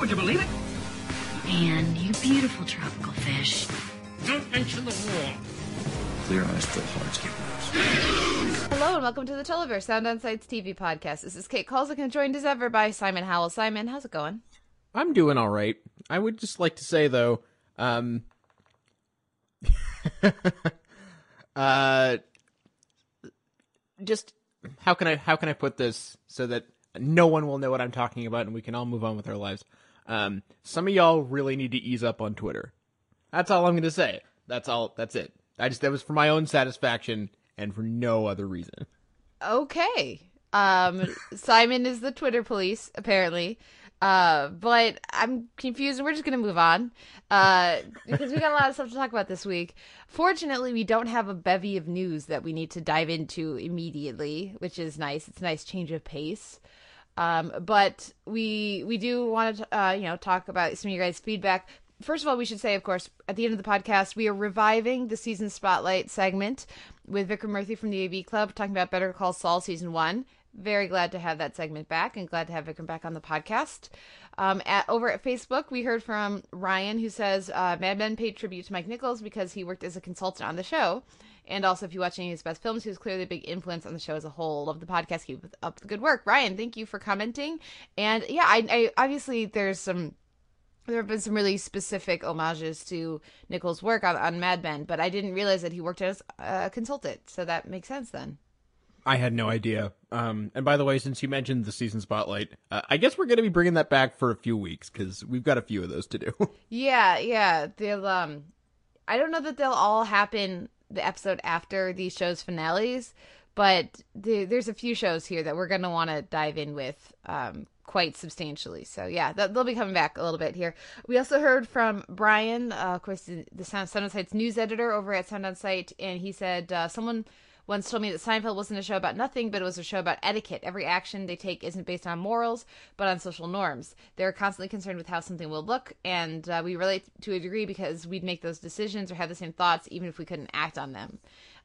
Would you believe it? And you beautiful tropical fish. Don't mention the war. Clear eyes, full hearts, get lost. Hello and welcome to the Televerse Sound on Sight's TV podcast. This is Kate Kulzick and joined as ever by Simon Howell. Simon, how's it going? I'm doing all right. I would just like to say though, um, uh, just how can I how can I put this so that no one will know what I'm talking about and we can all move on with our lives. Um, some of y'all really need to ease up on Twitter. That's all I'm going to say. That's all. That's it. I just that was for my own satisfaction and for no other reason. Okay. Um, Simon is the Twitter police, apparently. Uh, but I'm confused we're just gonna move on. Uh, because we got a lot of stuff to talk about this week. Fortunately, we don't have a bevy of news that we need to dive into immediately, which is nice. It's a nice change of pace. Um, but we we do want to uh, you know talk about some of your guys' feedback. First of all, we should say, of course, at the end of the podcast, we are reviving the season spotlight segment with Vikram Murthy from the AV Club talking about Better Call Saul season one. Very glad to have that segment back and glad to have Vikram back on the podcast. Um, at, over at Facebook, we heard from Ryan who says uh, Mad Men paid tribute to Mike Nichols because he worked as a consultant on the show. And also, if you watch any of his best films, he was clearly a big influence on the show as a whole. Love the podcast. Keep up the good work. Ryan, thank you for commenting. And yeah, I, I obviously there's some there have been some really specific homages to Nichols' work on, on Mad Men, but I didn't realize that he worked as a consultant. So that makes sense then. I had no idea. Um, and by the way, since you mentioned the season spotlight, uh, I guess we're going to be bringing that back for a few weeks because we've got a few of those to do. Yeah, yeah. They'll um I don't know that they'll all happen the episode after these shows finales, but the, there's a few shows here that we're going to want to dive in with um quite substantially. So yeah, th- they'll be coming back a little bit here. We also heard from Brian, uh, of course, the, Sound, Sound on Sight's news editor over at Sound on Sight, and he said uh, someone once told me that Seinfeld wasn't a show about nothing, but it was a show about etiquette. Every action they take isn't based on morals, but on social norms. They're constantly concerned with how something will look, and uh, we relate to a degree because we'd make those decisions or have the same thoughts even if we couldn't act on them.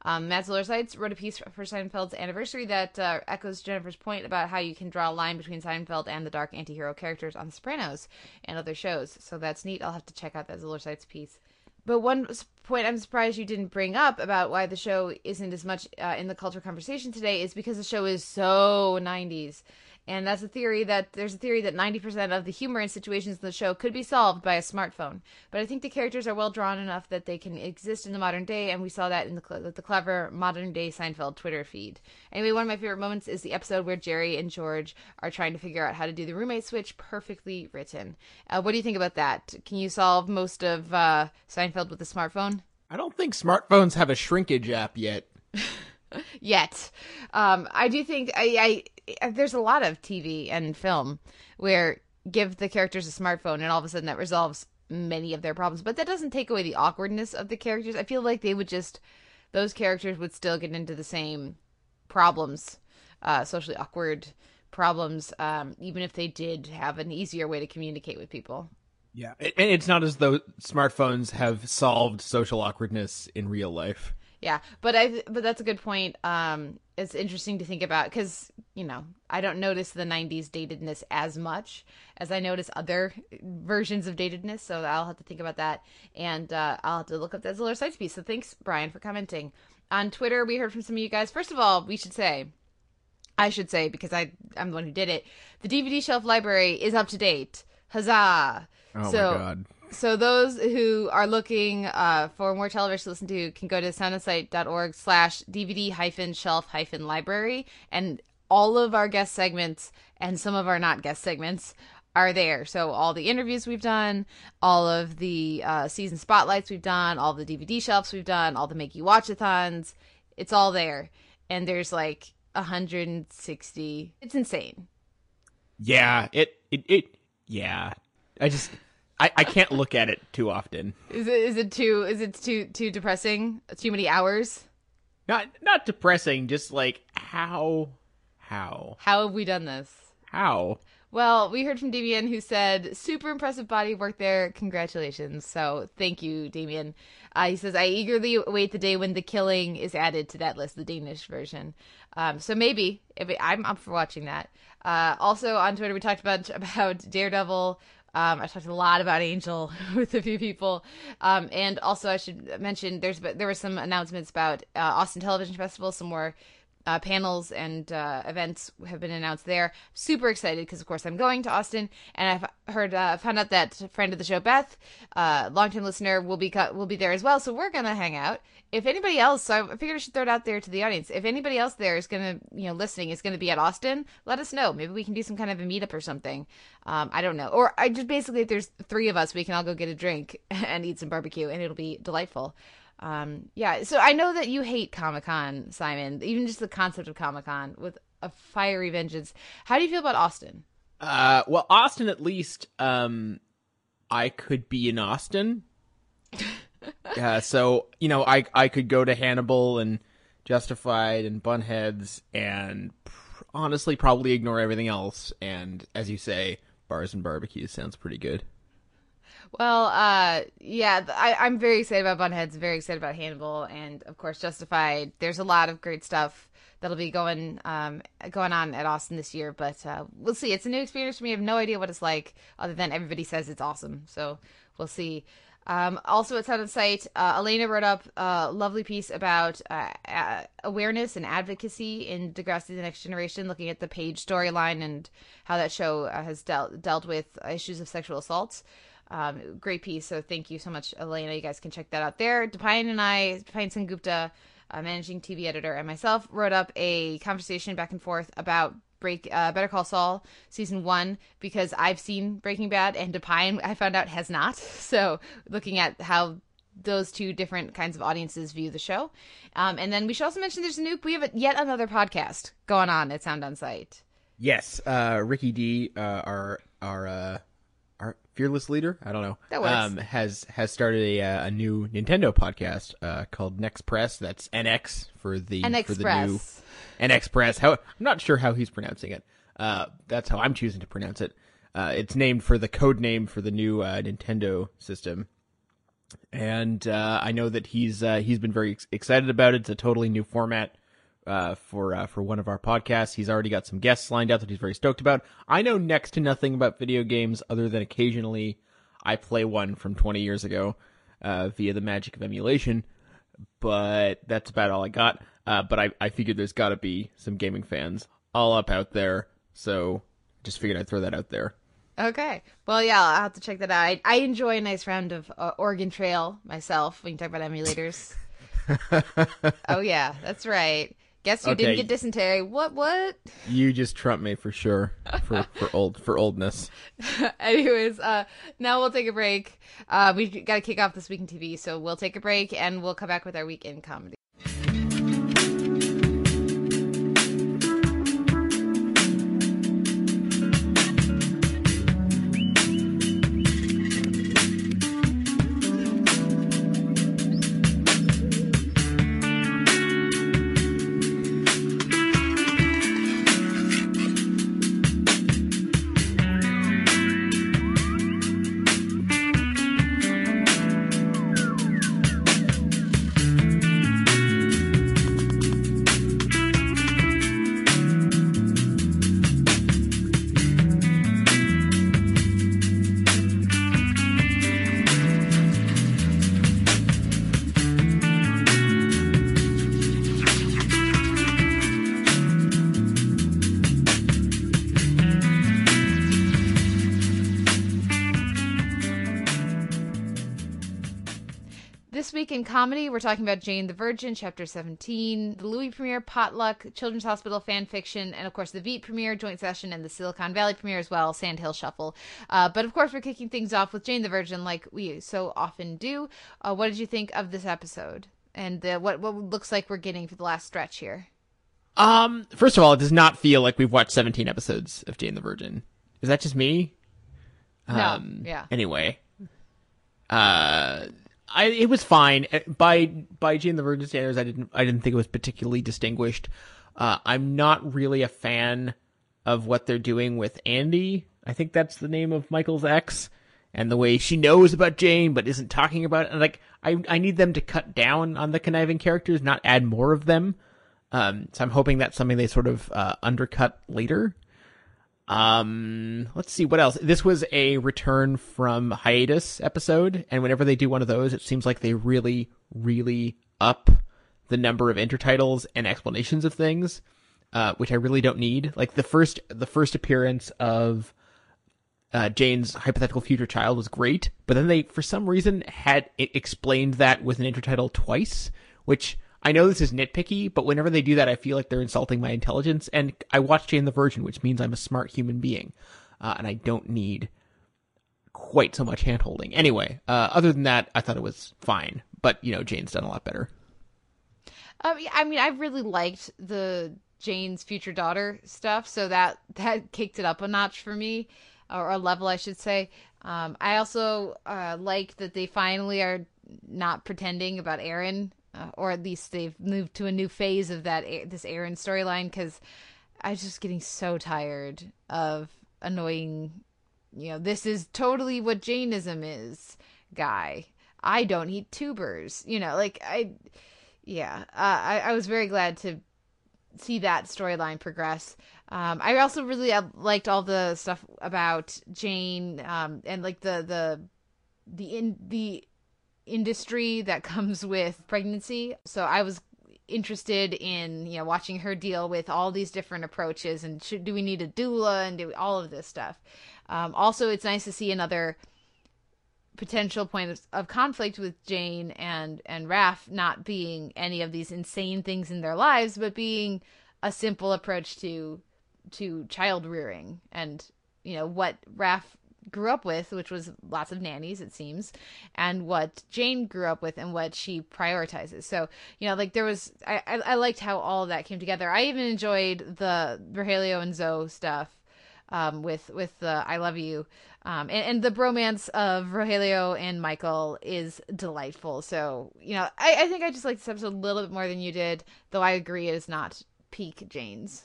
Um, Matt Zoller Seitz wrote a piece for Seinfeld's anniversary that uh, echoes Jennifer's point about how you can draw a line between Seinfeld and the dark anti-hero characters on The Sopranos and other shows. So that's neat. I'll have to check out that Zoller piece. But one point I'm surprised you didn't bring up about why the show isn't as much uh, in the culture conversation today is because the show is so 90s. And that's a theory that there's a theory that 90% of the humor in situations in the show could be solved by a smartphone. But I think the characters are well drawn enough that they can exist in the modern day, and we saw that in the, the clever modern day Seinfeld Twitter feed. Anyway, one of my favorite moments is the episode where Jerry and George are trying to figure out how to do the roommate switch, perfectly written. Uh, what do you think about that? Can you solve most of uh, Seinfeld with a smartphone? I don't think smartphones have a shrinkage app yet. yet. Um, I do think I, I there's a lot of TV and film where give the characters a smartphone and all of a sudden that resolves many of their problems, but that doesn't take away the awkwardness of the characters. I feel like they would just those characters would still get into the same problems, uh, socially awkward problems, um, even if they did have an easier way to communicate with people. Yeah, and it's not as though smartphones have solved social awkwardness in real life. Yeah, but I but that's a good point. Um, it's interesting to think about because you know I don't notice the '90s datedness as much as I notice other versions of datedness. So I'll have to think about that, and uh, I'll have to look up that Zoller Seitz piece. So thanks, Brian, for commenting on Twitter. We heard from some of you guys. First of all, we should say. I should say because I I'm the one who did it. The DVD shelf library is up to date. Huzzah! Oh so, my god. So those who are looking uh, for more television to listen to can go to soundonsight.org slash DVD hyphen shelf hyphen library and all of our guest segments and some of our not guest segments are there. So all the interviews we've done, all of the uh, season spotlights we've done, all the DVD shelves we've done, all the make you watchathons, it's all there. And there's like 160. It's insane. Yeah, it it it yeah. I just I, I can't look at it too often. Is it is it too is it too too depressing? Too many hours? Not not depressing, just like how how How have we done this? how. Well, we heard from Damien who said, super impressive body of work there. Congratulations. So thank you, Damien. Uh, he says, I eagerly await the day when the killing is added to that list, the Danish version. Um, so maybe, if it, I'm up for watching that. Uh, also on Twitter, we talked about, about Daredevil. Um, I talked a lot about Angel with a few people, um, and also I should mention there's there were some announcements about uh, Austin Television Festival, some more uh, panels and uh, events have been announced there. Super excited because, of course, I'm going to Austin, and I've heard uh, found out that friend of the show, Beth, uh, longtime listener, will be co- will be there as well. So we're gonna hang out. If anybody else, so I figured I should throw it out there to the audience. If anybody else there is gonna, you know, listening is gonna be at Austin, let us know. Maybe we can do some kind of a meetup or something. Um, I don't know. Or I just basically, if there's three of us, we can all go get a drink and eat some barbecue, and it'll be delightful. Um, yeah, so I know that you hate Comic Con, Simon, even just the concept of Comic Con with a fiery vengeance. How do you feel about Austin? Uh, well, Austin at least, um, I could be in Austin. yeah, so you know, I I could go to Hannibal and Justified and Bunheads and pr- honestly probably ignore everything else. And as you say, bars and barbecues sounds pretty good. Well, uh, yeah, I, I'm very excited about Bunheads, very excited about Hannibal, and of course Justified. There's a lot of great stuff that'll be going um, going on at Austin this year, but uh, we'll see. It's a new experience for me. I have no idea what it's like, other than everybody says it's awesome. So we'll see. Um, also at Sound on Sight, uh, Elena wrote up a lovely piece about uh, awareness and advocacy in Degrassi: The Next Generation, looking at the Paige storyline and how that show uh, has dealt dealt with issues of sexual assaults. Um, great piece. So thank you so much, Elena. You guys can check that out there. Deepayan and I, Deepayan Sengupta, uh, managing TV editor, and myself wrote up a conversation back and forth about Break uh, Better Call Saul season one because I've seen Breaking Bad and Deepayan I found out has not. So looking at how those two different kinds of audiences view the show, um, and then we should also mention there's a new we have a, yet another podcast going on at Sound on Sight. Yes, uh, Ricky D, uh, our our uh, our fearless leader, I don't know, That works. um, has has started a uh, a new Nintendo podcast uh, called Next Press. That's NX for the NX for the Press. new NX Press. How I'm not sure how he's pronouncing it. Uh, that's how I'm choosing to pronounce it. Uh, it's named for the code name for the new uh, Nintendo system, and uh, I know that he's uh, he's been very ex- excited about it. It's a totally new format uh, for uh, for one of our podcasts. He's already got some guests lined up that he's very stoked about. I know next to nothing about video games other than occasionally I play one from 20 years ago uh, via the magic of emulation, but that's about all I got. Uh, but I, I figured there's got to be some gaming fans all up out there, so just figured I'd throw that out there. Okay. Well, yeah, I'll have to check that out. I, I enjoy a nice round of uh, Oregon Trail myself when you talk about emulators. oh, yeah, that's right. Guess you Okay. didn't get dysentery. What, what? You just trump me for sure for for old for oldness. Anyways, uh, now we'll take a break. Uh, we got to kick off this week in TV, so we'll take a break and we'll come back with our week in comedy. In comedy, we're talking about Jane the Virgin, Chapter 17, the Louis premiere, Potluck, Children's Hospital fan fiction, and of course the Veep premiere, joint session, and the Silicon Valley premiere as well, Sandhill Shuffle. Uh, but of course, we're kicking things off with Jane the Virgin, like we so often do. Uh, what did you think of this episode? And uh, what what looks like we're getting for the last stretch here? Um, first of all, it does not feel like we've watched 17 episodes of Jane the Virgin. Is that just me? No, yeah. Anyway, uh, I it was fine Uh, by by Jane the Virgin standards. I didn't I didn't think it was particularly distinguished. Uh, I'm not really a fan of what they're doing with Andy. I think that's the name of Michael's ex, and the way she knows about Jane but isn't talking about it. And like I I need them to cut down on the conniving characters, not add more of them. Um, so I'm hoping that's something they sort of uh, undercut later. Um, let's see what else. This was a return from hiatus episode, and whenever they do one of those, it seems like they really, really up the number of intertitles and explanations of things, uh, which I really don't need. Like the first, the first appearance of uh, Jane's hypothetical future child was great, but then they, for some reason, had explained that with an intertitle twice, which I know this is nitpicky, but whenever they do that, I feel like they're insulting my intelligence. And I watch Jane the Virgin, which means I'm a smart human being, uh, and I don't need quite so much handholding. Anyway, uh, other than that, I thought it was fine. But you know, Jane's done a lot better. Um, I mean, I really liked the Jane's future daughter stuff, so that that kicked it up a notch for me, or a level, I should say. Um, I also uh, like that they finally are not pretending about Aaron, uh, or at least they've moved to a new phase of that this Aaron storyline. Because I was just getting so tired of annoying, you know, this is totally what Jainism is, guy. I don't eat tubers, you know, like I yeah, uh, I, I was very glad to see that storyline progress. Um, I also really uh, liked all the stuff about Jane um, and like the the the in the industry that comes with pregnancy. So I was interested in you know watching her deal with all these different approaches and should, do we need a doula and do all of this stuff. Um, also, it's nice to see another potential point of, of, conflict with Jane and and Raph not being any of these insane things in their lives, but being a simple approach to to child rearing and you know what Raph grew up with, which was lots of nannies, it seems, and what Jane grew up with and what she prioritizes. So, you know, like there was, I, I, I liked how all of that came together. I even enjoyed the Rogelio and Zoe stuff um, with with the "I love you," um, and, and the bromance of Rogelio and Michael is delightful. So you know, I, I think I just like this episode a little bit more than you did, though I agree it is not peak Jane's.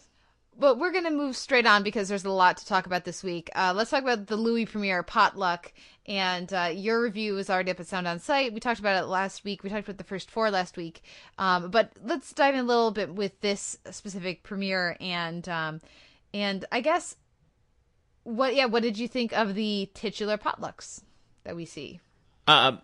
But we're gonna move straight on because there's a lot to talk about this week. Uh, let's talk about the Louis premiere potluck, and uh, your review is already up at Sound On Sight. We talked about it last week. We talked about the first four last week, um, but let's dive in a little bit with this specific premiere and um, and I guess what yeah what did you think of the titular potlucks that we see um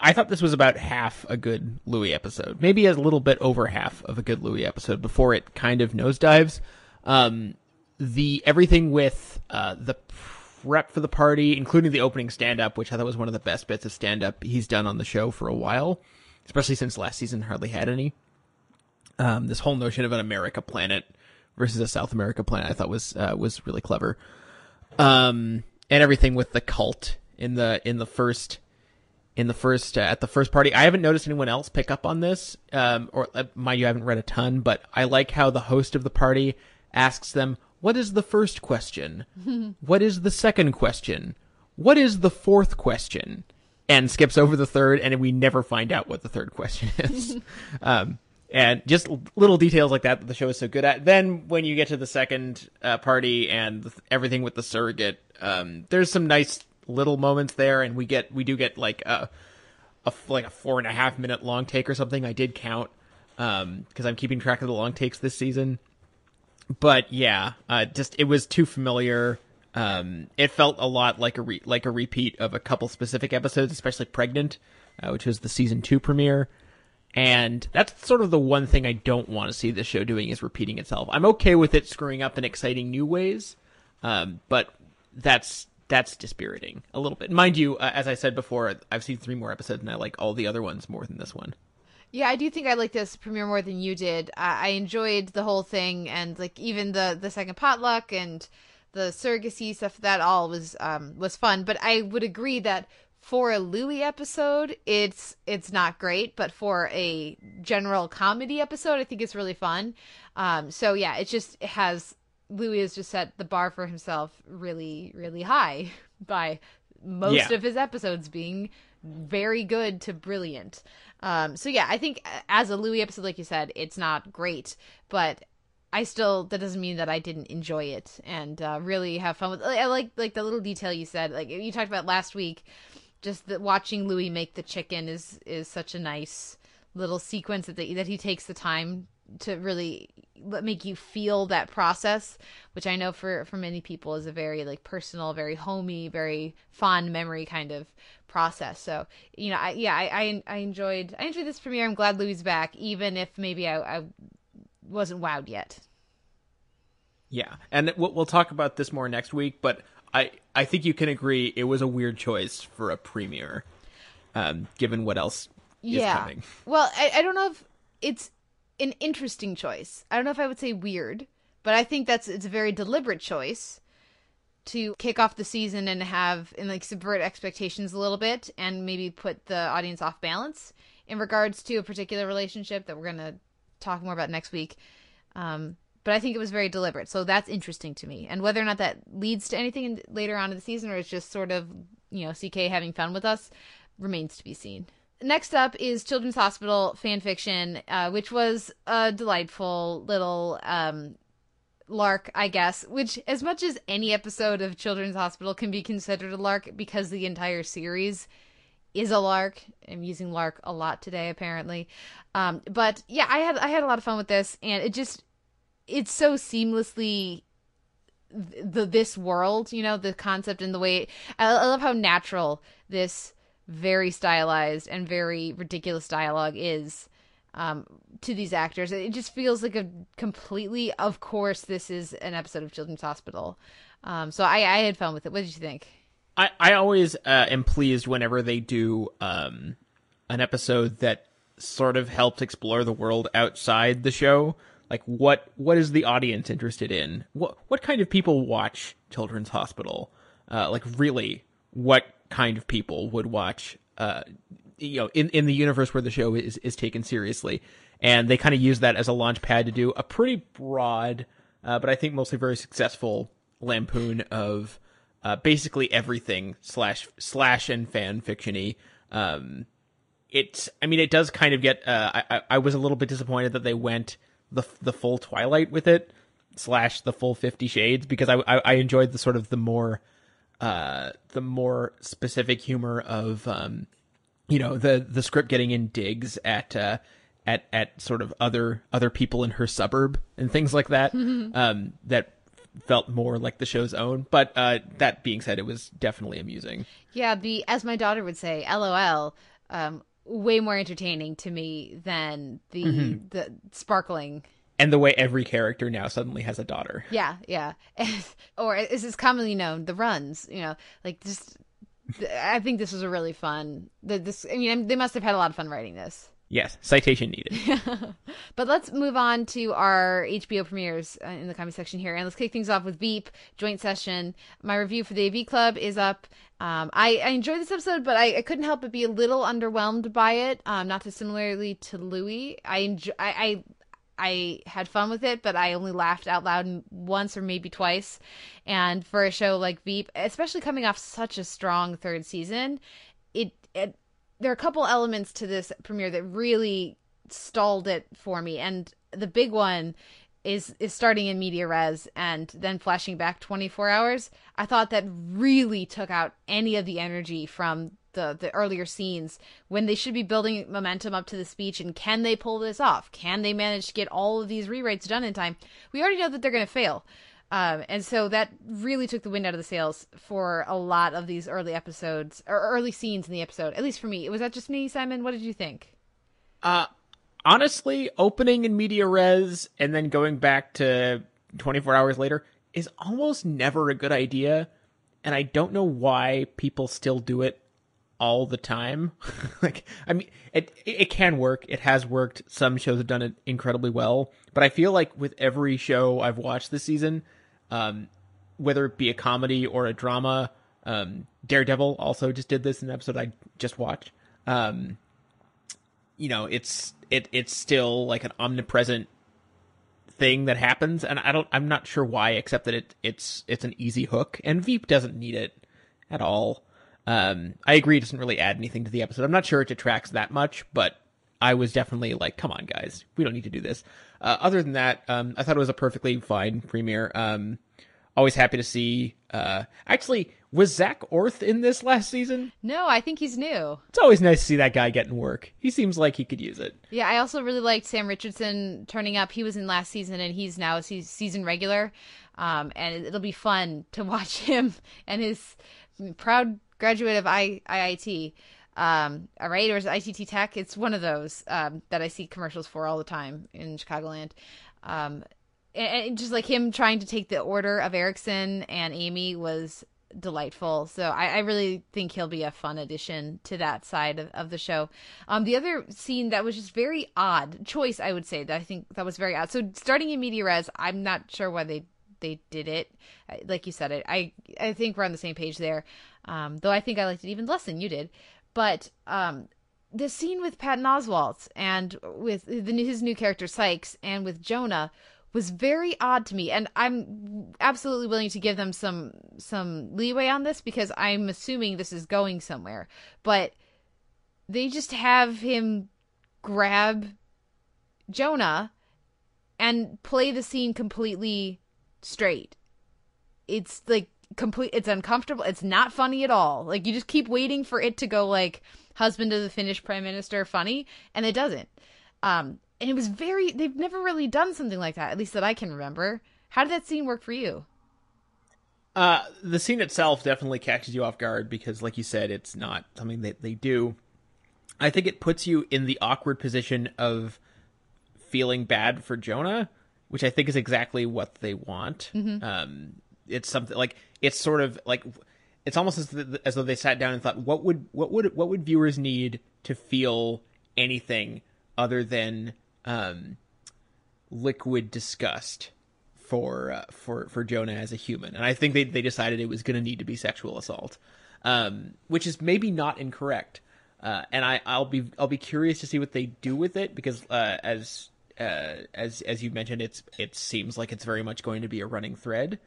i thought this was about half a good louis episode maybe a little bit over half of a good louis episode before it kind of nosedives um the everything with uh the prep for the party including the opening stand up which i thought was one of the best bits of stand up he's done on the show for a while especially since last season hardly had any um this whole notion of an america planet versus a south america planet i thought was uh, was really clever um, and everything with the cult in the in the first in the first uh, at the first party. I haven't noticed anyone else pick up on this, um, or uh, mind you, I haven't read a ton, but I like how the host of the party asks them, "What is the first question? what is the second question? What is the fourth question?" And skips over the third, and we never find out what the third question is. um, and just little details like that that the show is so good at. Then when you get to the second uh, party and everything with the surrogate, um, there's some nice little moments there, and we get we do get like a, a like a four and a half minute long take or something. I did count because um, I'm keeping track of the long takes this season. But yeah, uh, just it was too familiar. Um, it felt a lot like a re- like a repeat of a couple specific episodes, especially "Pregnant," uh, which was the season two premiere. And that's sort of the one thing I don't want to see the show doing is repeating itself. I'm okay with it screwing up in exciting new ways, um, but that's that's dispiriting a little bit. Mind you, uh, as I said before, I've seen three more episodes and I like all the other ones more than this one. Yeah, I do think I like this premiere more than you did. I, I enjoyed the whole thing and like even the the second potluck and the surrogacy stuff. That all was um was fun. But I would agree that for a Louis episode, it's it's not great, but for a general comedy episode, I think it's really fun. Um, so yeah, it just has Louis has just set the bar for himself really really high. by most Yeah. of his episodes being very good to brilliant. Um, so yeah, I think as a Louis episode, like you said, it's not great, but I still that doesn't mean that I didn't enjoy it and uh, really have fun with. I like like the little detail you said, like you talked about last week. Just that watching Louis make the chicken is is such a nice little sequence that that he takes the time to really make you feel that process, which I know for for many people is a very like personal, very homey, very fond memory kind of process. So you know, I yeah, I I, I enjoyed I enjoyed this premiere. I'm glad Louis is back, even if maybe I, I wasn't wowed yet. Yeah, and we'll, we'll talk about this more next week. But I I think you can agree it was a weird choice for a premiere, um, given what else is yeah. coming. Well, I, I don't know if it's an interesting choice. I don't know if I would say weird, but I think that's it's a very deliberate choice to kick off the season and have and like subvert expectations a little bit and maybe put the audience off balance in regards to a particular relationship that we're gonna talk more about next week. Um, but I think it was very deliberate, so that's interesting to me. And whether or not that leads to anything in, later on in the season, or it's just sort of you know CK having fun with us, remains to be seen. Next up is Children's Hospital fan fiction, uh, which was a delightful little um, lark, I guess. Which, as much as any episode of Children's Hospital can be considered a lark, because the entire series is a lark. I'm using lark a lot today, apparently. Um, but yeah, I had I had a lot of fun with this, and it just it's so seamlessly the this world, you know, the concept and the way I, I love how natural this very stylized and very ridiculous dialogue is um, to these actors. It just feels like a completely, of course, this is an episode of Children's Hospital. Um, so I, I had fun with it. What did you think? I, I always uh, am pleased whenever they do um, an episode that sort of helps explore the world outside the show. Like what what is the audience interested in? What what kind of people watch Children's Hospital? Uh, like really, what kind of people would watch? Uh, you know, in in the universe where the show is is taken seriously, and they kind of use that as a launch pad to do a pretty broad, uh, but I think mostly very successful lampoon of uh, basically everything slash slash and fan fictiony. Um, it's I mean it does kind of get. Uh, I I- was a little bit disappointed that they went the the full Twilight with it slash the full Fifty Shades because I I, I enjoyed the sort of the more uh the more specific humor of um you know the the script getting in digs at uh at at sort of other other people in her suburb and things like that um that felt more like the show's own but uh that being said it was definitely amusing Yeah, the as my daughter would say, LOL, um, way more entertaining to me than the the sparkling. and the way every character now suddenly has a daughter Yeah, yeah. or as is commonly known, the runs. You know, like just. I think this was a really fun. The, this, I mean, they must have had a lot of fun writing this. yes citation needed But let's move on to our HBO premieres uh, in the comment section here, and let's kick things off with Veep joint session. My review for the AV Club is up. Um, I, I enjoyed this episode, but I, I couldn't help but be a little underwhelmed by it. Um, not dissimilarly to Louis, I enjoy, I, I I had fun with it, but I only laughed out loud once or maybe twice. And for a show like Veep, especially coming off such a strong third season, it, it there are a couple elements to this premiere that really stalled it for me. And the big one is is starting in media res and then flashing back 24 hours. I thought that really took out any of the energy from the the earlier scenes when they should be building momentum up to the speech and can they pull this off? Can they manage to get all of these rewrites done in time? We already know that they're going to fail. Um, and so that really took the wind out of the sails for a lot of these early episodes or early scenes in the episode. At least for me, was that just me, Simon? What did you think? Uh, honestly, opening in media res and then going back to 24 hours later is almost never a good idea. And I don't know why people still do it all the time. like, I mean, it, it can work. It has worked. Some shows have done it incredibly well. But I feel like with every show I've watched this season, um, whether it be a comedy or a drama, um, Daredevil also just did this in an episode I just watched. Um, you know, it's it it's still like an omnipresent thing that happens, and I don't I'm not sure why, except that it it's it's an easy hook, and Veep doesn't need it at all. Um, I agree, it doesn't really add anything to the episode. I'm not sure it detracts that much, but I was definitely like, come on, guys, we don't need to do this. Uh, other than that, um, I thought it was a perfectly fine premiere. Um, always happy to see. Uh, actually, was Zach Orth in this last season? No, I think he's new. It's always nice to see that guy getting work. He seems like he could use it. Yeah, I also really liked Sam Richardson turning up. He was in last season, and he's now a season regular. Um, and it'll be fun to watch him and his proud graduate of I- IIT. Um, all right, or is it ITT Tech? It's one of those um, that I see commercials for all the time in Chicagoland. Um, and, and just like him trying to take the order of Erickson and Amy was delightful. So I, I, really think he'll be a fun addition to that side of, of the show. Um, the other scene that was just very odd choice, I would say that I think that was very odd. So starting in media res, I'm not sure why they they did it. Like you said it, I I think we're on the same page there. Um, though I think I liked it even less than you did. But um, the scene with Patton Oswalt and with the, his new character Sykes and with Jonah was very odd to me and i'm absolutely willing to give them some some leeway on this because i'm assuming this is going somewhere but they just have him grab jonah and play the scene completely straight. It's like complete it's uncomfortable. It's not funny at all. Like you just keep waiting for it to go like husband of the finnish prime minister funny and it doesn't. Um and it was very they've never really done something like that at least that i can remember. How did that scene work for you? Uh the scene itself definitely catches you off guard because like you said it's not something that they do. I think it puts you in the awkward position of feeling bad for jonah which i think is exactly what they want mm-hmm. um it's something like it's sort of like it's almost as, as though they sat down and thought what would what would what would viewers need to feel anything other than um, liquid disgust for uh, for for Jonah as a human, and I think they they decided it was going to need to be sexual assault, um, which is maybe not incorrect. Uh, and I I'll be I'll be curious to see what they do with it because uh, as uh, as as you mentioned, it's it seems like it's very much going to be a running thread.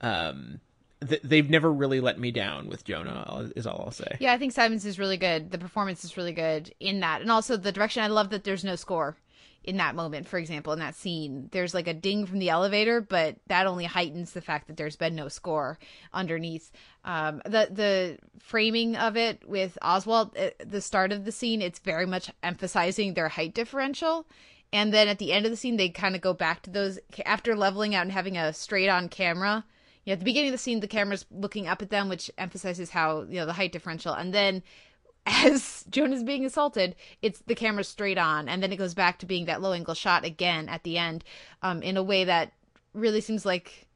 Um, th- they've never really let me down with Jonah. Is all I'll say. Yeah, I think Simons is really good. The performance is really good in that, and also the direction. I love that there's no score in that moment. For example, in that scene, there's like a ding from the elevator, but that only heightens the fact that there's been no score underneath. Um, the the framing of it with Oswalt, at uh, the start of the scene, it's very much emphasizing their height differential. And then at the end of the scene, they kind of go back to those after leveling out and having a straight on camera you know, at the beginning of the scene, the camera's looking up at them, which emphasizes how you know the height differential, and then as Jonah's being assaulted, it's the camera straight on, and then it goes back to being that low angle shot again at the end, um, in a way that really seems like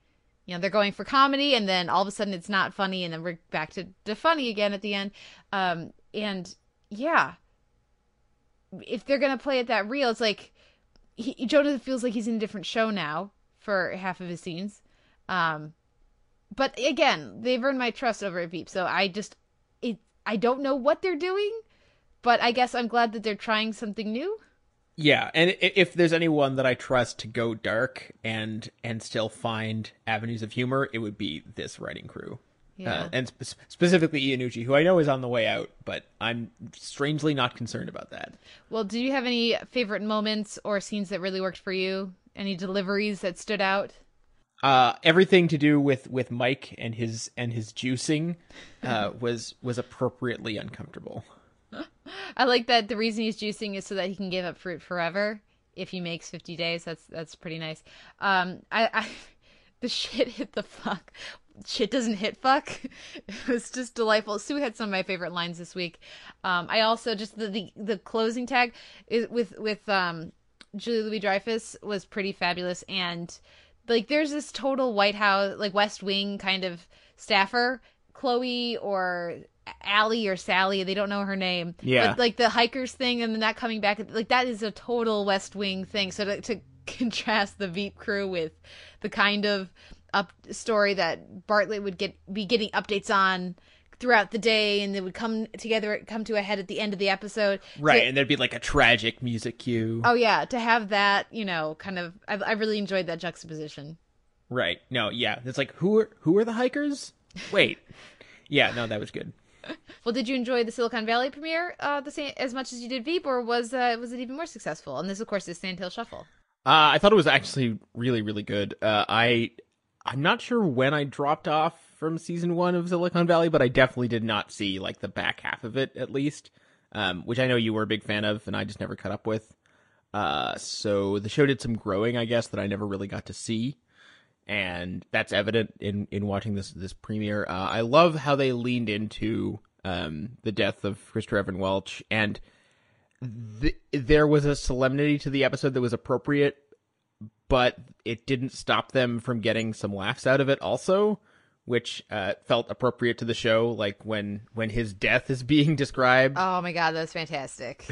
you know they're going for comedy, and then all of a sudden it's not funny, and then we're back to, to funny again at the end, um, and yeah, if they're gonna play it that real, it's like he, Jonah feels like he's in a different show now for half of his scenes. Um, but again, they've earned my trust over at Veep, so I just it I don't know what they're doing, but I guess I'm glad that they're trying something new. Yeah, and if there's anyone that I trust to go dark and and still find avenues of humor, it would be this writing crew. Yeah. Uh, and sp- specifically Iannucci, who I know is on the way out, but I'm strangely not concerned about that. Well, do you have any favorite moments or scenes that really worked for you? Any deliveries that stood out? uh, everything to do with with Mike and his and his juicing uh, was was appropriately uncomfortable. I like that the reason he's juicing is so that he can give up fruit forever if he makes 50 days. That's that's pretty nice. Um, I, I the shit hit the fuck. Shit doesn't hit fuck. It was just delightful. Sue had some of my favorite lines this week. Um, I also just the, the the closing tag is with with um Julie Louis Dreyfus was pretty fabulous and like there's this total White House like West Wing kind of staffer, Chloe or Allie or Sally, they don't know her name. Yeah. But like the hikers thing and then that coming back like that is a total West Wing thing. So to, to contrast the Veep crew with the kind of up story that Bartlet would get be getting updates on throughout the day and they would come together come to a head at the end of the episode right to, and there'd be like a tragic music cue oh yeah to have that you know kind of I, I really enjoyed that juxtaposition right no yeah it's like who are who are the hikers wait Yeah, no, that was good. Well, did you enjoy the Silicon Valley premiere uh, the same as much as you did Veep, or was uh, was it even more successful? And this, of course, is Sand Hill Shuffle. Uh, I thought it was actually really, really good. Uh, I I'm not sure when I dropped off from season one of Silicon Valley, but I definitely did not see like the back half of it at least, um, which I know you were a big fan of, and I just never caught up with. Uh, so the show did some growing, I guess, that I never really got to see, and that's evident in in watching this this premiere. Uh, I love how they leaned into um, the death of Christopher Evan Welch, and th- there was a solemnity to the episode that was appropriate, but it didn't stop them from getting some laughs out of it also which uh, felt appropriate to the show like when when his death is being described Oh my god, that's fantastic.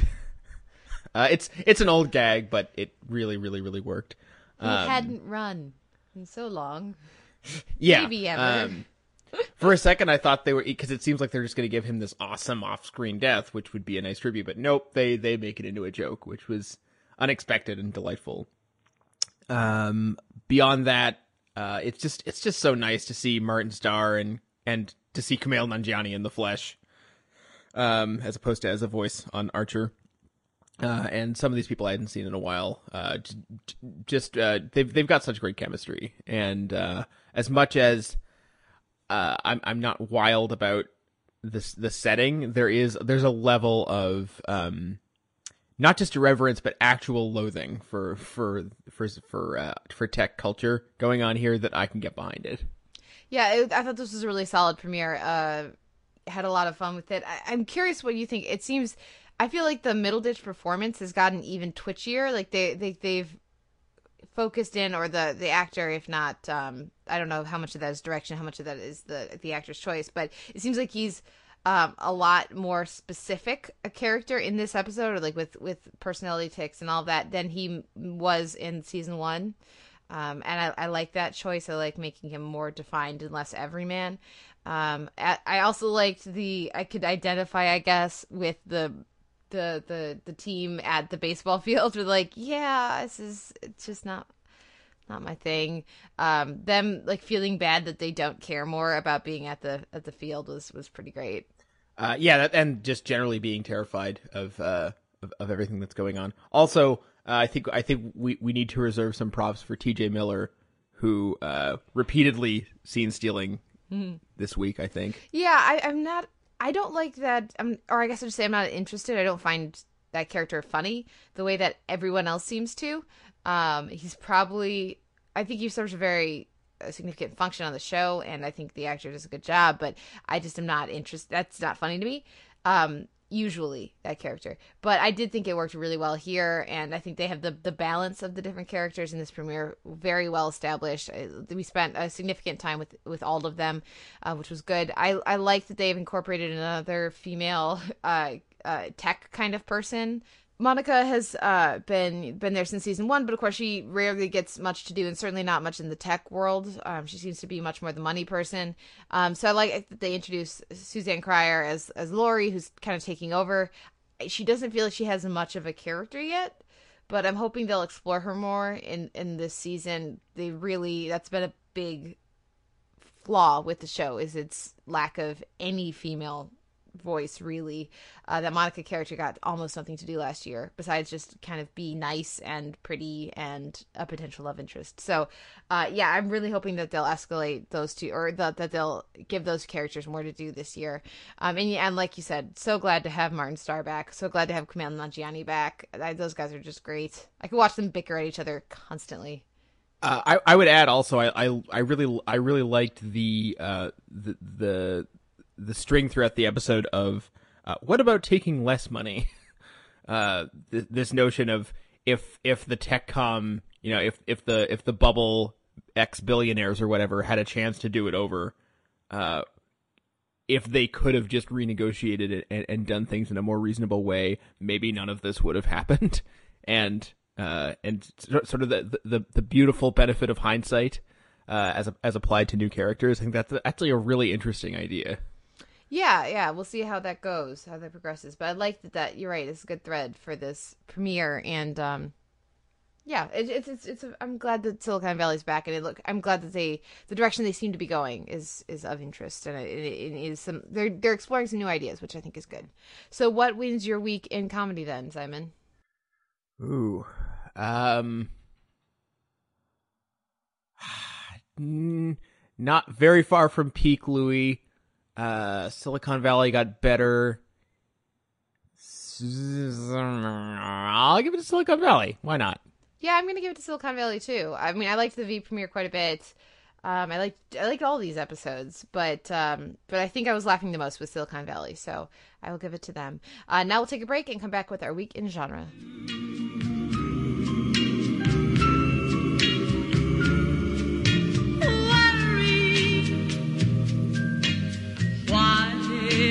uh, it's it's an old gag but it really really really worked He Um, hadn't run in so long. yeah maybe ever. um, for a second i thought they were because it seems like they're just going to give him this awesome off-screen death which would be a nice tribute but nope they they make it into a joke which was unexpected and delightful um beyond that uh it's just it's just so nice to see martin starr and and to see Kumail Nanjiani in the flesh um as opposed to as a voice on archer uh, and some of these people I hadn't seen in a while. Uh, just uh, they've they've got such great chemistry, and uh, as much as uh, I'm I'm not wild about this the setting, there is there's a level of um, not just irreverence but actual loathing for for for for uh, for tech culture going on here that I can get behind it. Yeah, it, I thought this was a really solid premiere. Uh, had a lot of fun with it. I, I'm curious what you think. It seems, I feel like the Middleditch performance has gotten even twitchier. Like they, they they've focused in, or the the actor, if not, um, I don't know how much of that is direction, how much of that is the the actor's choice, but it seems like he's um, a lot more specific a character in this episode, or like with with personality ticks and all that, than he was in season one. Um, and I, I like that choice. I like making him more defined and less everyman. Um, I, also liked the I could identify, I guess, with the the the the team at the baseball field. With like, yeah, this is it's just not not my thing. Um, them like feeling bad that they don't care more about being at the at the field was was pretty great. Uh, yeah, that, and just generally being terrified of uh, of, of everything that's going on. Also, uh, I think I think we, we need to reserve some props for T.J. Miller, who uh, repeatedly seen stealing this week. I think. Yeah, I, I'm not. I don't like that. I'm, or I guess I should say I'm not interested. I don't find that character funny the way that everyone else seems to. Um, he's probably. I think he serves a very uh, significant function on the show, and I think the actor does a good job. But I just am not interested. That's not funny to me. Um, usually that character, but I did think it worked really well here, and I think they have the the balance of the different characters in this premiere very well established. I, we spent a significant time with with all of them, uh, which was good. I I like that they've incorporated another female uh, uh, tech kind of person. Monica has uh, been been there since season one, but of course she rarely gets much to do, and certainly not much in the tech world. Um, she seems to be much more the money person. Um, so I like that they introduce Suzanne Cryer as as Laurie, who's kind of taking over. She doesn't feel like she has much of a character yet, but I'm hoping they'll explore her more in in this season. They really that's been a big flaw with the show is its lack of any female voice really uh, that monica character got almost nothing to do last year besides just kind of be nice and pretty and a potential love interest. So uh, yeah i'm really hoping that they'll escalate those two or that, that they'll give those characters more to do this year. Um, and, and like you said so glad to have martin starr back. So glad to have Kumail Nanjiani back. I, those guys are just great. I could watch them bicker at each other constantly. Uh, I I would add also I, I I really I really liked the uh the the the string throughout the episode of uh, what about taking less money? Uh, th- this notion of if if the tech com, you know if if the if the bubble X billionaires or whatever had a chance to do it over, uh, if they could have just renegotiated it and, and done things in a more reasonable way, maybe none of this would have happened. And uh, and so- sort of the, the the beautiful benefit of hindsight uh, as as applied to new characters. I think that's actually a really interesting idea. Yeah, yeah, we'll see how that goes, how that progresses. But I like that, that you're right. It's a good thread for this premiere, and um, yeah, it, it's it's it's. I'm glad that Silicon Valley's back, and it look. I'm glad that they the direction they seem to be going is is of interest, and it, it, it is some. They're they're exploring some new ideas, which I think is good. So, what wins your week in comedy then, Simon? Ooh, um, not very far from peak Louis. Uh, Silicon Valley got better. I'll give it to Silicon Valley. Why not? Yeah, I'm gonna give it to Silicon Valley too. I mean, I liked the V premiere quite a bit. Um, I liked I liked all these episodes, but um, but I think I was laughing the most with Silicon Valley, so I will give it to them. Uh, now we'll take a break and come back with our week in genre.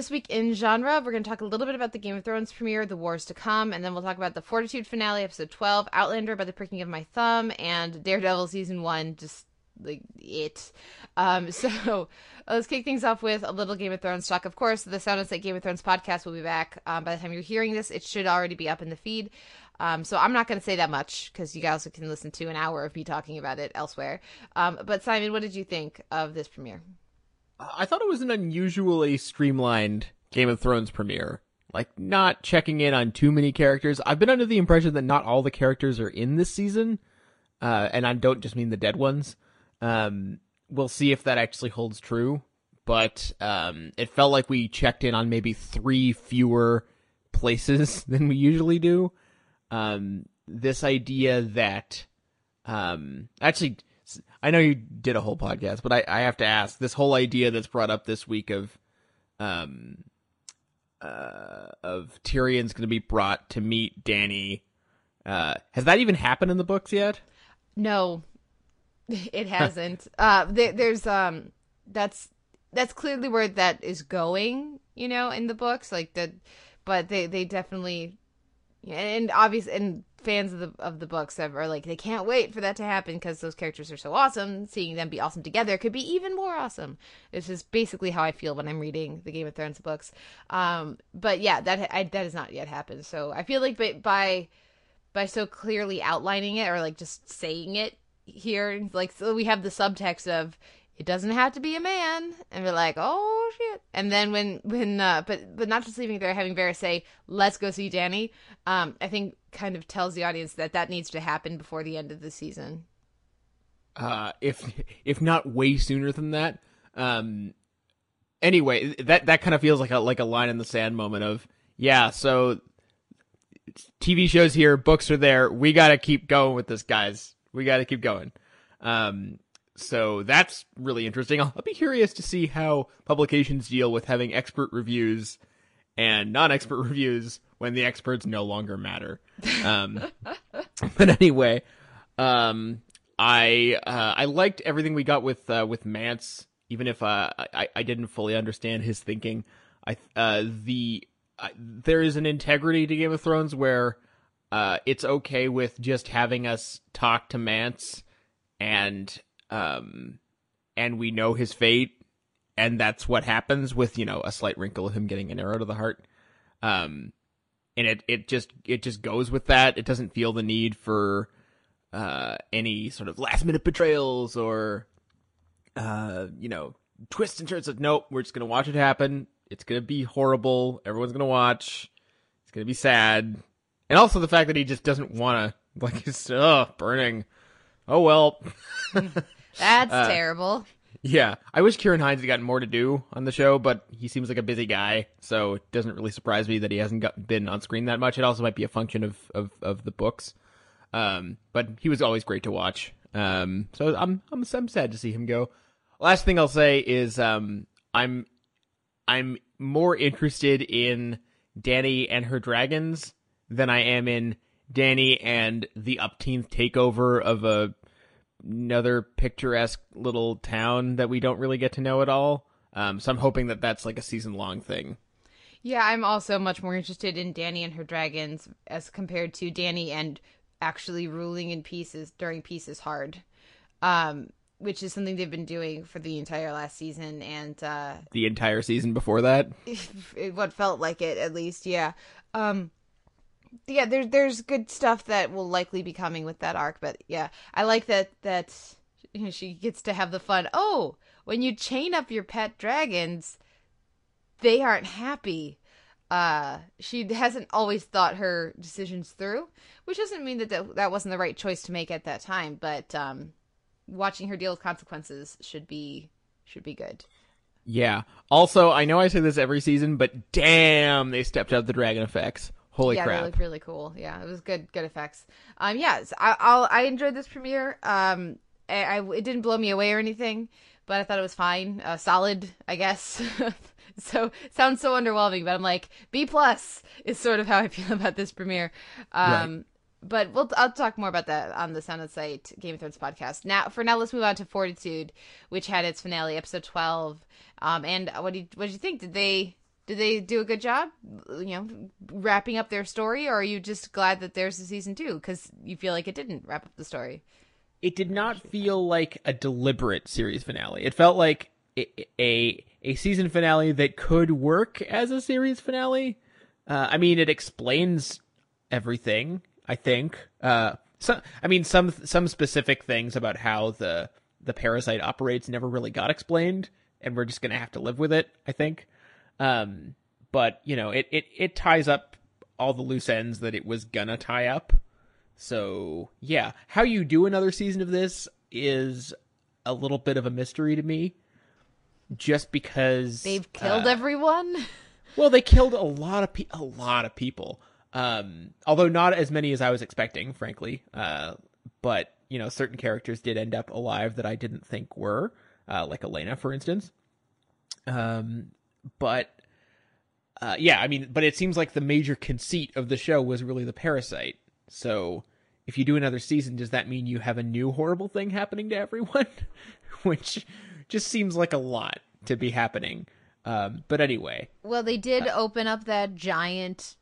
This week in genre, we're going to talk a little bit about the Game of Thrones premiere, The Wars to Come, and then we'll talk about the Fortitude finale, episode 12, Outlander by the pricking of my thumb, and Daredevil season 1, just like it. Um, so let's kick things off with a little Game of Thrones talk. Of course, the Sound Like Game of Thrones podcast will be back. Um, by the time you're hearing this, it should already be up in the feed. Um, so I'm not going to say that much because you guys can listen to an hour of me talking about it elsewhere. Um, but Simon, what did you think of this premiere? I thought it was an unusually streamlined Game of Thrones premiere. Like, not checking in on too many characters. I've been under the impression that not all the characters are in this season. Uh, and I don't just mean the dead ones. Um, we'll see if that actually holds true. But um, it felt like we checked in on maybe three fewer places than we usually do. Um, this idea that, um, actually, I know you did a whole podcast, but I, I have to ask this whole idea that's brought up this week of, um, uh, of Tyrion's going to be brought to meet Dany. Uh, has that even happened in the books yet? No, it hasn't. uh, there, there's um, that's that's clearly where that is going. You know, in the books, like the, but they they definitely, and obvious and fans of the of the books are like they can't wait for that to happen because those characters are so awesome. Seeing them be awesome together could be even more awesome. This is basically how I feel when I'm reading the Game of Thrones books. Um, but yeah, that I, that has not yet happened. So I feel like by by by so clearly outlining it or like just saying it here like so we have the subtext of it doesn't have to be a man and we're like oh shit and then when when uh but but not just leaving it there having Varys say let's go see Dany um I think kind of tells the audience that that needs to happen before the end of the season Uh, if if not way sooner than that. Um, anyway, that that kind of feels like a like a line in the sand moment of yeah. So TV shows here, books are there. We got to keep going with this, guys. We got to keep going. Um, so that's really interesting. I'll, be curious to see how publications deal with having expert reviews and non-expert reviews when the experts no longer matter. Um, but anyway, um, I uh, I liked everything we got with uh, with Mance, even if uh, I I didn't fully understand his thinking. I uh, the there is an integrity to Game of Thrones where uh, it's okay with just having us talk to Mance and um and we know his fate and that's what happens with you know a slight wrinkle of him getting an arrow to the heart. Um and it it just it just goes with that. It doesn't feel the need for uh any sort of last minute betrayals or uh you know twists and turns of nope we're just gonna watch it happen. It's gonna be horrible. Everyone's gonna watch. It's gonna be sad. And also the fact that he just doesn't want to like it's oh burning. Oh well that's Uh, terrible Yeah, I wish Ciarán Hinds had gotten more to do on the show, but he seems like a busy guy, so it doesn't really surprise me that he hasn't got, been on screen that much. It also might be a function of of, of the books, um, but he was always great to watch. Um, so I'm I'm I'm sad to see him go. Last thing I'll say is um, I'm I'm more interested in Dany and her dragons than I am in Dany and the upteenth takeover of a another picturesque little town that we don't really get to know at all. Um, so I'm hoping that that's like a season long thing. Yeah, I'm also much more interested in Dany and her dragons as compared to Dany and actually ruling in pieces during pieces Hard, um, which is something they've been doing for the entire last season and uh, The entire season before that. what felt like it at least. Yeah. Um, yeah, there's there's good stuff that will likely be coming with that arc, but yeah, I like that that you know, she gets to have the fun. Oh, when you chain up your pet dragons, they aren't happy. Uh, she hasn't always thought her decisions through, which doesn't mean that that, that wasn't the right choice to make at that time. But um, watching her deal with consequences should be should be good. Yeah. Also, I know I say this every season, but damn, they stepped up the dragon effects. Holy crap. yeah, crap! look really cool. Yeah, it was good, good effects. Um, yeah, so I, I'll, I enjoyed this premiere. Um, I, I, it didn't blow me away or anything, but I thought it was fine, uh, solid, I guess. so sounds so underwhelming, but I'm like B plus is sort of how I feel about this premiere. Um, Right. but we'll I'll talk more about that on the Sound on Sight Game of Thrones podcast. Now, for now, let's move on to Fortitude, which had its finale, episode twelve. Um, and what do what did you think? Did they did they do a good job? You know, wrapping up their story, or are you just glad that there's a season two because you feel like it didn't wrap up the story? it did not feel like a deliberate series finale. It felt like a a, a season finale that could work as a series finale. Uh, I mean, it explains everything. I think. Uh, I mean, some some specific things about how the the parasite operates never really got explained, and we're just gonna have to live with it. I think. Um, but you know, it it it ties up all the loose ends that it was gonna tie up. So yeah, how you do another season of this is a little bit of a mystery to me. Just because They've killed uh, everyone. Well, they killed a lot of pe- a lot of people. Um, although not as many as I was expecting, frankly. Uh, but you know, certain characters did end up alive that I didn't think were, uh, like Elena, for instance. Um, but uh, yeah, I mean, but it seems like the major conceit of the show was really the parasite. So, if you do another season, does that mean you have a new horrible thing happening to everyone? Which just seems like a lot to be happening. Um, but anyway, Well, they did open up that giant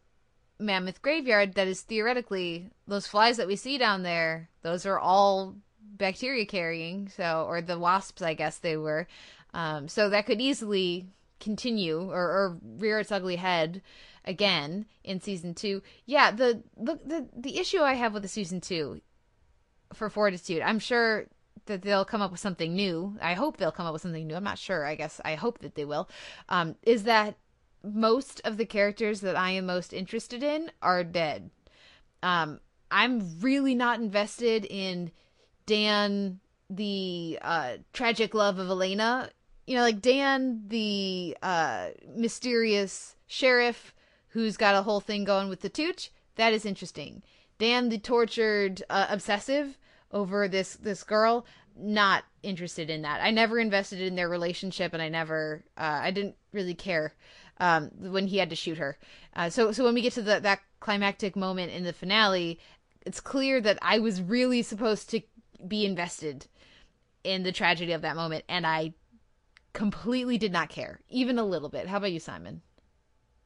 mammoth graveyard that is theoretically those flies that we see down there. Those are all bacteria carrying, so or the wasps, I guess they were. Um, so that could easily continue or, or rear its ugly head again in season two. Yeah, the the the, the issue I have with the season two for Fortitude, I'm sure that they'll come up with something new. I hope they'll come up with something new. I'm not sure. I guess I hope that they will. Um, is that most of the characters that I am most interested in are dead. Um, I'm really not invested in Dan, the uh, tragic love of Elena. You know, like Dan, the uh, mysterious sheriff who's got a whole thing going with the Tooch. That is interesting. Dan, the tortured uh, obsessive over this this girl. Not interested in that. I never invested in their relationship, and I never, uh, I didn't really care um, when he had to shoot her. Uh, so, so when we get to the, that climactic moment in the finale, it's clear that I was really supposed to be invested in the tragedy of that moment, and I completely did not care, even a little bit. How about you, Simon?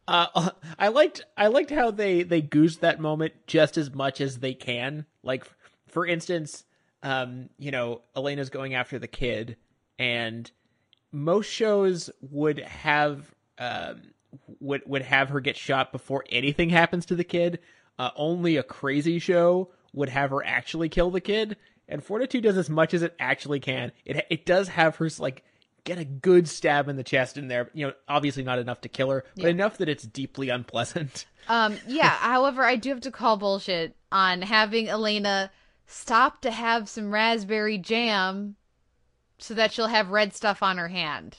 Uh, I liked I liked how they they goose that moment just as much as they can. Like, for instance, um, you know, Elena's going after the kid, and most shows would have um would would have her get shot before anything happens to the kid. Uh, only a crazy show would have her actually kill the kid, and Fortitude does as much as it actually can. It it does have her like get a good stab in the chest in there. You know, obviously not enough to kill her, but Yeah. enough that it's deeply unpleasant. Um, yeah. however, I do have to call bullshit on having Elena stop to have some raspberry jam so that she'll have red stuff on her hand.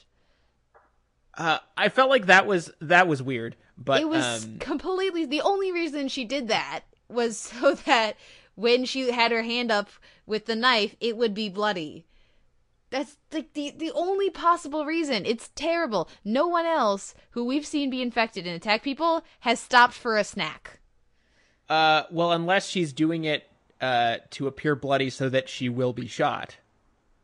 Uh, I felt like that was that was weird, but it was um, completely the only reason she did that was so that when she had her hand up with the knife, it would be bloody. That's like the the only possible reason. It's terrible. No one else who we've seen be infected and attack people has stopped for a snack. uh, well, unless she's doing it uh to appear bloody so that she will be shot.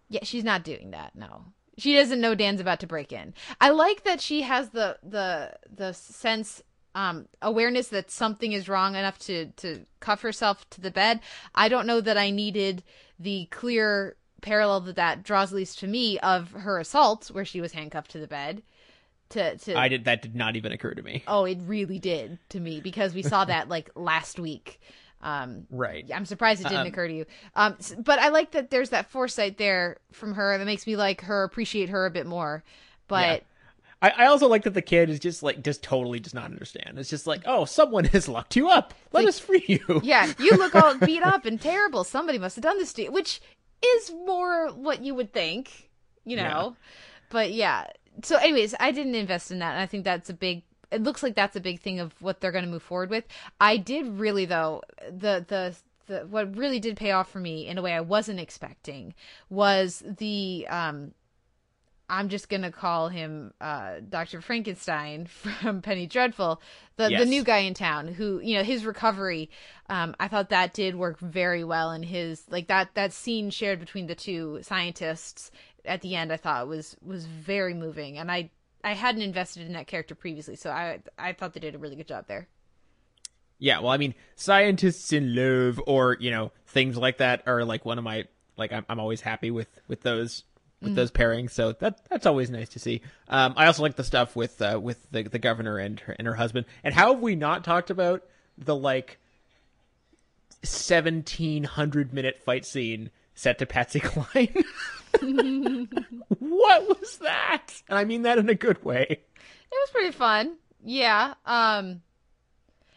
Yeah, she's not doing that. No. She doesn't know Dan's about to break in. I like that she has the the the sense um awareness that something is wrong enough to to cuff herself to the bed. I don't know that I needed the clear parallel that that draws at least to me of her assault where she was handcuffed to the bed to to I did that did not even occur to me. Oh, it really did to me because we saw that like last week. Um, Right. I'm surprised it didn't Um, occur to you. Um, but I like that there's that foresight there from her that makes me like her, appreciate her a bit more. But I, I also like that the kid is just like just totally does not understand. It's just like, oh, someone has locked you up. Let us free you. yeah, you look all beat up and terrible. Somebody must have done this to you, which is more what you would think, you know. But yeah. So, anyways, I didn't invest in that, and I think that's a big. It looks like that's a big thing of what they're going to move forward with. I did really though the the. The, what really did pay off for me in a way I wasn't expecting was the um I'm just gonna call him uh, Dr. Frankenstein from Penny Dreadful, the the new guy in town who you know his recovery. Um, I thought that did work very well in his like that that scene shared between the two scientists at the end. I thought was was very moving, and I I hadn't invested in that character previously, so I I thought they did a really good job there. Yeah, well, I mean, scientists in love or you know things like that are like one of my like I'm I'm always happy with with those with those pairings. So that that's always nice to see. Um, I also like the stuff with uh, with the the governor and her and her husband. And how have we not talked about the like seventeen hundred minute fight scene set to Patsy Cline? what was that? And I mean that in a good way. It was pretty fun. Yeah. Um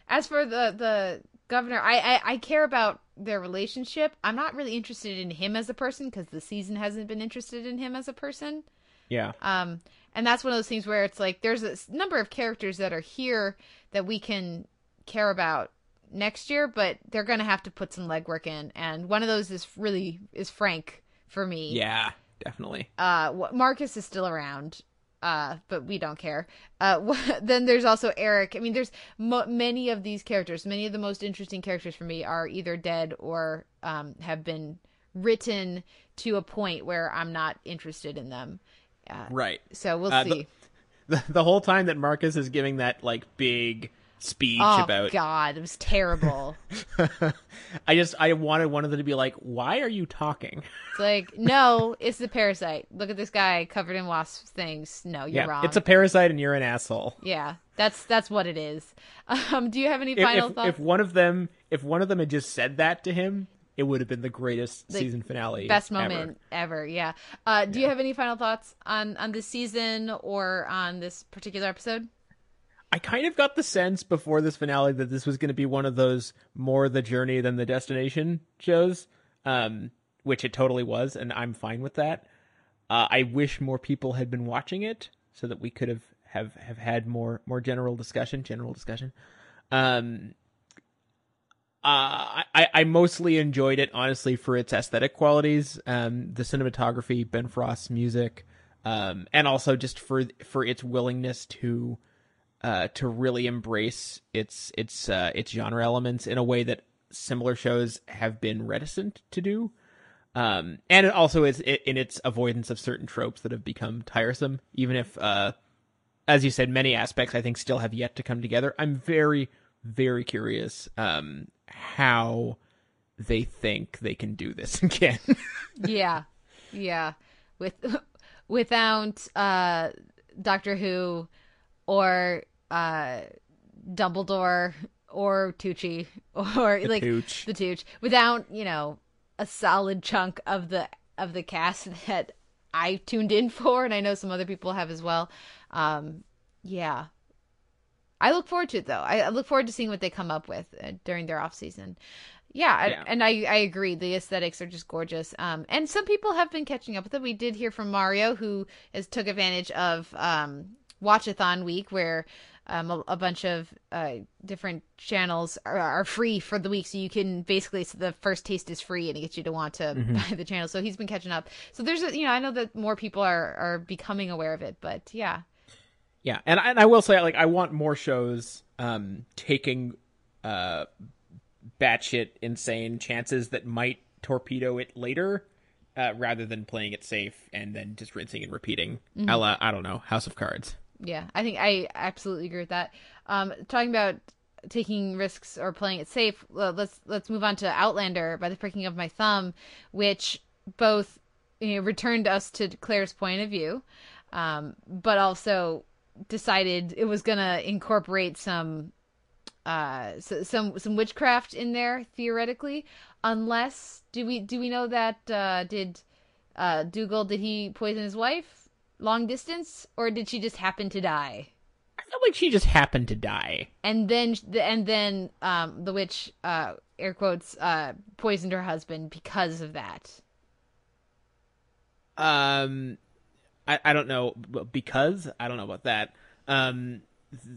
as for the the governor, I I, I care about their relationship. I'm not really interested in him as a person because the season hasn't been interested in him as a person. Yeah. Um and that's one of those things where it's like there's a number of characters that are here that we can care about next year, but they're going to have to put some legwork in and one of those is really is Frank for me Yeah, definitely. uh Marcus is still around uh but we don't care. Uh then there's also Eric. I mean there's mo- many of these characters many of the most interesting characters for me are either dead or um have been written to a point where I'm not interested in them. Right. so we'll Uh, see. the, the the whole time that Marcus is giving that like big speech oh about god it was terrible. I just I wanted one of them to be like, "Why are you talking?" it's like no it's the parasite. Look at this guy covered in wasp things. No you're yeah, wrong it's a parasite and you're an asshole. yeah that's that's what it is. Um do you have any If, final if, thoughts? if one of them if one of them had just said that to him, it would have been the greatest The season finale, best moment ever, yeah. Uh do you have any final thoughts on on this season or on this particular episode I kind of got the sense before this finale that this was going to be one of those more the journey than the destination shows, um, which it totally was, and I'm fine with that. Uh, I wish more people had been watching it so that we could have have, have had more more general discussion. General discussion. Um, uh, I, I mostly enjoyed it honestly for its aesthetic qualities, um, the cinematography, Ben Frost's music, um, and also just for for its willingness to uh, to really embrace its its uh, its genre elements in a way that similar shows have been reticent to do. Um, and it also is in its avoidance of certain tropes that have become tiresome, even if, uh, as you said, many aspects I think still have yet to come together. I'm very, very curious um, how they think they can do this again. yeah yeah with without uh doctor who or uh dumbledore or tucci or like Tooch. the tooch without you know a solid chunk of the of the cast that i tuned in for and i know some other people have as well um yeah I look forward to it though. I, I look forward to seeing what they come up with uh, during their off season. Yeah, I- Yeah. and I I agree. The aesthetics are just gorgeous. Um, and some people have been catching up with it. We did hear from Mario, who has took advantage of um Watchathon week, where um a, a bunch of uh different channels are, are free for the week, so you can basically so the first taste is free, and it gets you to want to buy the channel. So he's been catching up. So there's a you know I know that more people are are becoming aware of it, but yeah, Yeah, and I, and I will say, like, I want more shows um, taking uh, batshit insane chances that might torpedo it later, uh, rather than playing it safe and then just rinsing and repeating. La, I don't know, House of Cards. Yeah, I think I absolutely agree with that. Um, talking about taking risks or playing it safe, let's let's move on to Outlander by the pricking of my thumb, which both you know, returned us to Claire's point of view, um, but also decided it was gonna incorporate some uh so, some some witchcraft in there theoretically unless do we do we know that uh did uh dougal did he poison his wife long distance or did she just happen to die I felt like she just happened to die. and then and then um the witch uh air quotes uh poisoned her husband because of that Um, I, I don't know because I don't know about that. Um,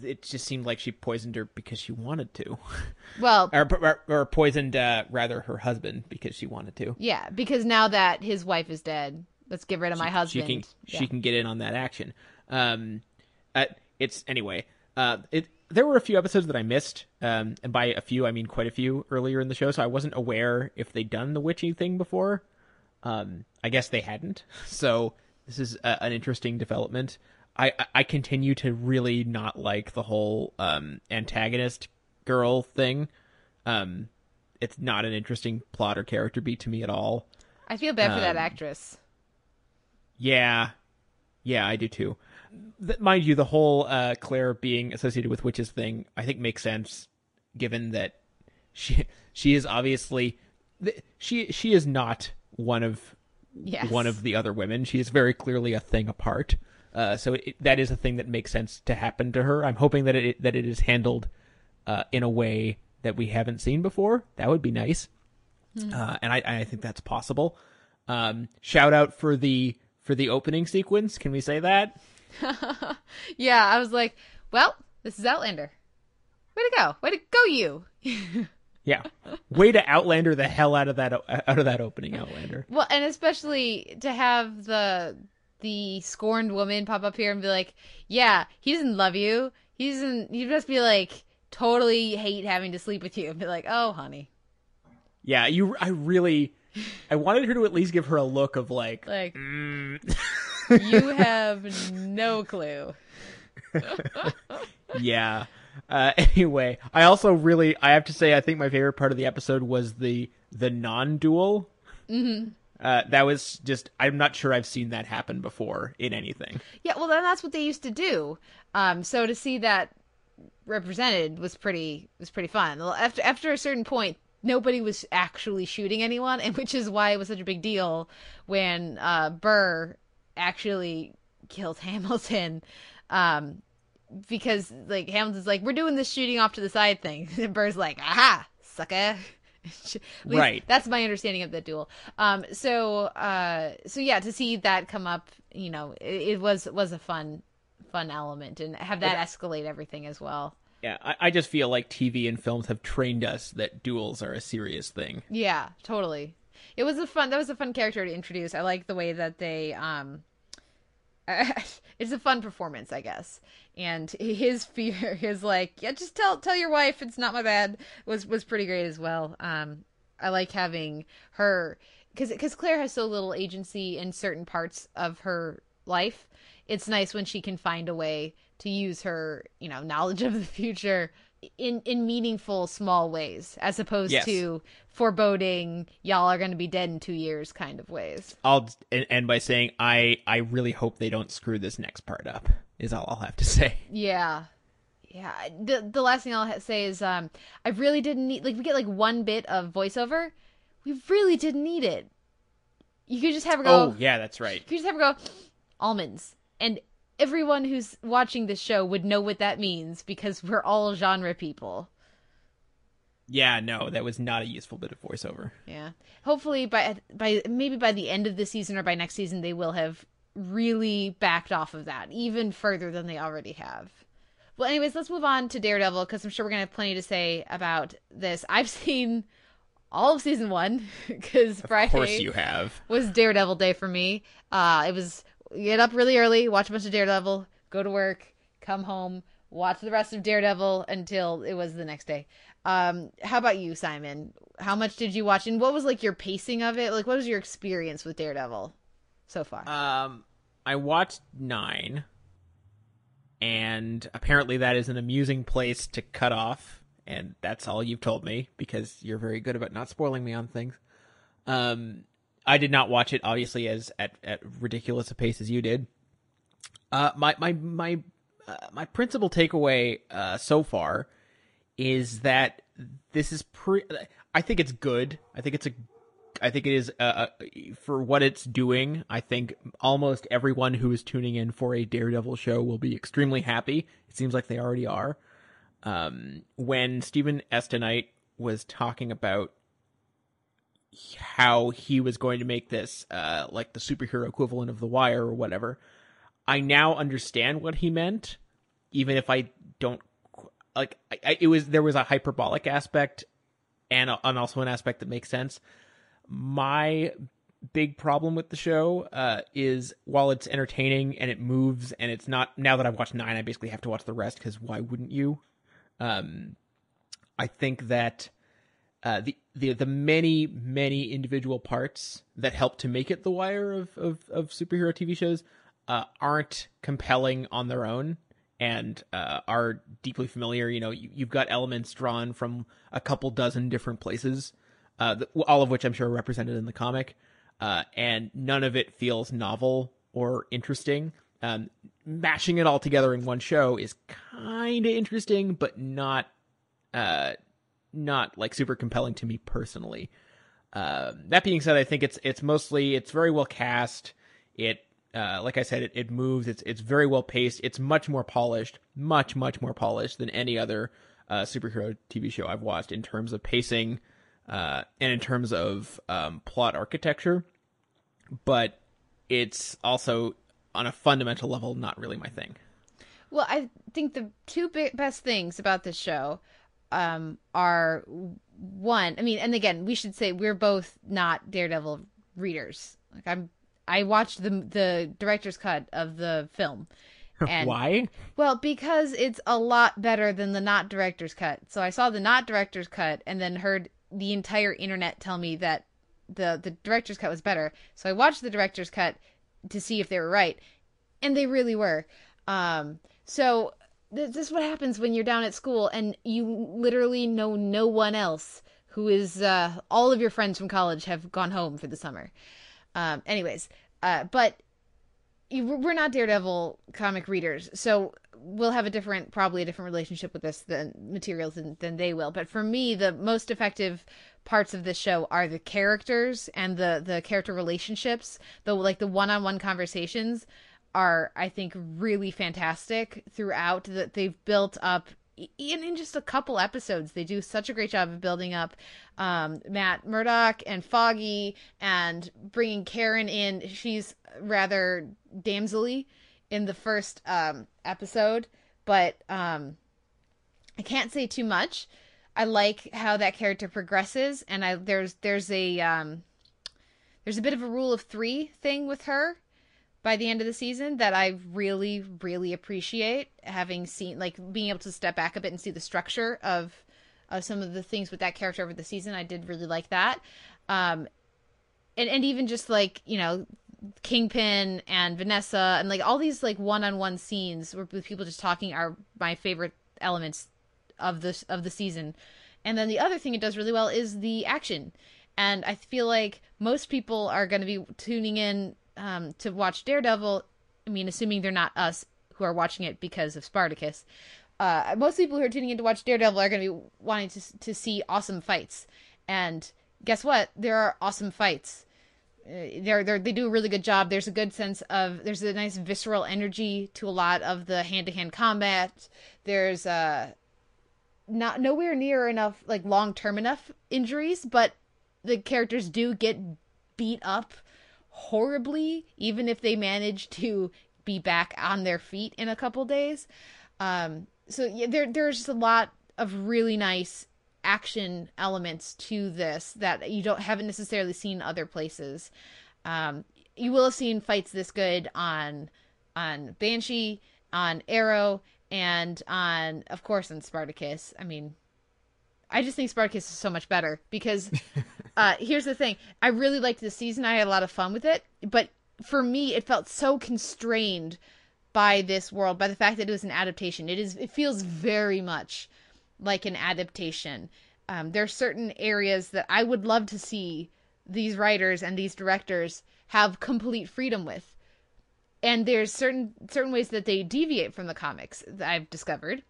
it just seemed like she poisoned her because she wanted to, well or, or, or poisoned uh, rather her husband because she wanted to. yeah because now that his wife is dead let's get rid of my husband She can Yeah. she can get in on that action. Um, uh, it's anyway. Uh, it there were a few episodes that I missed. Um, and by a few I mean quite a few earlier in the show, so I wasn't aware if they'd done the witchy thing before. Um, I guess they hadn't. So this is a, an interesting development. I, I- continue to really not like the whole um, antagonist girl thing. Um, it's not an interesting plot or character beat to me at all. i feel bad for that um, actress Yeah, yeah, I do too. Th- mind you, the whole uh, Claire being associated with witches thing, I think makes sense, given that she she is obviously th- she she is not one of yes one of the other women. She is very clearly a thing apart. Uh, so it, that is a thing that makes sense to happen to her. I'm hoping that it that it is handled uh, in a way that we haven't seen before. That would be nice, uh, and I, I think that's possible. Um, shout out for the for the opening sequence. Can we say that? Yeah, I was like, well, this is Outlander. Way to go. Way to go, you. Yeah, way to Outlander the hell out of that out of that opening Outlander. Well, and especially to have the the scorned woman pop up here and be like, "Yeah, he doesn't love you. He doesn't. You must be like totally hate having to sleep with you." And be like, "Oh, honey, Yeah, you. I really, I wanted her to at least give her a look of like, like mm, you have no clue." yeah. Uh, anyway, I also really, I have to say, I think my favorite part of the episode was the the non-duel. Mm-hmm. Uh, that was just, I'm not sure I've seen that happen before in anything. Yeah, well, then that's what they used to do. Um, so to see that represented was pretty was pretty fun. After after a certain point, nobody was actually shooting anyone, and which is why it was such a big deal when uh, Burr actually killed Hamilton. Um, because like Hamilton's like, we're doing this shooting off to the side thing, and Burr's like, aha, sucker. Right. That's my understanding of that duel. Um. So. Uh. So yeah, to see that come up, you know, it, it was was a fun, fun element, and have that escalate everything as well. Yeah, I, I just feel like TV and films have trained us that duels are a serious thing. Yeah, totally. It was a fun. That was a fun character to introduce. I like the way that they. Um. it's a fun performance, I guess. And his fear, his like, yeah, just tell tell your wife it's not my bad. Was was pretty great as well. Um, I like having her because because Claire has so little agency in certain parts of her life. It's nice when she can find a way to use her, you know, knowledge of the future in in meaningful small ways, as opposed Yes. to foreboding y'all are going to be dead in two years kind of ways. I'll and- end by saying I I really hope they don't screw this next part up. Is all I'll have to say. Yeah. Yeah. The the last thing I'll say is um I really didn't need like we get like one bit of voiceover. We really didn't need it. You could just have her go Oh yeah, that's right. you could just have her go almonds and everyone who's watching this show would know what that means because we're all genre people. Yeah, no, that was not a useful bit of voiceover. Yeah. Hopefully by by maybe by the end of the season or by next season they will have really backed off of that even further than they already have. Well, anyways, let's move on to Daredevil because I'm sure we're gonna have plenty to say about this. I've seen all of season one because Friday Of course you have. was Daredevil day for me. Uh, it was get up really early, watch a bunch of Daredevil, go to work, come home, watch the rest of Daredevil until it was the next day. Um, how about you, Simon? How much did you watch, and what was like your pacing of it? Like, what was your experience with Daredevil so far? Um, I watched nine, and apparently that is an amusing place to cut off, and that's all you've told me because you're very good about not spoiling me on things. Um, I did not watch it obviously as at at ridiculous a pace as you did. Uh, my my my uh, my principal takeaway uh, so far is that this is pre. I think it's good. I think it's a. I think it is uh, uh, for what it's doing. I think almost everyone who is tuning in for a Daredevil show will be extremely happy. It seems like they already are. Um, when Steven S. DeKnight was talking about how he was going to make this uh, like the superhero equivalent of The Wire or whatever, I now understand what he meant, even if I don't like. I, I, it was there was a hyperbolic aspect, and, and also an aspect that makes sense. My big problem with the show uh, is while it's entertaining and it moves and it's not now that I've watched nine, I basically have to watch the rest because why wouldn't you? Um, I think that uh, the the the many many individual parts that help to make it the wire of of, of superhero TV shows uh, aren't compelling on their own and uh, are deeply familiar. You know, you, you've got elements drawn from a couple dozen different places, uh, th- all of which I'm sure are represented in the comic, uh, and none of it feels novel or interesting. Um, mashing it all together in one show is kind of interesting, but not uh, not like super compelling to me personally. Uh, that being said, I think it's it's mostly it's very well cast. It uh, like I said, it, it moves. It's it's very well paced. It's much more polished, much much more polished than any other uh, superhero TV show I've watched in terms of pacing uh, and in terms of um, plot architecture. But it's also on a fundamental level not really my thing. Well, I think the two bi- best things about this show um, are one. I mean, and again, we should say we're both not Daredevil readers. Like I'm, I watched the the director's cut of the film. And, Why? Well, because it's a lot better than the not director's cut. So I saw the not director's cut and then heard the entire internet tell me that the the director's cut was better. So I watched the director's cut to see if they were right, and they really were. Um, so this is what happens when you're down at school and you literally know no one else who is uh, all of your friends from college have gone home for the summer. Um, anyways, uh, but we're not Daredevil comic readers, so we'll have a different, probably a different relationship with this than materials than, than they will. But for me, the most effective parts of this show are the characters and the the character relationships. The like the one on one conversations are, I think, really fantastic throughout. That they've built up in, in just a couple episodes, they do such a great job of building up um, Matt Murdock and Foggy and bringing Karen in. She's rather damselly in the first um, episode, but um, I can't say too much. I like how that character progresses, and I there's there's a um, there's a bit of a rule of three thing with her by the end of the season that I really, really appreciate having seen, like being able to step back a bit and see the structure of of some of the things with that character over the season. I did really like that, um, and and even just like you know, Kingpin and Vanessa and like all these like one on one scenes where with people just talking are my favorite elements of this of the season. And then the other thing it does really well is the action. And I feel like most people are going to be tuning in um, to watch Daredevil. I mean, assuming they're not us who are watching it because of Spartacus. Uh, most people who are tuning in to watch Daredevil are going to be wanting to to see awesome fights. And guess what? There are awesome fights. Uh, they're, they're, they do a really good job. There's a good sense of there's a nice visceral energy to a lot of the hand to hand combat. There's a not nowhere near enough like long term enough injuries, but the characters do get beat up horribly, even if they manage to be back on their feet in a couple days. Um, so yeah, there there's just a lot of really nice action elements to this that you don't haven't necessarily seen other places. Um, you will have seen fights this good on on Banshee, on Arrow, and on of course on Spartacus. I mean, I just think Spartacus is so much better because uh, here's the thing: I really liked the season. I had a lot of fun with it, but for me, it felt so constrained by this world, by the fact that it was an adaptation. It is. It feels very much like an adaptation. Um, there are certain areas that I would love to see these writers and these directors have complete freedom with. And there's certain certain ways that they deviate from the comics that I've discovered.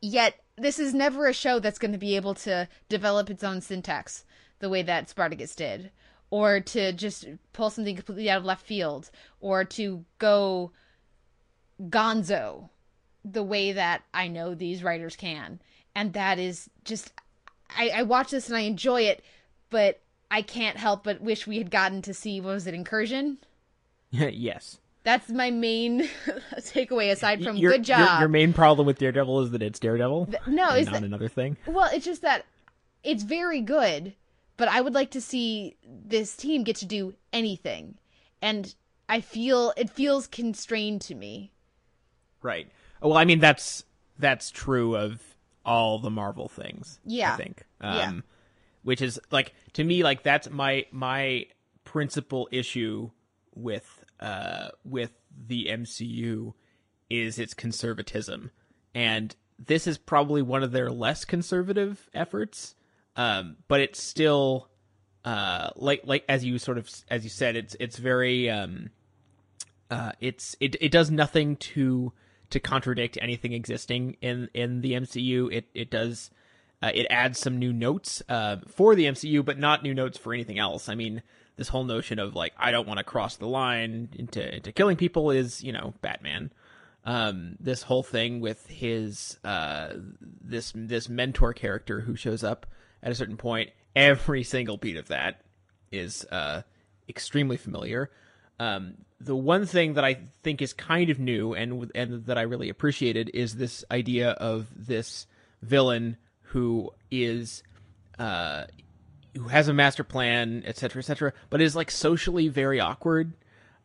Yet this is never a show that's going to be able to develop its own syntax the way that Spartacus did, or to just pull something completely out of left field, or to go gonzo the way that I know these writers can. And that is just I, I watch this and I enjoy it, but I can't help but wish we had gotten to see what was it, Incursion? yes. That's my main takeaway aside from your, good job. Your, your, main problem with Daredevil is that it's Daredevil. Th- no, it's not that, another thing. Well, it's just that it's very good, but I would like to see this team get to do anything, and I feel it feels constrained to me. Right. Well, I mean that's that's true of all the Marvel things. Yeah. I think. Um, yeah. Which is like to me like that's my my principal issue with uh with the MCU is its conservatism, and this is probably one of their less conservative efforts. Um, but it's still uh like like as you sort of as you said it's it's very um uh it's it it does nothing to to contradict anything existing in in the MCU. It it does uh, it adds some new notes uh, for the MCU, but not new notes for anything else. I mean, this whole notion of like I don't want to cross the line into into killing people is you know Batman. Um, this whole thing with his uh, this this mentor character who shows up at a certain point, every single beat of that is uh, extremely familiar. Um, the one thing that I think is kind of new and and that I really appreciated is this idea of this villain who is uh, who has a master plan, etc., etc., but is like socially very awkward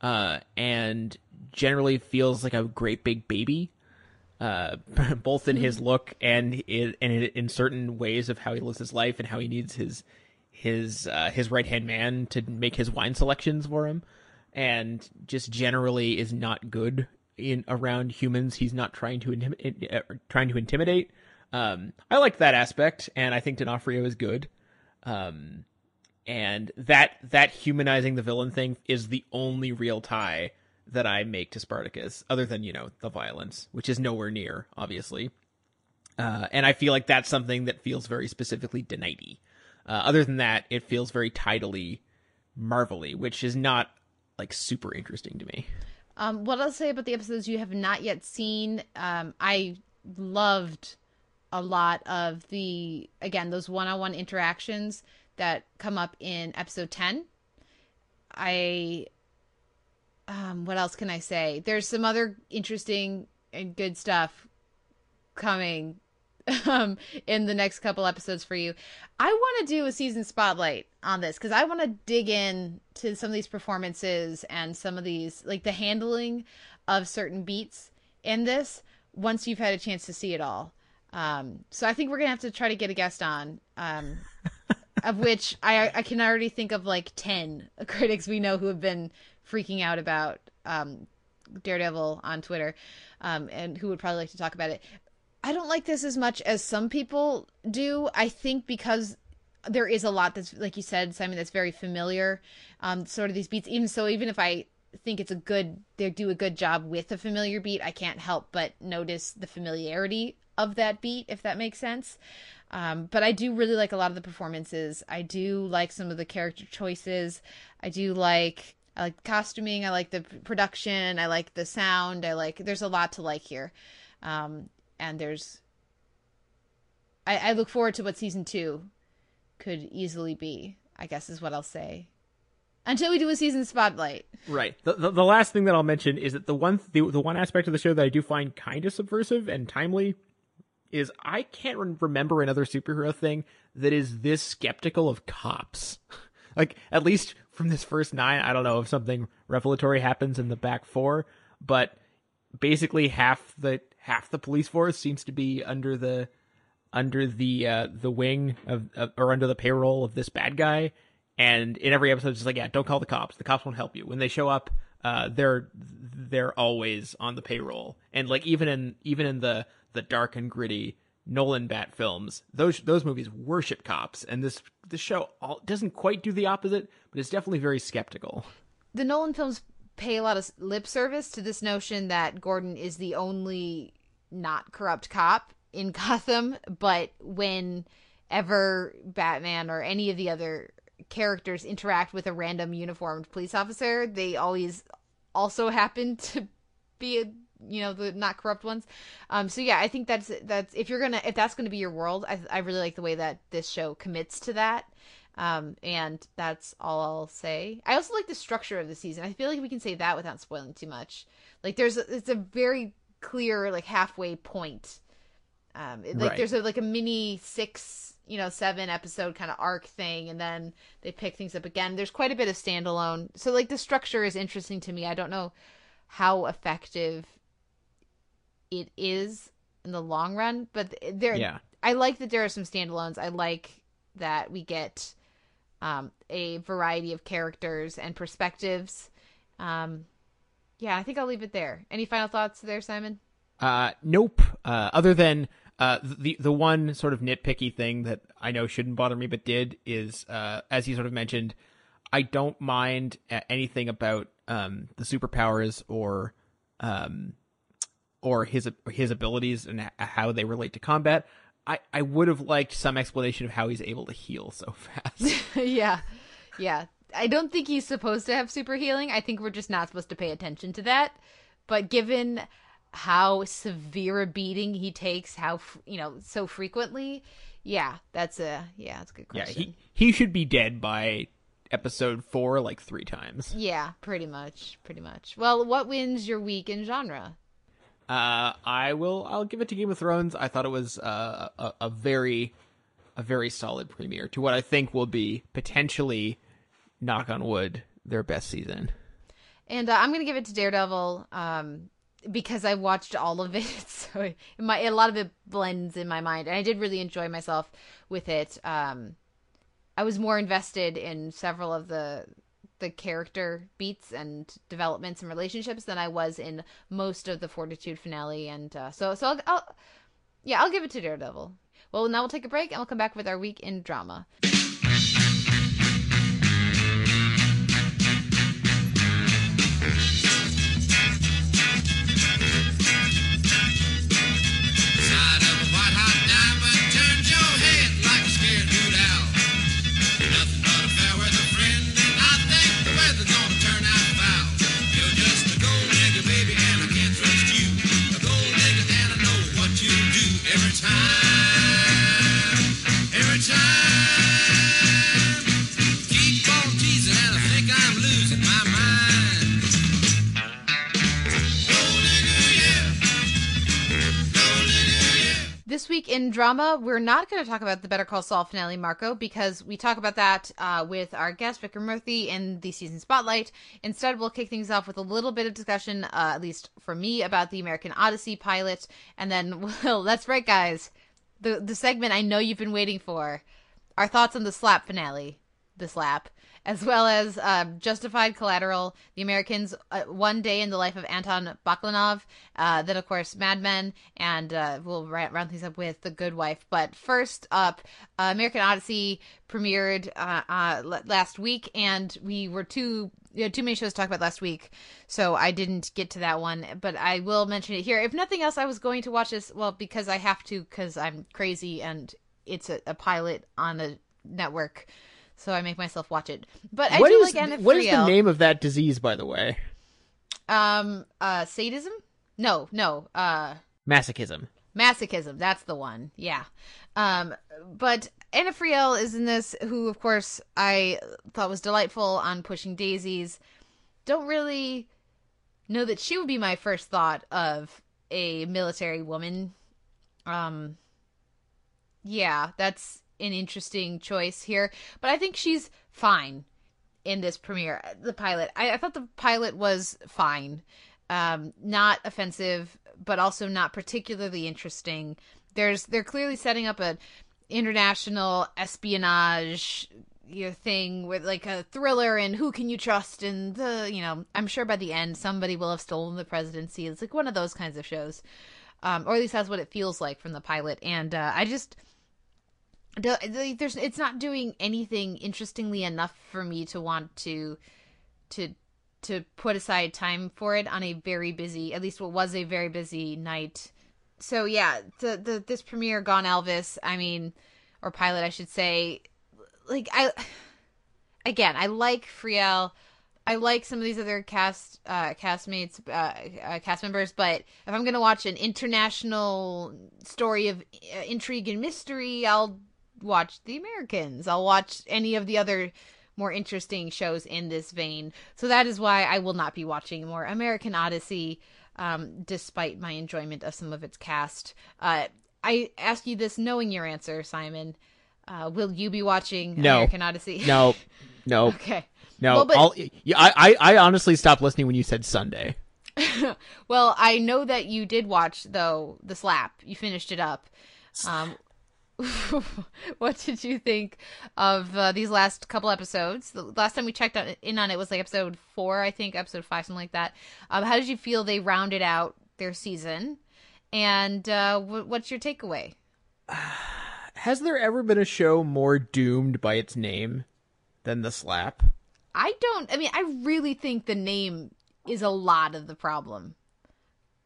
uh, and generally feels like a great big baby. Uh, both in his look and in, and in certain ways of how he lives his life and how he needs his his uh, his right hand man to make his wine selections for him and just generally is not good in around humans. He's not trying to intim- uh, trying to intimidate. Um, I like that aspect, and I think D'Onofrio is good. Um, and that that humanizing the villain thing is the only real tie that I make to Spartacus, other than you know the violence, which is nowhere near, obviously. Uh, and I feel like that's something that feels very specifically DeKnighty. Uh, other than that, it feels very tidily Marvelly, which is not like super interesting to me. Um, what I'll say about the episodes you have not yet seen, um, I loved a lot of the again those one-on-one interactions that come up in episode 10 i um what else can i say there's some other interesting and good stuff coming um in the next couple episodes for you. I want to do a season spotlight on this cuz I want to dig in to some of these performances and some of these like the handling of certain beats in this once you've had a chance to see it all. Um so I think we're going to have to try to get a guest on um of which I I can already think of like 10 critics we know who have been freaking out about um Daredevil on Twitter, um, and who would probably like to talk about it. I don't like this as much as some people do. I think because there is a lot that's like you said, Simon, that's very familiar. Um, sort of these beats. Even so, even if I think it's a good, they do a good job with a familiar beat, I can't help but notice the familiarity of that beat, if that makes sense. Um, but I do really like a lot of the performances. I do like some of the character choices. I do like I like costuming. I like the production. I like the sound. I like. There's a lot to like here. Um, and there's I, I look forward to what season two could easily be. I guess is what I'll say. Until we do a season spotlight. Right. The, the, the last thing that I'll mention is that the one the, the one aspect of the show that I do find kind of subversive and timely is I can't re- remember another superhero thing that is this skeptical of cops. like at least from this first nine, I don't know if something revelatory happens in the back four, but basically half the half the police force seems to be under the under the uh, the wing of, or under the payroll of this bad guy. And in every episode, it's like, yeah, don't call the cops. The cops won't help you. When they show up, uh, they're they're always on the payroll. And like even in even in the the dark and gritty Nolan Bat films, those those movies worship cops, and this this show all, doesn't quite do the opposite, but it's definitely very skeptical. The Nolan films pay a lot of lip service to this notion that Gordon is the only not corrupt cop in Gotham, but whenever Batman or any of the other characters interact with a random uniformed police officer, they always also happen to be a you know the not corrupt ones. Um so yeah i think that's that's if you're gonna if that's gonna be your world i, I really like the way that this show commits to that. Um and that's all i'll say. I also like the structure of the season. I feel like we can say that without spoiling too much. Like there's a, it's a very clear like halfway point. Um it- like Right. there's a like a mini six you know seven episode kind of arc thing and then they pick things up again. There's quite a bit of standalone. So like the structure is interesting to me. I don't know how effective it is in the long run but there Yeah. i like that there are some standalones i like that we get um a variety of characters and perspectives um yeah i think i'll leave it there any final thoughts there simon Uh, nope. Uh, other than uh, the the one sort of nitpicky thing that I know shouldn't bother me but did is, uh, as you sort of mentioned, I don't mind anything about um, the superpowers or um, or his his abilities and how they relate to combat. I, I would have liked some explanation of how he's able to heal so fast. yeah yeah i don't think he's supposed to have super healing i think we're just not supposed to pay attention to that but given how severe a beating he takes how you know so frequently yeah that's a yeah that's a good question. yeah, he he should be dead by episode four like three times. yeah pretty much pretty much well what wins your week in genre Uh, I will. I'll give it to Game of Thrones. I thought it was uh, a, a very, a very solid premiere to what I think will be potentially, knock on wood, their best season. And uh, I'm gonna give it to Daredevil um, because I watched all of it, so my a lot of it blends in my mind, and I did really enjoy myself with it. Um, I was more invested in several of the the character beats and developments and relationships than I was in most of the Fortitude finale, and uh, so so I'll, I'll yeah I'll give it to Daredevil. Well, now we'll take a break and we'll come back with our week in drama. This week in drama, we're not going to talk about the Better Call Saul finale, Marco, because we talk about that uh, with our guest Vikram Murthy in the season spotlight. Instead, we'll kick things off with a little bit of discussion, uh, at least for me, about the American Odyssey pilot, and then, well, that's right, guys, the the segment I know you've been waiting for, our thoughts on the Slap finale, the Slap, as well as um, Justified Collateral, The Americans, uh, One Day in the Life of Anton Baklanov, uh, then of course Mad Men, and uh, we'll round things up with The Good Wife. But first up, American Odyssey premiered uh, uh, last week, and we were too. You know, too many shows to talk about last week, so I didn't get to that one. But I will mention it here. If nothing else, I was going to watch this. Well, because I have to, because I'm crazy, and it's a, a pilot on a network, so I make myself watch it. But I What do is like Anna what is the name of that disease, by the way? Um, uh, sadism? No, no. Uh, Masochism. Masochism, that's the one. Yeah. Um, but Anna Friel is in this, who, of course, I thought was delightful on Pushing Daisies. Don't really know that she would be my first thought of a military woman. Um, yeah, that's an interesting choice here, but I think she's fine in this premiere. The pilot, I, I thought the pilot was fine, um, not offensive, but also not particularly interesting. There's they're clearly setting up an international espionage you know, thing with like a thriller and who can you trust and the you know I'm sure by the end somebody will have stolen the presidency. It's like one of those kinds of shows, um, or at least that's what it feels like from the pilot. And uh, I just there's it's not doing anything interestingly enough for me to want to to to put aside time for it on a very busy at least what was a very busy night. So yeah the the this premiere gone elvis i mean or pilot i should say like i again i like friel i like some of these other cast uh castmates uh, uh cast members but if i'm gonna watch an international story of uh, intrigue and mystery i'll watch the americans i'll watch any of the other more interesting shows in this vein so that is why i will not be watching more american odyssey um, despite my enjoyment of some of its cast. Uh, I ask you this knowing your answer, Simon. Uh, will you be watching No. American Odyssey? No, no, okay. no. Well, but- I'll, I, I, I honestly stopped listening when you said Sunday. Well, I know that you did watch though the slap. You finished it up. Um, what did you think of uh, these last couple episodes? The last time we checked on, in on it was like episode four, I think, episode five, something like that. Um, how did you feel they rounded out their season? And uh, wh- what's your takeaway? Has there ever been a show more doomed by its name than The Slap? I don't. I mean, I really think the name is a lot of the problem.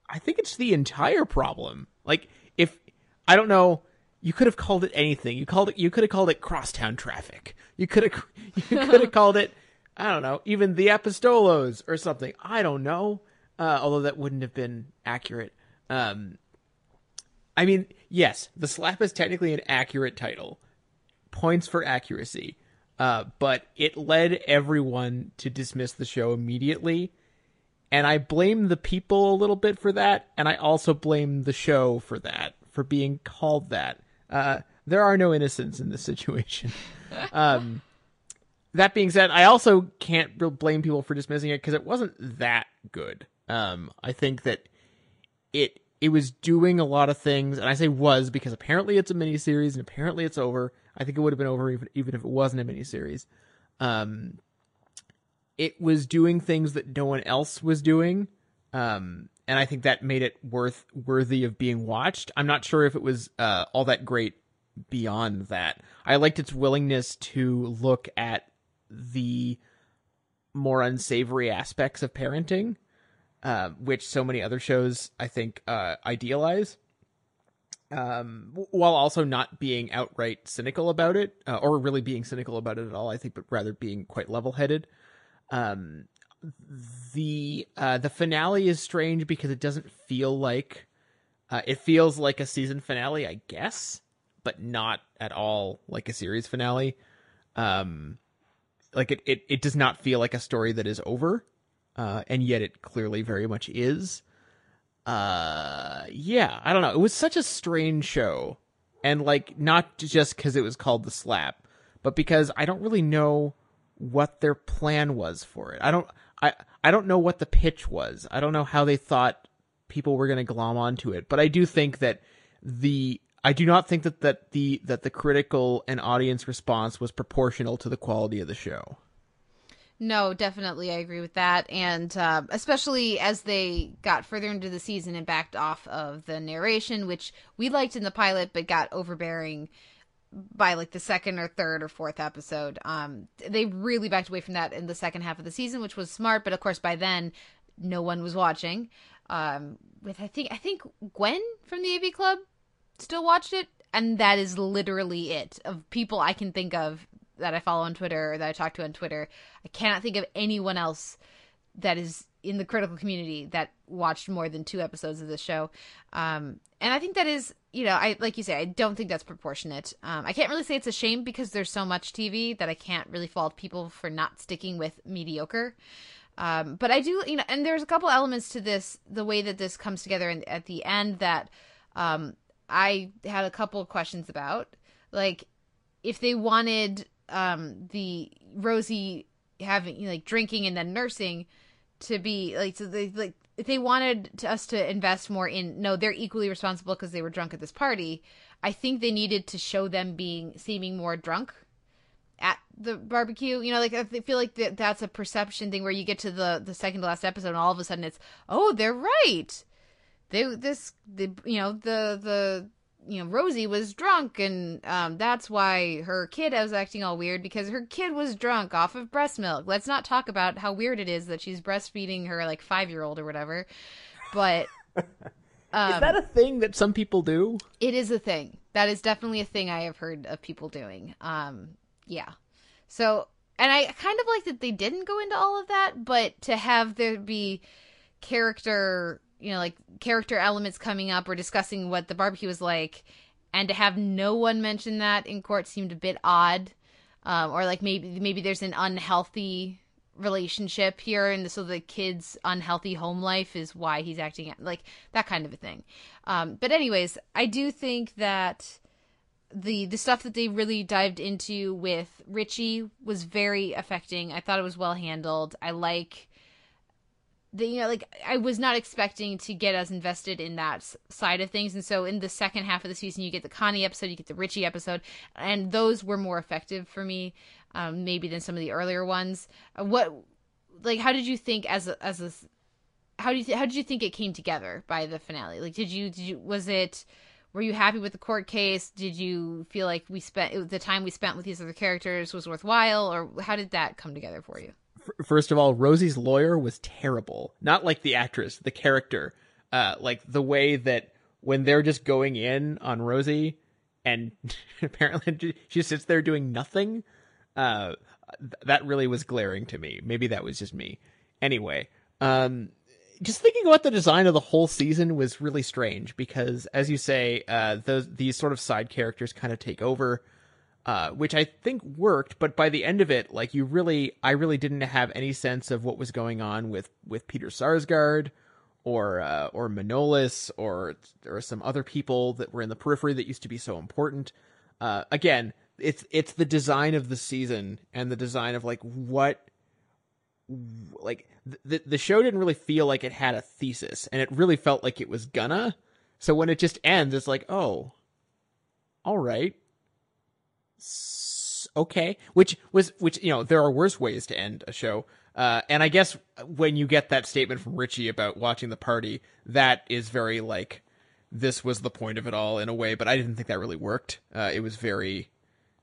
I think it's the entire problem. Like, if I don't know, you could have called it anything. You called it. You could have called it crosstown traffic. You could have. You could have called it. I don't know. Even the Apostolos or something. I don't know. Uh, although that wouldn't have been accurate. Um, I mean, yes, the slap is technically an accurate title. Points for accuracy. Uh, but it led everyone to dismiss the show immediately and I blame the people a little bit for that, and I also blame the show for that, for being called that. Uh, there are no innocents in this situation. um, that being said, I also can't blame people for dismissing it because it wasn't that good. Um, I think that it it was doing a lot of things, and I say was because apparently it's a miniseries and apparently it's over. I think it would have been over even even if it wasn't a miniseries. Um, it was doing things that no one else was doing um and i think that made it worth worthy of being watched. I'm not sure if it was uh all that great beyond that. I liked its willingness to look at the more unsavory aspects of parenting uh, which so many other shows i think uh idealize um while also not being outright cynical about it uh, or really being cynical about it at all i think but rather being quite level-headed. Um the uh the finale is strange because it doesn't feel like uh, it feels like a season finale i guess but not at all like a series finale. Um like it it, it does not feel like a story that is over uh and yet it clearly very much is. Uh yeah i don't know. It was such a strange show. And like not just because it was called the slap but because i don't really know what their plan was for it. I don't i i don't know what the pitch was. I don't know how they thought people were going to glom onto it but i do think that the i do not think that that the that the critical and audience response was proportional to the quality of the show. No, definitely, I agree with that, and uh, especially as they got further into the season and backed off of the narration, which we liked in the pilot, but got overbearing by like the second or third or fourth episode. Um, they really backed away from that in the second half of the season, which was smart. But of course, by then, no one was watching. Um, with I think I think Gwen from the AV Club still watched it, and that is literally it of people I can think of that I follow on Twitter or that I talk to on Twitter. I cannot think of anyone else that is in the critical community that watched more than two episodes of this show. Um, and I think that is, you know, I like you say, I don't think that's proportionate. Um, I can't really say it's a shame because there's so much TV that I can't really fault people for not sticking with mediocre. Um, but I do, you know, and there's a couple elements to this, the way that this comes together and at the end that um, I had a couple questions about. Like, if they wanted um, the Rosie having, like, drinking and then nursing to be, like, so they, like, they wanted to, us to invest more in, no, they're equally responsible because they were drunk at this party, I think they needed to show them being, seeming more drunk at the barbecue. You know, like I feel like that that's a perception thing where you get to the the second to last episode and all of a sudden it's oh they're right. They this the you know the the you know Rosie was drunk and um that's why her kid was acting all weird because her kid was drunk off of breast milk. Let's not talk about how weird it is that she's breastfeeding her like 5-year-old or whatever. But um, is that a thing that some people do? It is a thing. That is definitely a thing I have heard of people doing. Um yeah. So, and I kind of like that they didn't go into all of that, but to have there be character, you know, like character elements coming up or discussing what the barbecue was like, and to have no one mention that in court seemed a bit odd. Um, or like maybe maybe there's an unhealthy relationship here and so the kid's unhealthy home life is why he's acting like that kind of a thing um, but anyways i do think that the the stuff that they really dived into with Richie was very affecting. I thought it was well handled. I like the you know like I was not expecting to get as invested in that side of things, and so in the second half of the season, you get the Connie episode, you get the Richie episode, and those were more effective for me, um, maybe than some of the earlier ones. Uh, what like how did you think as a, as a how do you th- how did you think it came together by the finale? Like did you did you was it were you happy with the court case? Did you feel like we spent the time we spent with these other characters was worthwhile, or how did that come together for you? First of all, Rosie's lawyer was terrible. Not like the actress, the character. Uh, like the way that when they're just going in on Rosie, and apparently she sits there doing nothing. Uh, that really was glaring to me. Maybe that was just me. Anyway, um, just thinking about the design of the whole season was really strange because, as you say, uh, those these sort of side characters kind of take over, uh, which I think worked. But by the end of it, like you really, I really didn't have any sense of what was going on with with Peter Sarsgaard or uh, or Manolis or or some other people that were in the periphery that used to be so important. Uh, again, it's it's the design of the season and the design of like what like the the show didn't really feel like it had a thesis, and it really felt like it was gonna. So when it just ends, it's like, oh, all right, okay. Which was which you know there are worse ways to end a show. Uh, and I guess when you get that statement from Richie about watching the party, that is very like this was the point of it all in a way. But I didn't think that really worked. Uh, it was very,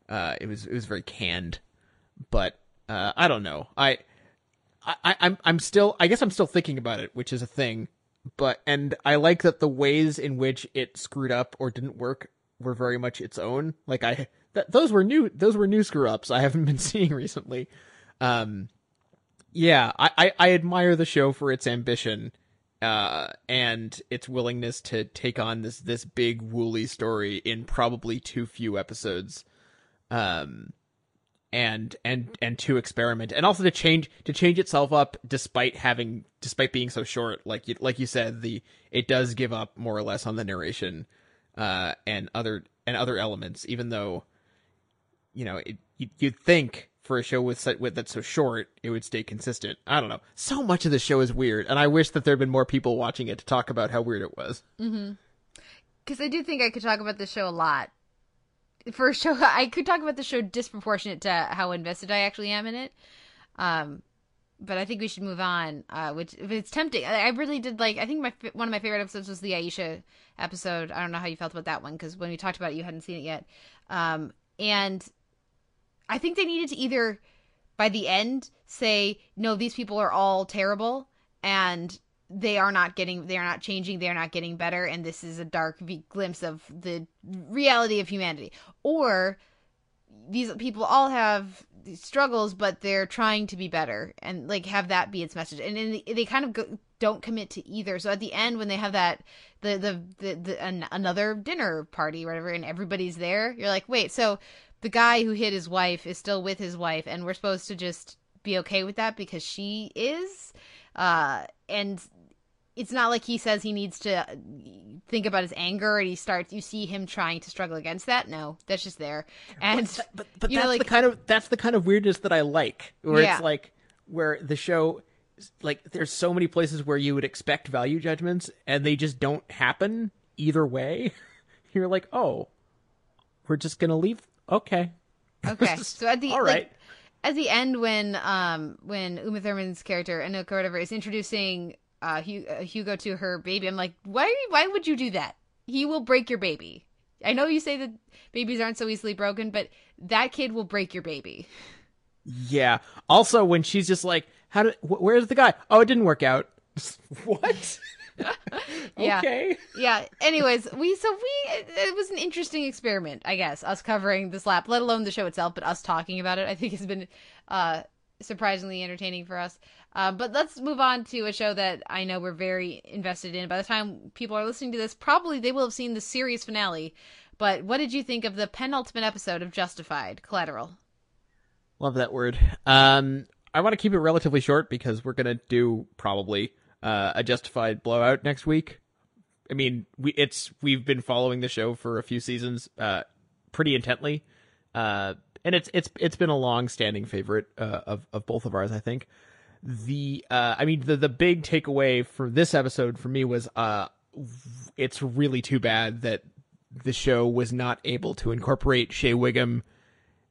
uh, it was it was very canned. But uh, I don't know. I I, I'm I'm still I guess I'm still thinking about it, which is a thing. But and I like that the ways in which it screwed up or didn't work were very much its own. Like I that those were new those were new screw ups I haven't been seeing recently. Um yeah, I, I, I admire the show for its ambition uh and its willingness to take on this this big woolly story in probably too few episodes. Um and and and to experiment and also to change to change itself up despite having despite being so short like you, like you said the it does give up more or less on the narration uh and other and other elements even though you know it, you, you'd think for a show with, with that's so short it would stay consistent i don't know so much of the show is weird and i wish that there'd been more people watching it to talk about how weird it was mm-hmm because i do think i could talk about the show a lot for a show I could talk about the show disproportionate to how invested I actually am in it. Um, but I think we should move on. Uh, which it's tempting, I, I really did like. I think my one of my favorite episodes was the Aisha episode. I don't know how you felt about that one because when we talked about it, you hadn't seen it yet. Um, and I think they needed to either by the end say no, these people are all terrible, and they are not getting they are not changing they are not getting better and this is a dark glimpse of the reality of humanity or these people all have struggles, but they're trying to be better and like have that be its message. And, and they kind of go, don't commit to either. So at the end, when they have that the the the, the an, another dinner party, whatever, and everybody's there, you're like, wait, so the guy who hit his wife is still with his wife, and we're supposed to just be okay with that because she is. Uh, and it's not like he says he needs to think about his anger and he starts you see him trying to struggle against that no that's just there and but but you know, like- the kind of that's the kind of weirdness that I like, where Yeah. it's like where the show, like, there's so many places where you would expect value judgments and they just don't happen either way. You're like, oh, we're just gonna leave. Okay, okay so at the all like, right. at the end when um when Uma Thurman's character Anoka or whatever is introducing uh, uh Hugo to her baby I'm like why why would you do that he will break your baby I know you say that babies aren't so easily broken but that kid will break your baby yeah. Also, when she's just like, how did? Wh- where's the guy? Oh, it didn't work out. what? Yeah. Okay. yeah anyways we so we it, it was an interesting experiment i guess us covering this lap let alone the show itself but us talking about it i think has been uh surprisingly entertaining for us uh, but let's move on to a show that i know we're very invested in by the time people are listening to this probably they will have seen the series finale but what did you think of the penultimate episode of justified collateral Love that word. Um, I want to keep it relatively short because we're gonna do probably uh, a justified blowout next week. I mean, we it's we've been following the show for a few seasons, uh, pretty intently, uh, and it's it's it's been a long standing favorite uh, of of both of ours. I think the uh, I mean the the big takeaway for this episode for me was uh, it's really too bad that the show was not able to incorporate Shea Whigham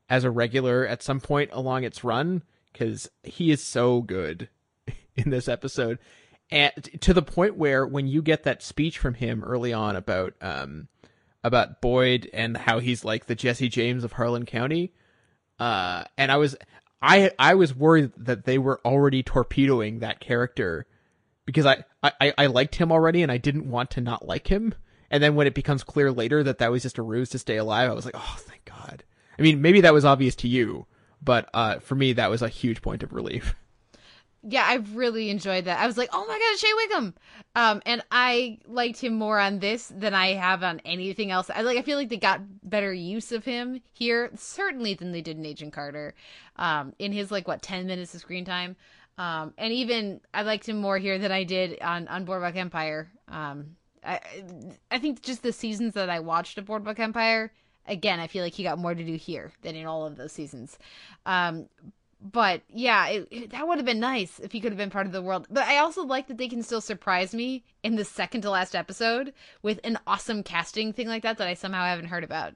as a regular at some point along its run because he is so good in this episode and to the point where when you get that speech from him early on about um about Boyd and how he's like the Jesse James of Harlan County uh and I was I I was worried that they were already torpedoing that character because I, I, I liked him already and I didn't want to not like him. And then when it becomes clear later that that was just a ruse to stay alive, I was like, oh, thank God. I mean, maybe that was obvious to you, but uh, for me, that was a huge point of relief. Yeah, I really enjoyed that. I was like, "Oh my god, Shea Whigham," um, and I liked him more on this than I have on anything else. I like. I feel like they got better use of him here, certainly than they did in Agent Carter, um, in his like what ten minutes of screen time, um, and even I liked him more here than I did on on Boardwalk Empire. Um, I I think just the seasons that I watched of Boardwalk Empire, again, I feel like he got more to do here than in all of those seasons. Um, but yeah, it, it- that would have been nice if he could have been part of the world. But I also like that they can still surprise me in the second to last episode with an awesome casting thing like that that I somehow haven't heard about.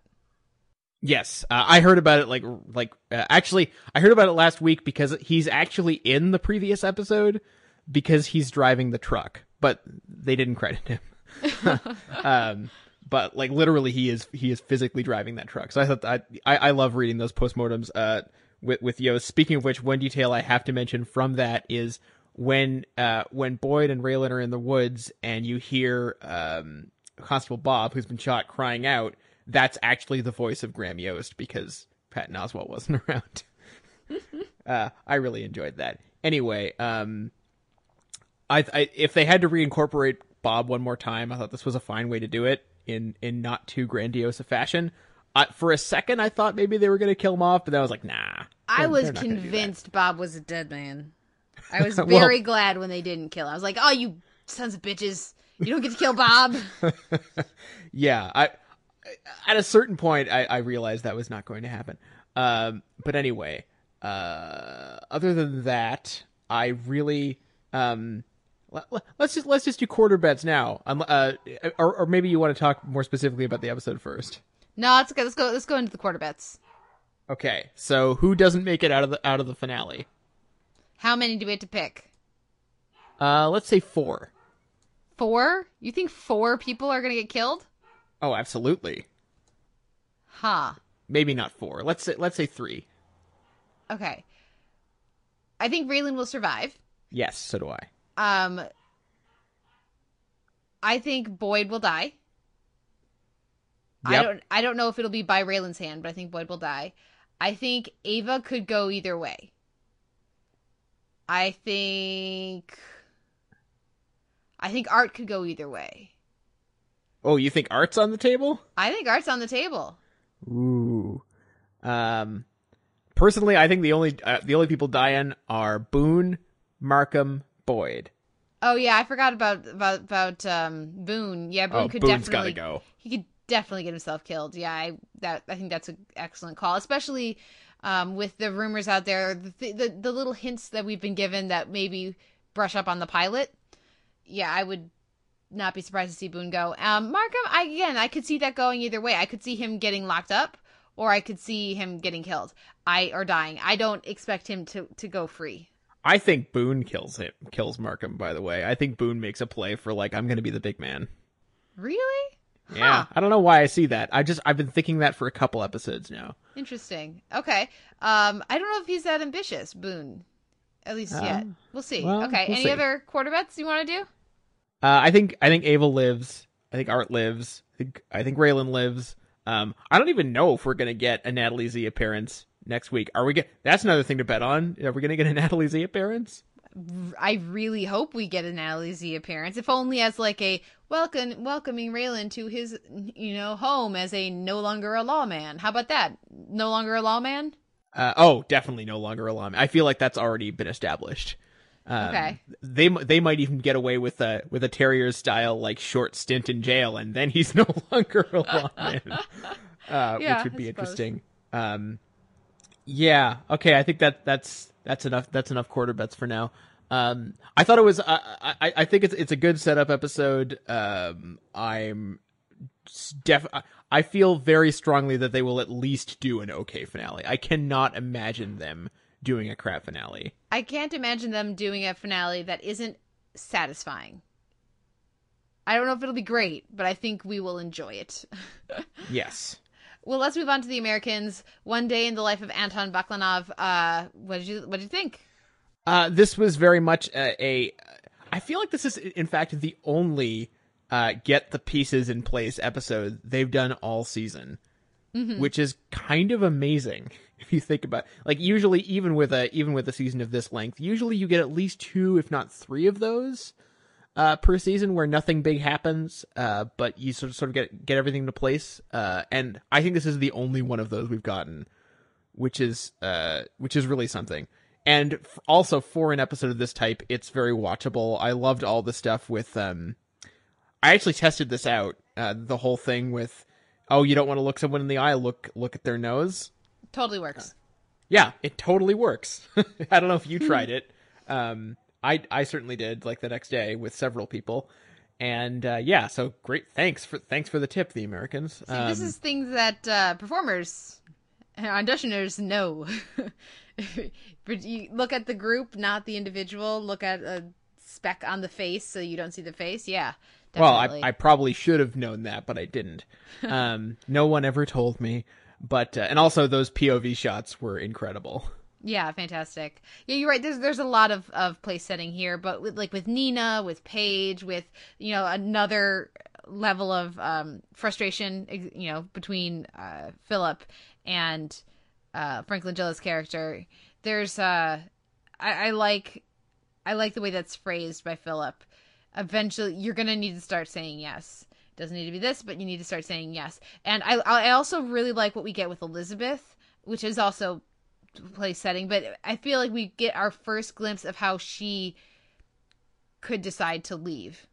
Yes, uh, I heard about it like like uh, actually I heard about it last week because he's actually in the previous episode because he's driving the truck, but they didn't credit him. um, but like literally, he is he is physically driving that truck. So I thought I I, I love reading those postmortems. Uh, with with Yost. Speaking of which, one detail I have to mention from that is when uh when Boyd and Raylan are in the woods and you hear um Constable Bob, who's been shot, crying out. That's actually the voice of Graham Yost because Patton Oswalt wasn't around. uh, I really enjoyed that. Anyway, um, I, I if they had to reincorporate Bob one more time, I thought this was a fine way to do it in in not too grandiose a fashion. For a second, I thought maybe they were going to kill him off, but then I was like, nah. I was they're not gonna do that. convinced Bob was a dead man. I was Well- very glad when they didn't kill him. I was like, "Oh, you sons of bitches! You don't get to kill Bob." yeah, I at a certain point I, I realized that was not going to happen. Um, but anyway, uh, other than that, I really um, let, us just let's just do quarter bets now. Um, uh, or, or maybe you want to talk more specifically about the episode first. No, let's go. Let's go. Let's go into the quarter bets. Okay, so who doesn't make it out of the out of the finale? How many do we have to pick? Uh, let's say four. Four? You think four people are gonna get killed? Oh, absolutely. Huh. Maybe not four. Let's say let's say three. Okay. I think Raylan will survive. Yes, so do I. Um, I think Boyd will die. I don't. I don't know if it'll be by Raylan's hand, but I think Boyd will die. I think Ava could go either way. I think I think Art could go either way. Oh, you think Art's on the table? I think Art's on the table. Ooh. Um, personally, I think the only uh, the only people dying are Boone, Markham, Boyd. Oh yeah, I forgot about about about um Boone. Yeah, Boone Oh, could Boone's definitely go. He could definitely get himself killed. Yeah, I that I think that's an excellent call, especially um with the rumors out there, the, the the little hints that we've been given that maybe brush up on the pilot. Yeah, I would not be surprised to see Boone go. Um Markham, I again, I could see that going either way. I could see him getting locked up or I could see him getting killed. I or dying. I don't expect him to to go free. I think Boone kills him, kills Markham. By the way, I think Boone makes a play for like I'm going to be the big man. Really? Yeah, I don't know why I see that. I just I've been thinking that for a couple episodes now. Interesting. Okay. Um, I don't know if he's that ambitious, Boone. At least yet. Um, We'll see. well, okay. we'll Any see. other quarter bets you want to do? Uh, I think I think Ava lives. I think Art lives. I think I think Raylan lives. Um, I don't even know if we're gonna get a Natalie Zea appearance next week. Are we get? That's another thing to bet on. Are we gonna get a Natalie Zea appearance? I really hope we get a Natalie Zea appearance, if only as like a welcome welcoming Raylan to his you know home as a no longer a lawman. How about that? No longer a lawman. Uh, oh, definitely no longer a lawman. I feel like that's already been established. Um, Okay. They they might even get away with a with a terrier style like short stint in jail, and then he's no longer a lawman, uh, Yeah, which would be interesting. Um, yeah. Okay. I think that that's that's enough. That's enough quarter bets for now. Um, I thought it was. I I, I think it's it's a good setup episode. Um, I'm def. I feel very strongly that they will at least do an okay finale. I cannot imagine them doing a crap finale. I can't imagine them doing a finale that isn't satisfying. I don't know if it'll be great, but I think we will enjoy it. Yes. Well, let's move on to the Americans. One day in the life of Anton Baklanov. Uh, what did you what did you think? Uh, this was very much a, a. I feel like this is, in fact, the only uh, get the pieces in place episode they've done all season, which is kind of amazing if you think about. Like usually, even with a even with a season of this length, usually you get at least two, if not three, of those uh, per season where nothing big happens, uh, but you sort of sort of get get everything into place. Uh, and I think this is the only one of those we've gotten which is uh which is really something and f- also for an episode of this type it's very watchable. I loved all the stuff with um i actually tested this out uh the whole thing with oh you don't want to look someone in the eye look look at their nose. Totally works. yeah it totally works. I don't know if you tried it. Um i i certainly did like the next day with several people. And uh yeah so great. Thanks for thanks for the tip the americans. See, this Um, is things that uh, performers and auditioners know. but you look at the group, not the individual. Look at a speck on the face, so you don't see the face. Yeah, Well. I, I probably should have known that, but I didn't. Um, no one ever told me. But uh, and also those POV shots were incredible. Yeah, fantastic. Yeah, you're right. There's there's a lot of of place setting here, but with like with Nina, with Paige, with you know another level of um frustration, you know, between uh Philip and uh Frank Langella's character. There's uh I, I like I like the way that's phrased by Philip. Eventually, you're gonna need to start saying yes. Doesn't need to be this, but you need to start saying yes. And I I also really like what we get with Elizabeth, which is also place setting, but I feel like we get our first glimpse of how she could decide to leave.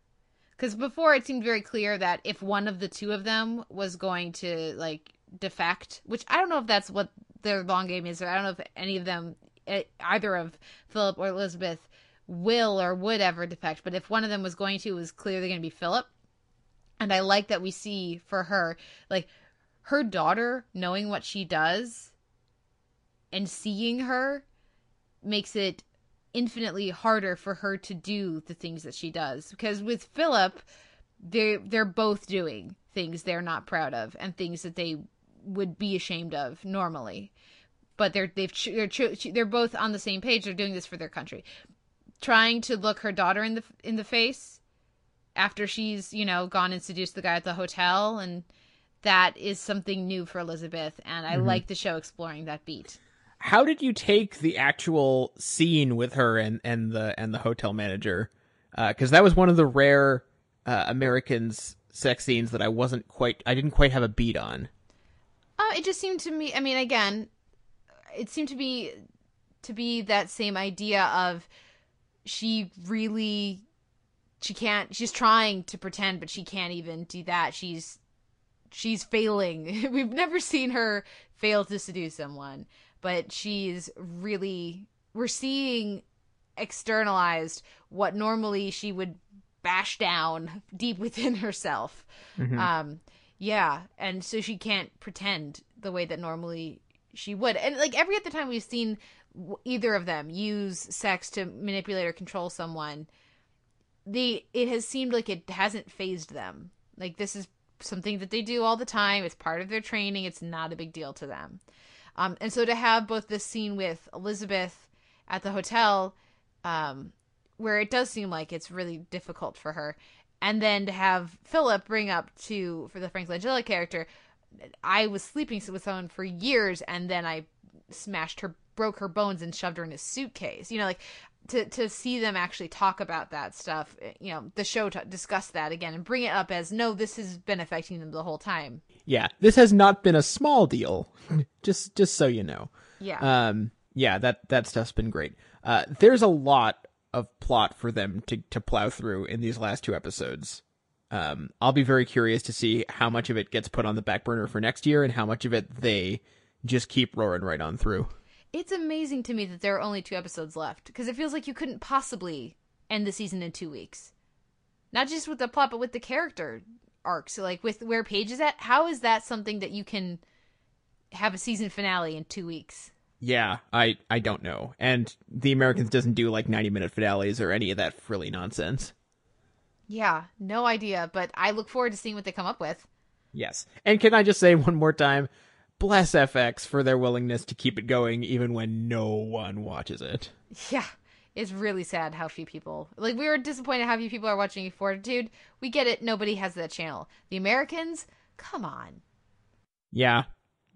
Because before it seemed very clear that if one of the two of them was going to like defect, which I don't know if that's what their long game is, I don't know if any of them, eh, either of Philip or Elizabeth, will or would ever defect. But if one of them was going to, it was clearly going to be Philip. And I like that we see for her, like her daughter knowing what she does and seeing her makes it infinitely harder for her to do the things that she does because with Philip they they're both doing things they're not proud of and things that they would be ashamed of normally but they're they've they're they're both on the same page they're doing this for their country trying to look her daughter in the in the face after she's you know gone and seduced the guy at the hotel and that is something new for Elizabeth, and I like the show exploring that beat. How did you take the actual scene with her and, and the and the hotel manager? Because that was one of the rare uh, Americans sex scenes that I wasn't quite I didn't quite have a beat on. It just seemed to me. I mean, again, it seemed to be to be that same idea of she really she can't. She's trying to pretend, but she can't even do that. She's she's failing. We've never seen her fail to seduce someone, but she's really. We're seeing externalized what normally she would bash down deep within herself. Um, yeah, and so she can't pretend the way that normally she would. And like every other time we've seen either of them use sex to manipulate or control someone, they it has seemed like it hasn't phased them. Like this is something that they do all the time. It's part of their training. It's not a big deal to them. Um, and so to have both this scene with Elizabeth at the hotel, um, where it does seem like it's really difficult for her, and then to have Philip bring up to for the Frank Langella character, I was sleeping with someone for years, and then I smashed her, broke her bones, and shoved her in a suitcase. You know, like to to see them actually talk about that stuff. You know, the show to discuss that again and bring it up as no, this has been affecting them the whole time. Yeah, this has not been a small deal. just just so you know. Yeah. Um yeah, that that stuff's been great. Uh there's a lot of plot for them to to plow through in these last two episodes. Um I'll be very curious to see how much of it gets put on the back burner for next year and how much of it they just keep roaring right on through. it's amazing to me that there are only two episodes left because it feels like you couldn't possibly end the season in two weeks. Not just with the plot, but with the character arcs. Like with where Paige is at, how is that something that you can have a season finale in two weeks? Yeah, I I don't know. And the Americans doesn't do like 90 minute finales or any of that frilly nonsense. Yeah, no idea, but I look forward to seeing what they come up with. Yes. And can I just say one more time, bless FX for their willingness to keep it going even when no one watches it. Yeah, it's really sad how few people like we were disappointed how few people are watching Fortitude. We get it, nobody has that channel. The Americans, come on. Yeah.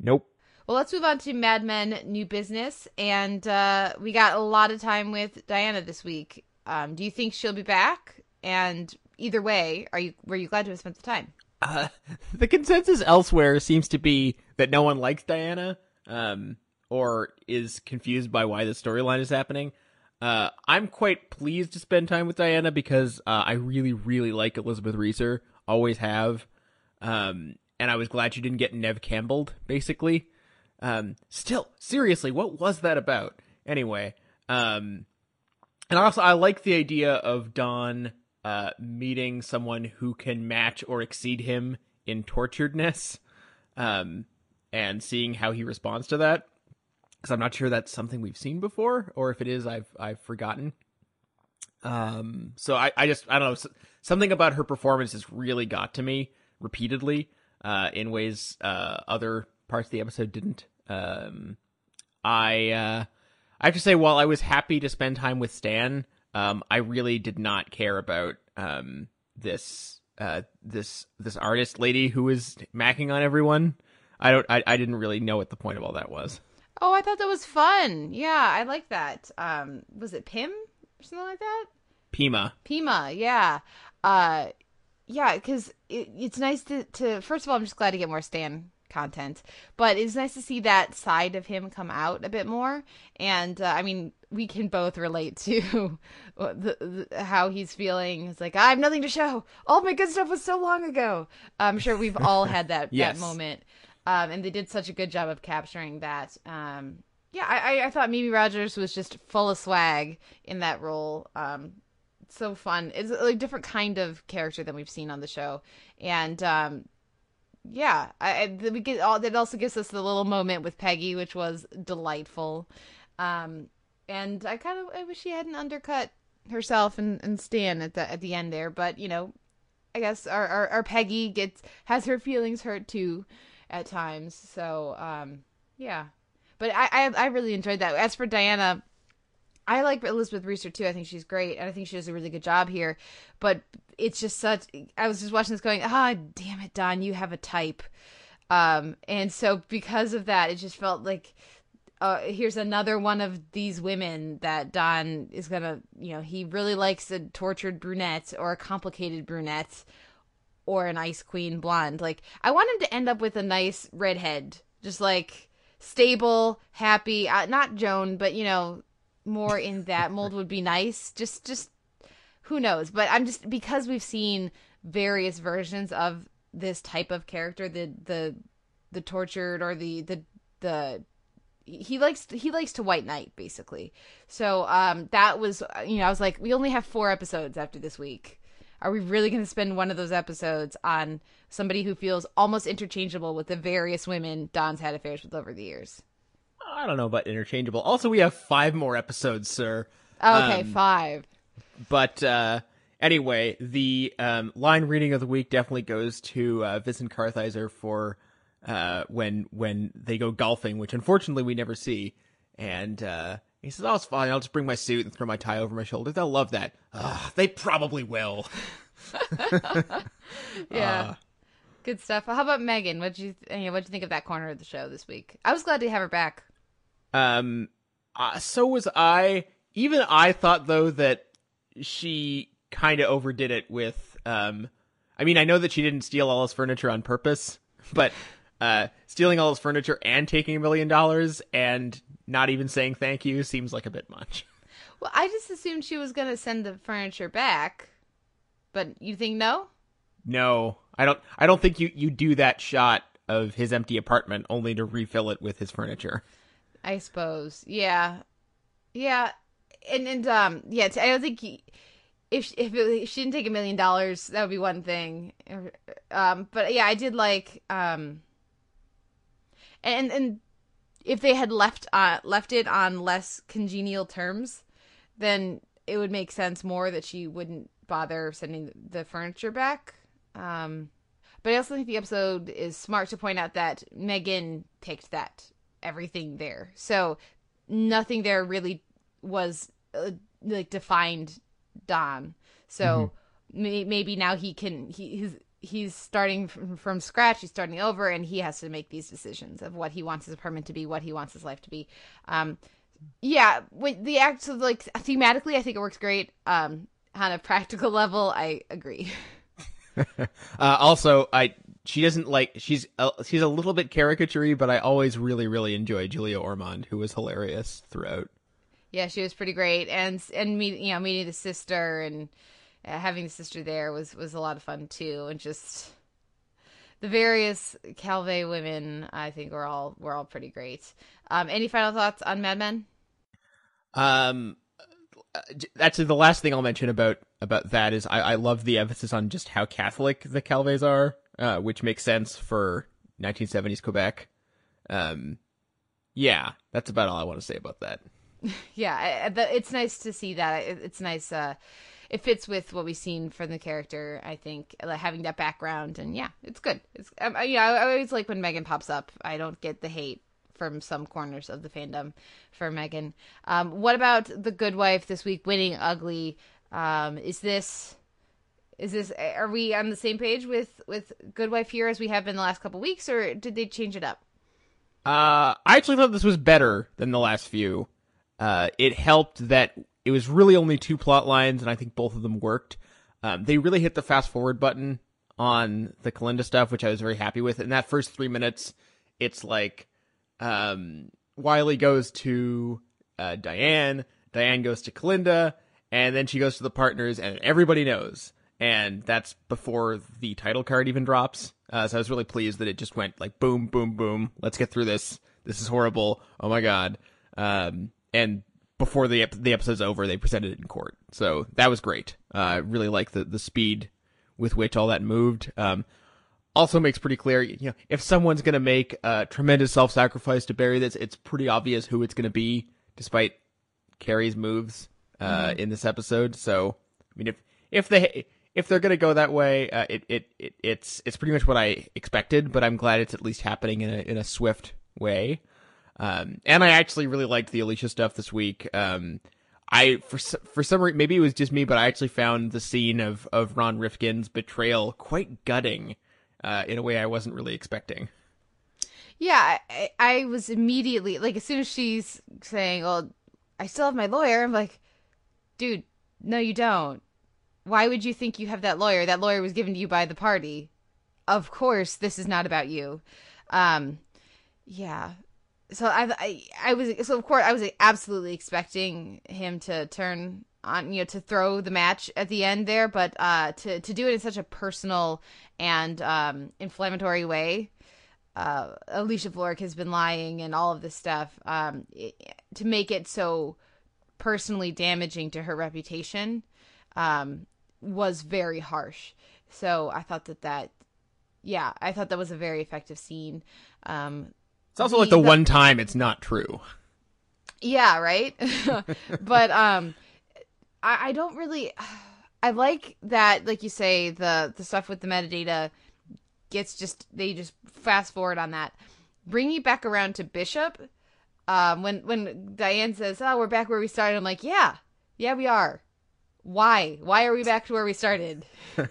Nope. Well, let's move on to Mad Men New Business, and uh, we got a lot of time with Diana this week. Um, do you think she'll be back? And either way, are you were you glad to have spent the time? Uh, the consensus elsewhere seems to be that no one likes Diana, um, or is confused by why the storyline is happening. Uh, I'm quite pleased to spend time with Diana because uh, I really, really like Elizabeth Reeser, always have. Um, and I was glad she didn't get Neve Campbelled, basically. Um, still, seriously, what was that about? Anyway, um, and also I like the idea of Don uh, meeting someone who can match or exceed him in torturedness, um, and seeing how he responds to that. Because I'm not sure that's something we've seen before, or if it is, I've I've forgotten. Um, so I, I just I don't know something about her performance has really got to me repeatedly, uh, in ways uh other parts of the episode didn't. Um, I uh, I have to say, while I was happy to spend time with Stan, um, I really did not care about um this uh this this artist lady who was macking on everyone. I don't I, I didn't really know what the point of all that was. Oh, I thought that was fun. Yeah, I like that. Um, was it Pim or something like that? Pima. Pima, yeah. Uh yeah, because it, it's nice to, to first of all, I'm just glad to get more Stan content, but it's nice to see that side of him come out a bit more. And uh, I mean, we can both relate to the, the, how he's feeling. It's like I have nothing to show. All my good stuff was so long ago. I'm sure we've all had that Yes. that moment, um, and they did such a good job of capturing that. Um, yeah, I, I, I thought Mimi Rogers was just full of swag in that role. Um, so fun. It's a different kind of character than we've seen on the show, and um, yeah, I, we get all. That also gives us the little moment with Peggy, which was delightful. Um, and I kind of I wish she hadn't undercut herself and, and Stan at the at the end there, but you know, I guess our, our our Peggy gets has her feelings hurt too at times. So um, yeah, but I, I I really enjoyed that. As for Diana, I like Elizabeth Reeser too. I think she's great, and I think she does a really good job here. But it's just such. I was just watching this, going, "Ah, damn it, Don, you have a type." Um, and so because of that, it just felt like uh, here's another one of these women that Don is gonna, you know, he really likes a tortured brunette or a complicated brunette or an ice queen blonde. Like I want him to end up with a nice redhead, just like stable, happy. Uh, not Joan, but you know, more in that mold would be nice. Just, just who knows? But I'm just because we've seen various versions of this type of character, the the the tortured or the the the he likes he likes to white knight basically. So um that was you know I was like we only have 4 episodes after this week. Are we really going to spend one of those episodes on somebody who feels almost interchangeable with the various women Don's had affairs with over the years? I don't know about interchangeable. Also, we have five more episodes, sir. Okay, Um, 5. But uh, anyway, the um, line reading of the week definitely goes to uh, Vincent Kartheiser for uh, when when they go golfing, which unfortunately we never see. And uh, he says, "Oh, it's fine. I'll just bring my suit and throw my tie over my shoulder. They'll love that. Ugh, they probably will." Yeah. Good stuff. How about Megan? What'd you you know, what'd you think of that corner of the show this week? I was glad to have her back. Um, uh, so was I. Even I thought though that she kind of overdid it with. Um, I mean, I know that she didn't steal all his furniture on purpose, but uh, stealing all his furniture and taking a million dollars and not even saying thank you seems like a bit much. Well, I just assumed she was going to send the furniture back. But you think no? No, I don't. I don't think you you do that shot of his empty apartment only to refill it with his furniture. I suppose. Yeah. Yeah. And and um yeah, I don't think he, if if, it, if she didn't take a million dollars, that would be one thing. Um but yeah, I did like um and and if they had left uh left it on less congenial terms, then it would make sense more that she wouldn't bother sending the furniture back. Um but I also think the episode is smart to point out that Megan picked that everything there. So nothing there really was uh, like defined Don. So may- maybe now he can he he's he's starting from, from scratch. He's starting over, and he has to make these decisions of what he wants his apartment to be, what he wants his life to be. Um, yeah, with the act so like thematically, I think it works great. Um, on a practical level, I agree. Uh, also, I she doesn't like she's a, she's a little bit caricaturey, but I always really really enjoy Julia Ormond, who was hilarious throughout. Yeah, she was pretty great, and and meet you know meeting the sister and uh, having the sister there was was a lot of fun too, and just the various Calvet women I think were all were all pretty great. Um, any final thoughts on Mad Men? Um, actually, the last thing I'll mention about about that is I, I love the emphasis on just how Catholic the Calvets are, uh, which makes sense for 1970s Quebec. Um, yeah, that's about all I want to say about that. Yeah, it's nice to see that. It's nice. Uh, it fits with what we've seen from the character. I think like, having that background, and yeah, it's good. It's um. I always like when Megan pops up. I don't get the hate from some corners of the fandom for Megan. Um, what about the Good Wife this week winning ugly? Um, is this is this are we on the same page with with Good Wife here as we have been the last couple weeks, or did they change it up? Uh, I actually thought this was better than the last few. Uh, it helped that it was really only two plot lines, and I think both of them worked. Um, they really hit the fast forward button on the Kalinda stuff, which I was very happy with. In that first three minutes, it's like um, Wiley goes to uh, Diane, Diane goes to Kalinda, and then she goes to the partners, and everybody knows. And that's before the title card even drops. Uh, so I was really pleased that it just went like boom, boom, boom. Let's get through this. This is horrible. Oh my god. Um, and before the ep- the episode's over, they presented it in court. So that was great. Uh, I really like the the speed with which all that moved. Um, also makes pretty clear, you know, if someone's gonna make a tremendous self sacrifice to bury this, it's pretty obvious who it's gonna be, despite Cary's moves uh, in this episode. So, I mean, if if they if they're gonna go that way, uh, it, it it it's it's pretty much what I expected. But I'm glad it's at least happening in a in a swift way. Um, and I actually really liked the Alicia stuff this week. Um, I for for some reason maybe it was just me, but I actually found the scene of of Ron Rifkin's betrayal quite gutting, uh, in a way I wasn't really expecting. Yeah, I, I was immediately like as soon as she's saying, "Well, I still have my lawyer," I'm like, "Dude, no, you don't. Why would you think you have that lawyer? That lawyer was given to you by the party. Of course, this is not about you." Um, yeah. So I, I, I was so of course I was absolutely expecting him to turn on, you know, to throw the match at the end there, but uh, to to do it in such a personal and um, inflammatory way uh, Alicia Florrick has been lying and all of this stuff um, it, to make it so personally damaging to her reputation um, was very harsh. So I thought that that, yeah, I thought that was a very effective scene. Um, It's also like the, one time it's not true. yeah, right. but um, I, I don't really. I like that, like you say, the the stuff with the metadata gets just they just fast forward on that. Bring you back around to Bishop. Um, when when Diane says, "Oh, we're back where we started," I'm like, "Yeah, yeah, we are." Why? Why are we back to where we started? uh,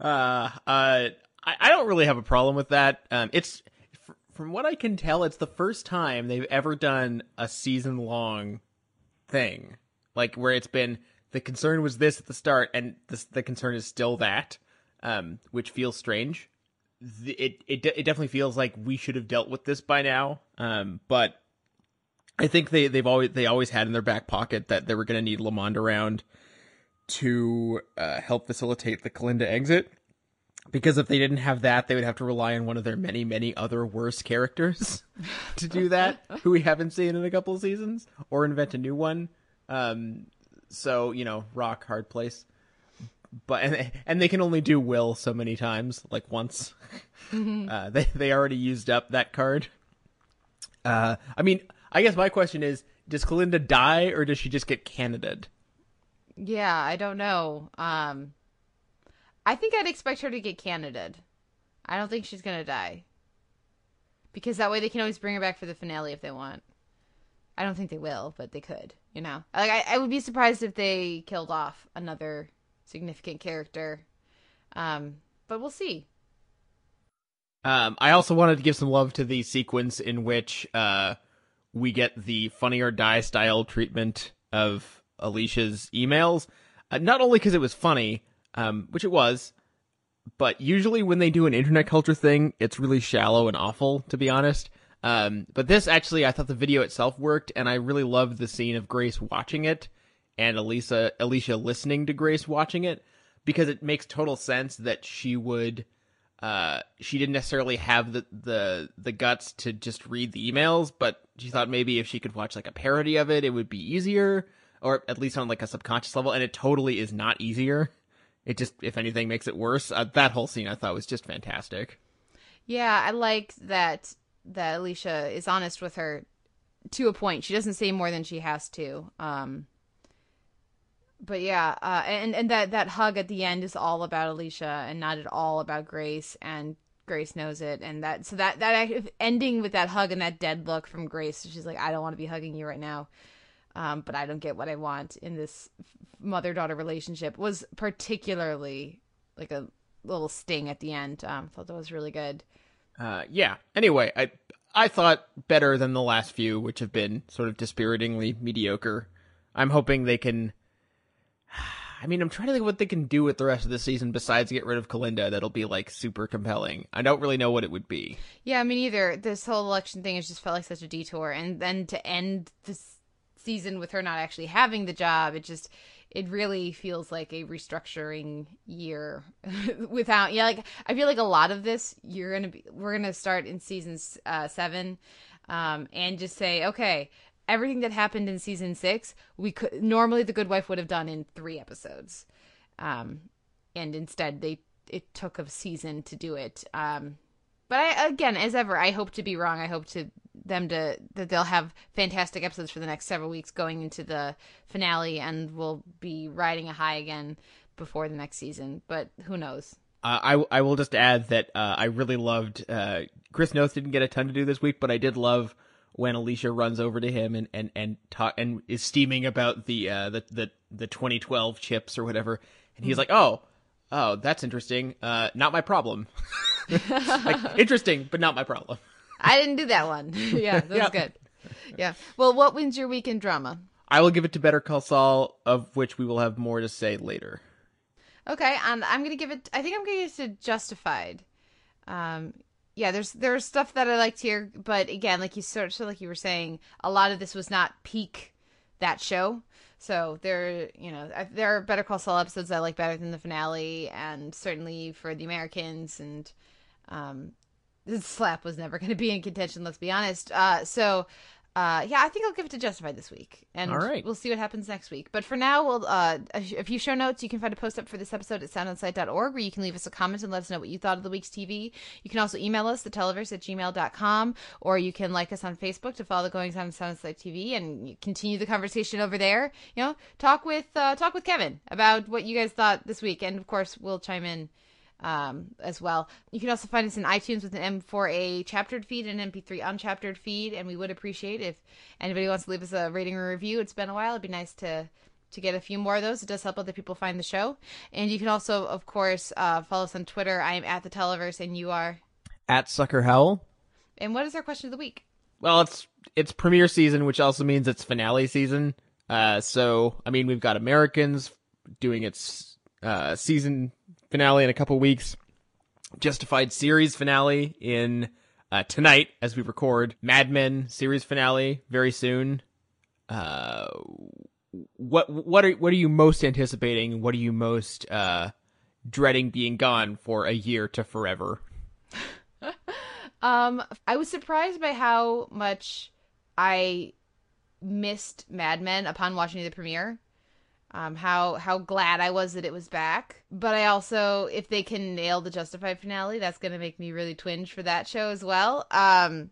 uh, I, I don't really have a problem with that. Um, it's f- from what I can tell, it's the first time they've ever done a season long thing, like where it's been the concern was this at the start, and this, the concern is still that, um, which feels strange. The, it it it definitely feels like we should have dealt with this by now. Um, but I think they they've always they always had in their back pocket that they were going to need Lemond around to uh, help facilitate the Kalinda exit. Because if they didn't have that, they would have to rely on one of their many, many other worse characters to do that, who we haven't seen in a couple of seasons, or invent a new one. Um, so you know, rock hard place. But and and they can only do Will so many times, like once. Uh, they they already used up that card. Uh, I mean, I guess my question is: Does Kalinda die, or does she just get Canadaed? Yeah, I don't know. Um, I think I'd expect her to get Canadaed. I don't think she's gonna die. Because that way they can always bring her back for the finale if they want. I don't think they will, but they could. You know, like I, I would be surprised if they killed off another significant character. Um, but we'll see. Um, I also wanted to give some love to the sequence in which uh, we get the funny or die style treatment of Alicia's emails. Uh, not only because it was funny, um, which it was, but usually when they do an internet culture thing, it's really shallow and awful, to be honest. Um, but this actually, I thought the video itself worked, and I really loved the scene of Grace watching it and Elisa, Alicia listening to Grace watching it because it makes total sense that she would uh, she didn't necessarily have the, the the guts to just read the emails, but she thought maybe if she could watch like a parody of it, it would be easier, or at least on like a subconscious level. And it totally is not easier. It just, if anything, makes it worse. Uh, that whole scene I thought was just fantastic. Yeah, I like that that Alicia is honest with her to a point. She doesn't say more than she has to. Um, but yeah, uh, and and that that hug at the end is all about Alicia and not at all about Grace, and Grace knows it, and that so that that ending with that hug and that dead look from Grace, she's like, I don't want to be hugging you right now, um, but I don't get what I want in this mother daughter relationship was particularly like a little sting at the end. Um, thought that was really good. Uh, yeah. Anyway, I I thought better than the last few, which have been sort of dispiritingly mediocre. I'm hoping they can I mean, I'm trying to think what they can do with the rest of the season besides get rid of Kalinda that'll be like super compelling. I don't really know what it would be. Yeah, I mean, either this whole election thing has just felt like such a detour, and then to end this season with her not actually having the job, it just it really feels like a restructuring year without yeah like i feel like a lot of this you're gonna be we're gonna start in season uh, seven um, and just say okay everything that happened in season six, we could normally the Good Wife would have done in three episodes, um, and instead they it took a season to do it. Um, but I, again, as ever, I hope to be wrong. I hope to them to that they'll have fantastic episodes for the next several weeks going into the finale, and we'll be riding a high again before the next season. But who knows? Uh, I I will just add that uh, I really loved uh, Chris Noth didn't get a ton to do this week, but I did love when Alicia runs over to him and and and talk and is steaming about the uh the the the 2012 chips or whatever, and he's like, "Oh, oh, that's interesting. Uh, not my problem." like interesting, but not my problem. I didn't do that one. yeah, that was good. Yeah. Well, what wins your weekend drama? I will give it to Better Call Saul, of which we will have more to say later. Okay, and I'm gonna give it. I think I'm gonna give it to Justified. Um, yeah, there's there's stuff that I liked here, but again, like you sort so like you were saying, a lot of this was not peak that show. So there, you know, there are Better Call Saul episodes I like better than the finale, and certainly for the Americans, and um, slap was never going to be in contention. Let's be honest. Uh, so. Uh, yeah, I think I'll give it to Justified this week, and All right. we'll see what happens next week. But for now, we'll uh, a, few show notes. You can find a post up for this episode at soundonsight.org, where you can leave us a comment and let us know what you thought of the week's TV. You can also email us, theteleverse at gmail.com, or you can like us on Facebook to follow the goings on of Sound on Sight TV and continue the conversation over there. You know, talk with uh, talk with Kevin about what you guys thought this week, and of course, we'll chime in um, as well. You can also find us in iTunes with an M4A chaptered feed and an MP3 unchaptered feed, and we would appreciate if anybody wants to leave us a rating or review. It's been a while; it'd be nice to to get a few more of those. It does help other people find the show, and you can also, of course, uh, follow us on Twitter. I am at the Televerse, and you are. At Sucker Howl. And what is our question of the week? Well, it's it's premiere season, which also means it's finale season. Uh, so I mean, we've got Americans doing its uh, season finale in a couple weeks. Justified series finale in uh, tonight as we record. Mad Men series finale very soon. Uh, what what are what are you most anticipating? What are you most uh, dreading being gone for a year to forever? Um, I was surprised by how much I missed Mad Men upon watching the premiere. Um, how how glad I was that it was back. But I also, if they can nail the Justified finale, that's gonna make me really twinge for that show as well. Um,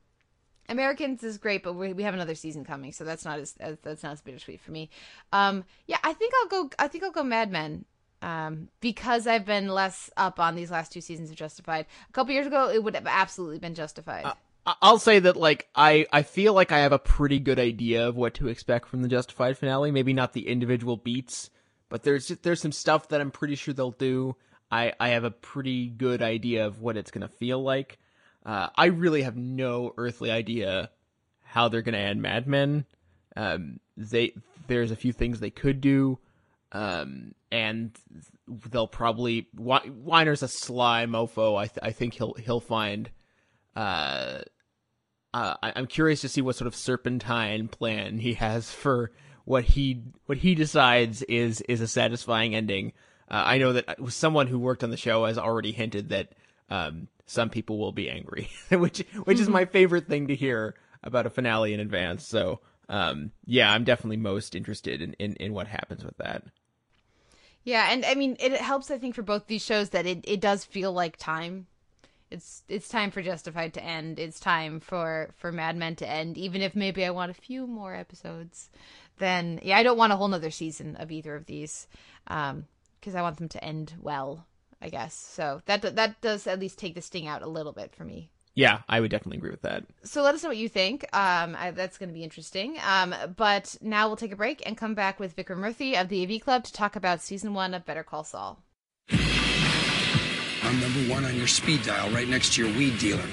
Americans is great, but we, we have another season coming, so that's not as, that's not as bittersweet for me. Um, yeah, I think I'll go. I think I'll go Mad Men. Um, because I've been less up on these last two seasons of Justified. A couple years ago, it would have absolutely been Justified. I- I'll say that like I I feel like I have a pretty good idea of what to expect from the Justified finale. Maybe not the individual beats, but there's there's some stuff that I'm pretty sure they'll do. I I have a pretty good idea of what it's gonna feel like. Uh, I really have no earthly idea how they're gonna end Mad Men. Um, they there's a few things they could do, um, and they'll probably Weiner's a sly mofo. I th- I think he'll he'll find. Uh, uh, I- I'm curious to see what sort of serpentine plan he has for what he what he decides is is a satisfying ending. Uh, I know that someone who worked on the show has already hinted that um, some people will be angry, which which is my favorite thing to hear about a finale in advance. So um, yeah, I'm definitely most interested in, in, in what happens with that. Yeah, and I mean, it helps. I think for both these shows that it, it does feel like time. It's it's time for Justified to end. It's time for for Mad Men to end. Even if maybe I want a few more episodes, then yeah, I don't want a whole nother season of either of these, um, because I want them to end well. I guess so. That that does at least take the sting out a little bit for me. Yeah, I would definitely agree with that. So let us know what you think. Um, I, that's going to be interesting. Um, but now we'll take a break and come back with Vikram Murthi of the AV Club to talk about season one of Better Call Saul. I'm number one on your speed dial right next to your weed dealer.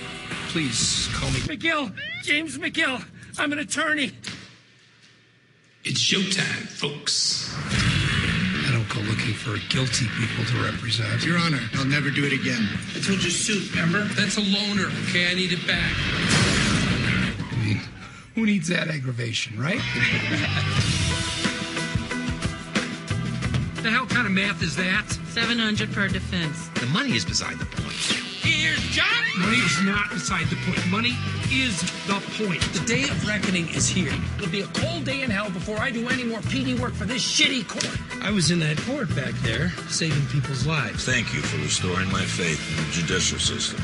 Please call me. McGill! James McGill! I'm an attorney! It's showtime, folks. I don't go looking for guilty people to represent. Your Honor, I'll never do it again. I told you suit, remember? That's a loaner, okay? I need it back. I mean, who needs that aggravation, right? The hell kind of math is that? 700 per defense. The money is beside the point. Here's Johnny! Money is not beside the point. Money is the point. The day of reckoning is here. It'll be a cold day in hell before I do any more PD work for this shitty court. I was in that court back there, saving people's lives. Thank you for restoring my faith in the judicial system.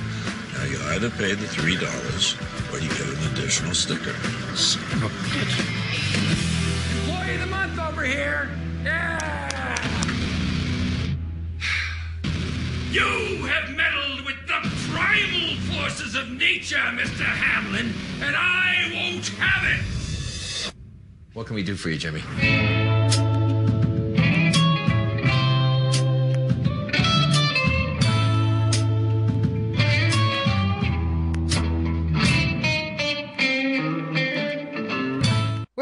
Now you either pay the three dollars or you get an additional sticker. Son of a bitch. Employee of the month over here! Yeah! You have meddled with the primal forces of nature, Mr. Hamlin, and I won't have it! What can we do for you, Jimmy?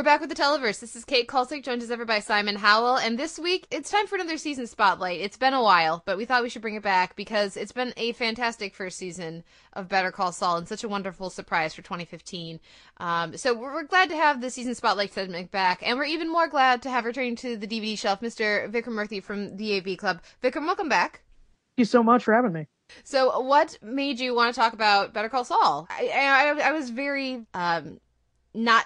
Back with the Televerse. This is Kate Kulzick, joined as ever by Simon Howell. And this week, it's time for another season spotlight. It's been a while, but we thought we should bring it back because it's been a fantastic first season of Better Call Saul and such a wonderful surprise for 2015. Um, so we're, we're, glad to have the season spotlight segment back, and we're even more glad to have returning to the DVD shelf Mr. Vikram Murthi from the AV Club. Vikram, welcome back. Thank you so much for having me. So, what made you want to talk about Better Call Saul? I, I, I was very um, not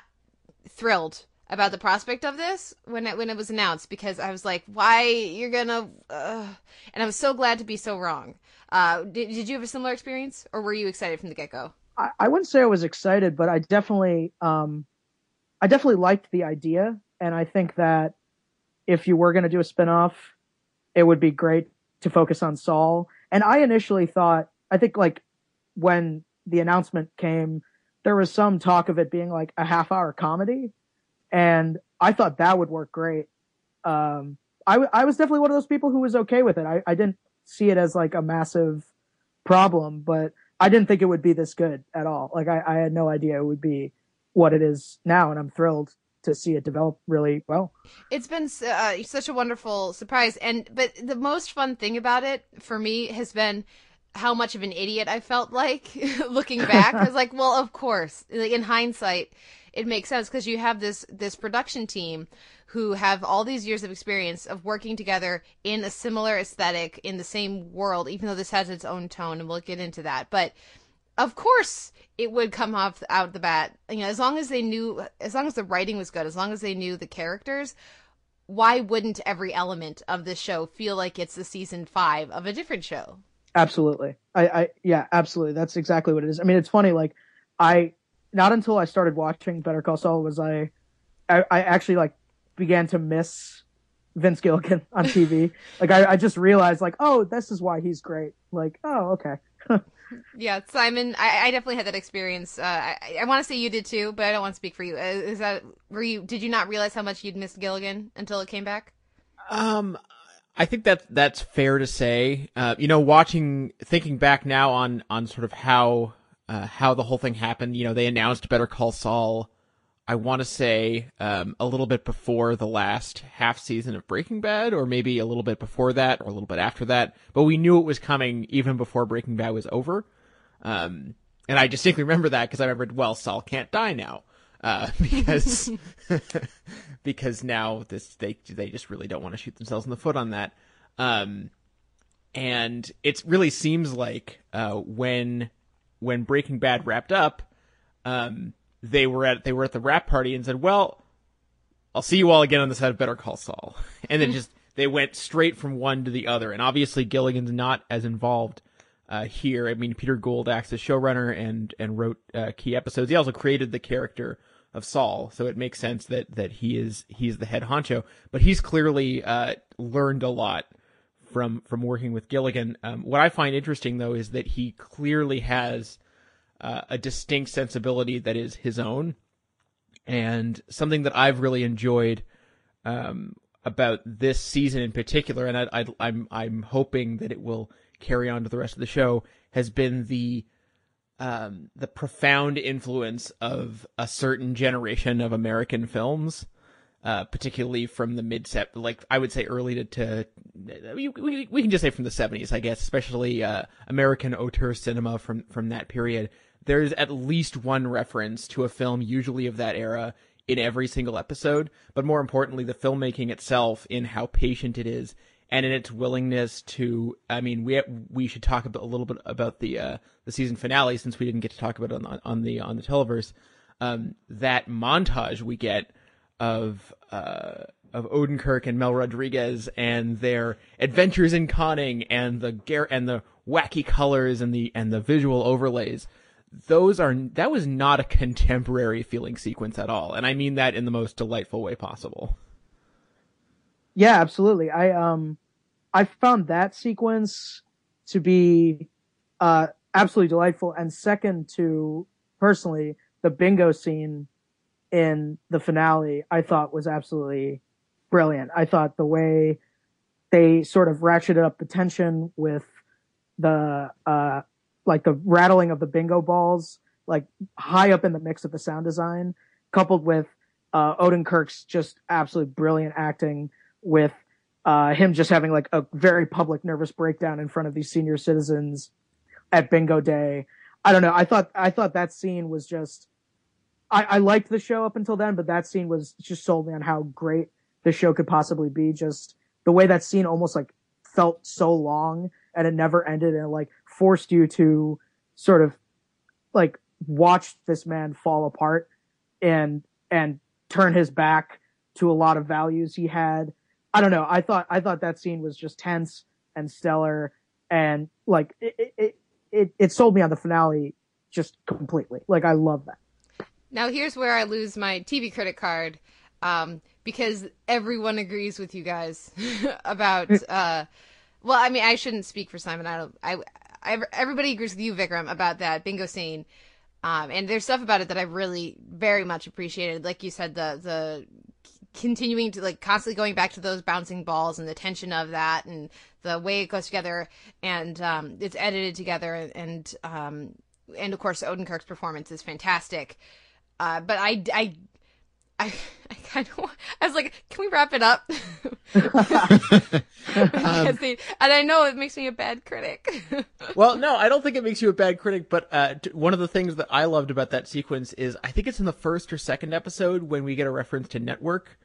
thrilled about the prospect of this when it when it was announced because I was like, why you're gonna? Uh... And I was so glad to be so wrong. Uh, did, did you have a similar experience, or were you excited from the get go? I, I wouldn't say I was excited, but I definitely, um, I definitely liked the idea, and I think that if you were going to do a spinoff, it would be great to focus on Saul. And I initially thought, I think like when the announcement came there was some talk of it being like a half hour comedy, and I thought that would work great. Um, I, w- I was definitely one of those people who was okay with it. I, I didn't see it as like a massive problem, but I didn't think it would be this good at all. Like I, I had no idea it would be what it is now, and I'm thrilled to see it develop really well. It's been uh, such a wonderful surprise, and but the most fun thing about it for me has been how much of an idiot I felt like looking back. I was like, well, of course, like in hindsight, it makes sense because you have this this production team who have all these years of experience of working together in a similar aesthetic in the same world, even though this has its own tone, and we'll get into that. But of course, it would come off out the bat. You know, as long as they knew, as long as the writing was good, as long as they knew the characters. Why wouldn't every element of this show feel like it's the season five of a different show? Absolutely. I, I, yeah, absolutely. That's exactly what it is. I mean, it's funny. Like, I, not until I started watching Better Call Saul was I, I, I actually like began to miss Vince Gilligan on TV. like, I, I just realized like, oh, this is why he's great. Like, oh, okay. yeah, Simon, I, I, definitely had that experience. Uh, I, I want to say you did too, but I don't want to speak for you. Uh, is that were you? Did you not realize how much you'd missed Gilligan until it came back? Um, I think that that's fair to say. Uh, you know, watching, thinking back now on on sort of how uh, how the whole thing happened. You know, they announced Better Call Saul. I want to say um, a little bit before the last half season of Breaking Bad, or maybe a little bit before that, or a little bit after that. But we knew it was coming even before Breaking Bad was over. Um, and I distinctly remember that because I remembered, well, Saul can't die now uh, because because now this they they just really don't want to shoot themselves in the foot on that. Um, and it really seems like uh, when when Breaking Bad wrapped up, um, they were at they were at the wrap party and said, "Well, I'll see you all again on the set of Better Call Saul," and then just they went straight from one to the other. And obviously, Gilligan's not as involved uh, here. I mean, Peter Gould acts as showrunner and and wrote uh, key episodes. He also created the character of Saul, so it makes sense that that he is he's the head honcho. But he's clearly uh, learned a lot from from working with Gilligan. Um, what I find interesting though is that he clearly has uh, a distinct sensibility that is his own, and something that I've really enjoyed um, about this season in particular, and I, I'm I'm hoping that it will carry on to the rest of the show, has been the um, the profound influence of a certain generation of American films, uh, particularly from the mid set, like I would say early to, to we, we, can just say from the seventies, I guess, especially uh, American auteur cinema from from that period. There's at least one reference to a film, usually of that era, in every single episode. But more importantly, the filmmaking itself, in how patient it is and in its willingness to I mean we we should talk about, a little bit about the uh, the season finale since we didn't get to talk about it on, on the on the televerse. Um, that montage we get of uh, of Odenkirk and Mel Rodriguez and their adventures in conning and the and the wacky colors and the and the visual overlays those are that was not a contemporary feeling sequence at all. And I mean that in the most delightful way possible. Yeah absolutely. I um I found that sequence to be uh, absolutely delightful. And second to personally, the bingo scene in the finale, I thought was absolutely brilliant. I thought the way they sort of ratcheted up the tension with the uh, like the rattling of the bingo balls, like high up in the mix of the sound design, coupled with uh, Odenkirk's just absolutely brilliant acting with uh, him just having like a very public nervous breakdown in front of these senior citizens at bingo day. I don't know. I thought I thought that scene was just. I, I liked the show up until then, but that scene was just sold me on how great the show could possibly be. Just the way that scene almost like felt so long and it never ended and it, like forced you to sort of like watch this man fall apart and and turn his back to a lot of values he had. I don't know. I thought I thought that scene was just tense and stellar and like it it it, it sold me on the finale just completely. Like I love that. Now here's where I lose my TV credit card, um, because everyone agrees with you guys about. Uh, well, I mean, I shouldn't speak for Simon. I don't. I, I everybody agrees with you, Vikram, about that bingo scene. Um, and there's stuff about it that I really very much appreciated. Like you said, the the continuing to like constantly going back to those bouncing balls and the tension of that and the way it goes together and um, it's edited together and um, and of course Odenkirk's performance is fantastic. Uh, but I, I, I, I kind of, I was like, can we wrap it up? um, and I know it makes me a bad critic. well, no, I don't think it makes you a bad critic, but uh, one of the things that I loved about that sequence is I think it's in the first or second episode when we get a reference to network.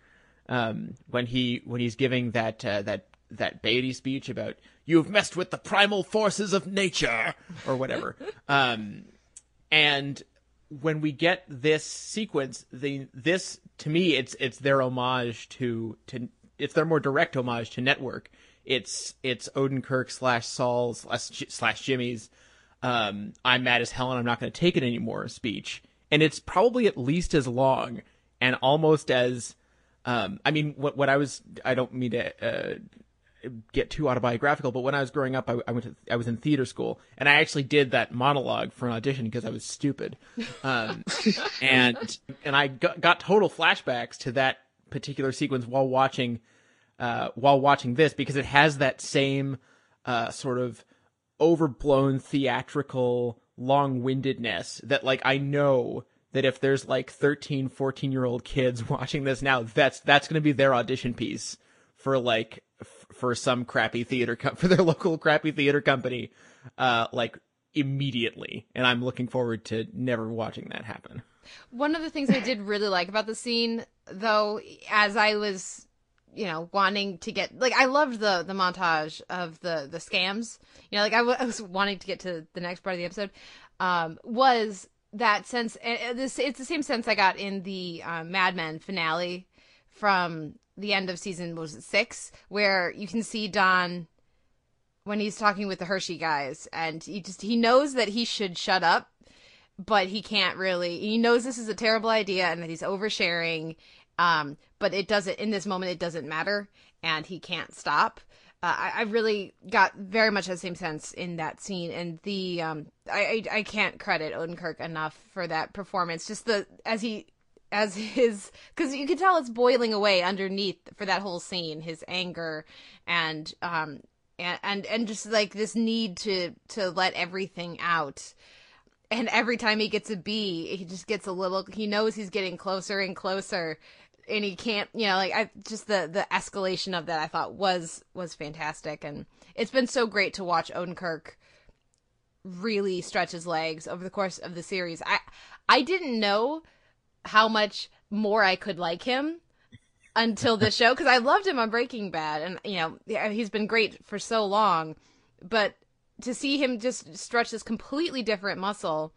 Um, when he when he's giving that uh, that that Beatty speech about you've messed with the primal forces of nature or whatever. um, and when we get this sequence, the this to me it's it's their homage to to it's their more direct homage to Network. It's it's Odenkirk slash Saul slash, slash Jimmy's um, I'm mad as hell and I'm not going to take it anymore speech, and it's probably at least as long and almost as um, I mean, what, what I was, I don't mean to uh, get too autobiographical, but when I was growing up, I, I, went to, I was in theater school, and I actually did that monologue for an audition because I was stupid, um, and and I got, got, total flashbacks to that particular sequence while watching, uh, while watching this because it has that same uh, sort of overblown theatrical long-windedness that like I know that if there's like 13, 14 year old kids watching this now, that's, that's going to be their audition piece for like, f- for some crappy theater, co- for their local crappy theater company, uh, like immediately. And I'm looking forward to never watching that happen. One of the things I did really like about the scene, though, as I was you know wanting to get like i loved the the montage of the the scams you know like I, w- I was wanting to get to the next part of the episode um was that sense. This it's the same sense I got in the um, Mad Men finale from the end of season was it six, where you can see Don when he's talking with the Hershey guys, and he just he knows that he should shut up, but he can't really. He knows this is a terrible idea and that he's oversharing, um, but it doesn't in this moment. It doesn't matter, and he can't stop uh, I, I, really got very much the same sense in that scene, and the um, I, I, I can't credit Odenkirk enough for that performance. Just the as he as his because you can tell it's boiling away underneath for that whole scene, his anger and um and and and just like this need to to let everything out. And every time he gets a B, he just gets a little. He knows he's getting closer and closer and he can't you know like i just the the escalation of that i thought was was fantastic. And it's been so great to watch odenkirk really stretch his legs over the course of the series. I i didn't know how much more i could like him until this show because i loved him on breaking bad and you know he's been great for so long. But to see him just stretch this completely different muscle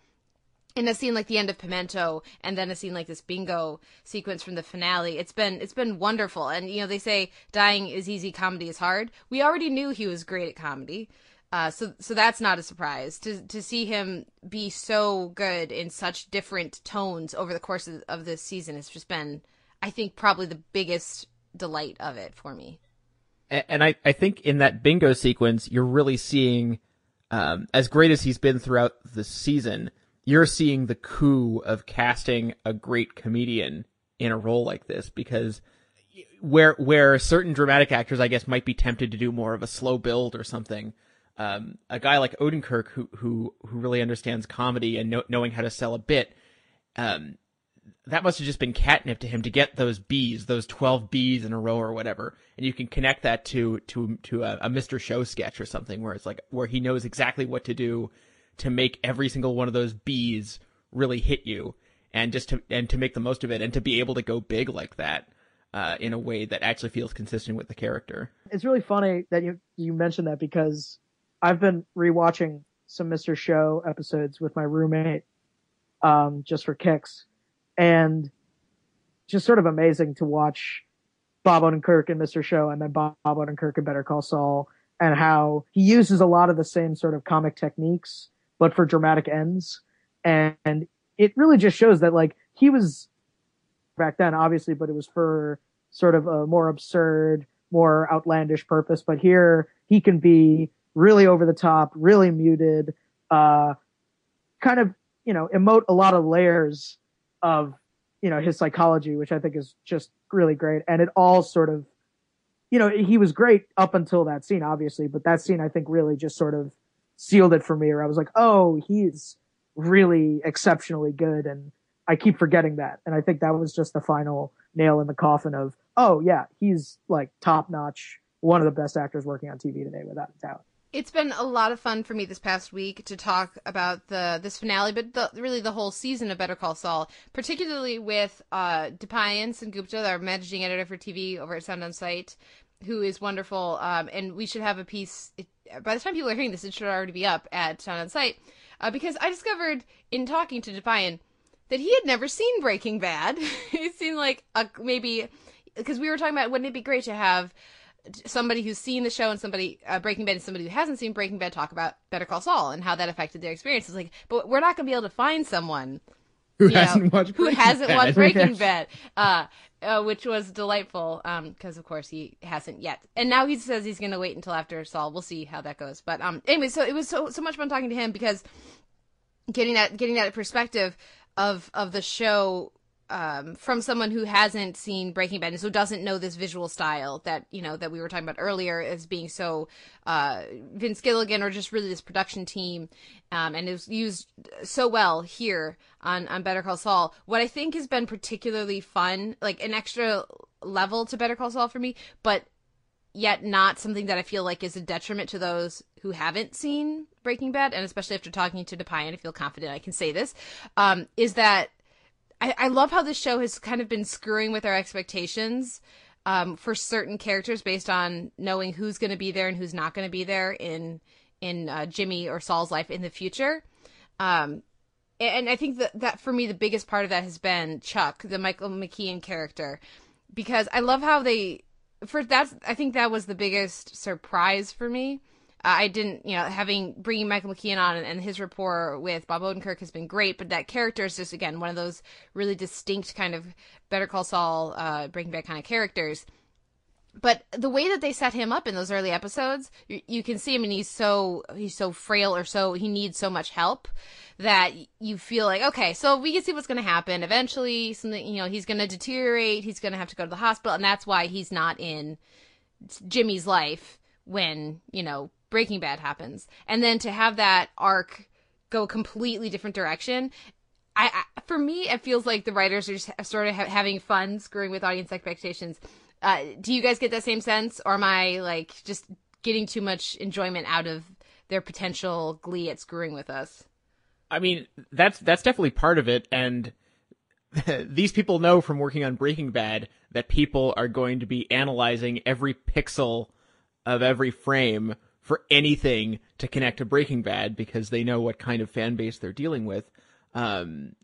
in a scene like the end of Pimento and then a scene like this bingo sequence from the finale, it's been it's been wonderful. And you know, they say dying is easy, comedy is hard. We already knew he was great at comedy. Uh, so so that's not a surprise to to see him be so good in such different tones over the course of, of this season. It's just been, I think, probably the biggest delight of it for me. And, and I I think in that bingo sequence, you're really seeing, um, as great as he's been throughout the season, you're seeing the coup of casting a great comedian in a role like this because where where certain dramatic actors I guess might be tempted to do more of a slow build or something. Um, a guy like Odenkirk who who who really understands comedy and know, knowing how to sell a bit, um, that must have just been catnip to him to get those B's, those twelve B's in a row or whatever, and you can connect that to to to a, a Mr. Show sketch or something where it's like where he knows exactly what to do to make every single one of those B's really hit you, and just to and to make the most of it, and to be able to go big like that uh, in a way that actually feels consistent with the character. It's really funny that you you mentioned that because I've been rewatching some Mr. Show episodes with my roommate, um, just for kicks, and just sort of amazing to watch Bob Odenkirk and Mr. Show, and then Bob Odenkirk and Better Call Saul, and how he uses a lot of the same sort of comic techniques, but for dramatic ends, and, it really just shows that like he was back then, obviously, but it was for sort of a more absurd, more outlandish purpose. But here he can be really over the top, really muted, uh, kind of, you know, emote a lot of layers of, you know, his psychology, which I think is just really great. And it all sort of, you know, he was great up until that scene, obviously, but that scene I think really just sort of sealed it for me, or I was like, oh, he's really exceptionally good. And I keep forgetting that. And I think that was just the final nail in the coffin of, oh yeah, he's like top notch, one of the best actors working on TV today, without a doubt. It's been a lot of fun for me this past week to talk about the this finale, but the, really the whole season of Better Call Saul, particularly with uh, Deepayan Sengupta, our managing editor for TV over at Sound On Sight, who is wonderful. Um, and we should have a piece. By the time people are hearing this, it should already be up at Sound On Sight, uh, because I discovered in talking to Deepayan that he had never seen Breaking Bad. it seemed like a, maybe because we were talking about wouldn't it be great to have somebody who's seen the show and somebody uh, Breaking Bad and somebody who hasn't seen Breaking Bad talk about Better Call Saul and how that affected their experience. It's like, but we're not going to be able to find someone who hasn't know, watched who Breaking hasn't Bad. watched Breaking Bad, uh, uh, which was delightful because of course he hasn't yet, and now he says he's going to wait until after Saul. We'll see how that goes. But um, anyway, so it was so so much fun talking to him because getting that getting that perspective of of the show um, from someone who hasn't seen Breaking Bad and so doesn't know this visual style that you know that we were talking about earlier as being so uh, Vince Gilligan or just really this production team, um, and it was used so well here on on Better Call Saul. What I think has been particularly fun, like an extra level to Better Call Saul for me, but yet not something that I feel like is a detriment to those who haven't seen Breaking Bad, and especially after talking to Deepayan, I feel confident I can say this, um, is that I, I love how this show has kind of been screwing with our expectations um, for certain characters based on knowing who's going to be there and who's not going to be there in in uh, Jimmy or Saul's life in the future. Um, and I think that that for me the biggest part of that has been Chuck, the Michael McKean character, because I love how they for that's I think that was the biggest surprise for me I didn't, you know, having bringing Michael McKean on and, and, his rapport with Bob Odenkirk has been great, but that character is just again one of those really distinct kind of Better Call Saul, uh, Breaking Bad kind of characters. But the way that they set him up in those early episodes, you, you can see him, and he's so he's so frail, or so he needs so much help that you feel like okay, so we can see what's going to happen. Eventually, something you know he's going to deteriorate. He's going to have to go to the hospital, and that's why he's not in Jimmy's life when you know Breaking Bad happens, and then to have that arc go a completely different direction. I, I for me, it feels like the writers are just sort of ha- having fun screwing with audience expectations. Uh, do you guys get that same sense, or am I like just getting too much enjoyment out of their potential glee at screwing with us? I mean, that's that's definitely part of it, and these people know from working on Breaking Bad that people are going to be analyzing every pixel of every frame for anything to connect to Breaking Bad because they know what kind of fan base they're dealing with. Um,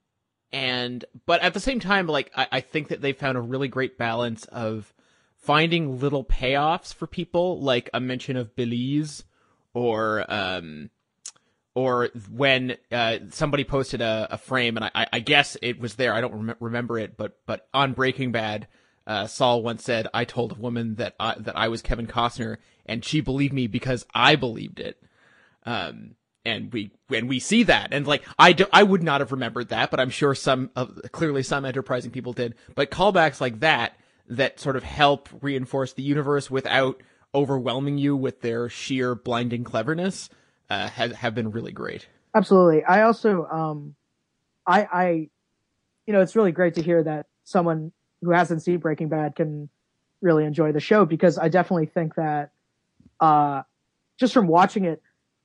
and but at the same time, like I, I think that they found a really great balance of finding little payoffs for people, like a mention of Belize, or um, or when uh, somebody posted a, a frame, and I, I, guess it was there. I don't rem- remember it, but but on Breaking Bad, uh, Saul once said, "I told a woman that I, that I was Kevin Costner, and she believed me because I believed it. Um, and we when we see that, and like I do, I would not have remembered that, but I'm sure some uh, clearly some enterprising people did. But callbacks like that that sort of help reinforce the universe without overwhelming you with their sheer blinding cleverness uh, have have been really great. Absolutely. I also um, I I you know, it's really great to hear that someone who hasn't seen Breaking Bad can really enjoy the show because I definitely think that, uh, just from watching it,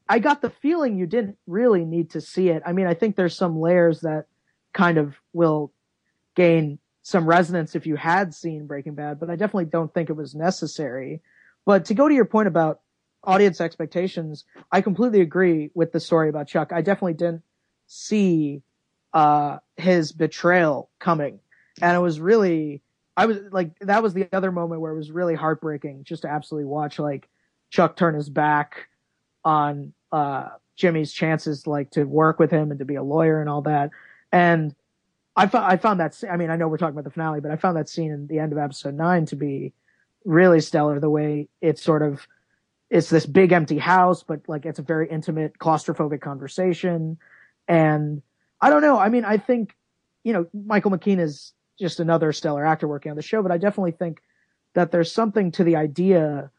I got the feeling you didn't really need to see it. I mean, I think there's some layers that kind of will gain some resonance if you had seen Breaking Bad, but I definitely don't think it was necessary. But to go to your point about audience expectations, I completely agree with the story about Chuck. I definitely didn't see uh, his betrayal coming, and it was really, I was like, that was the other moment where it was really heartbreaking just to absolutely watch like Chuck turn his back on uh, Jimmy's chances, like to work with him and to be a lawyer and all that, and. I found I found that I mean I know we're talking about the finale, but I found that scene in the end of episode nine to be really stellar. The way it's sort of it's this big empty house, but like it's a very intimate, claustrophobic conversation. And I don't know. I mean, I think, you know, Michael McKean is just another stellar actor working on the show, but I definitely think that there's something to the idea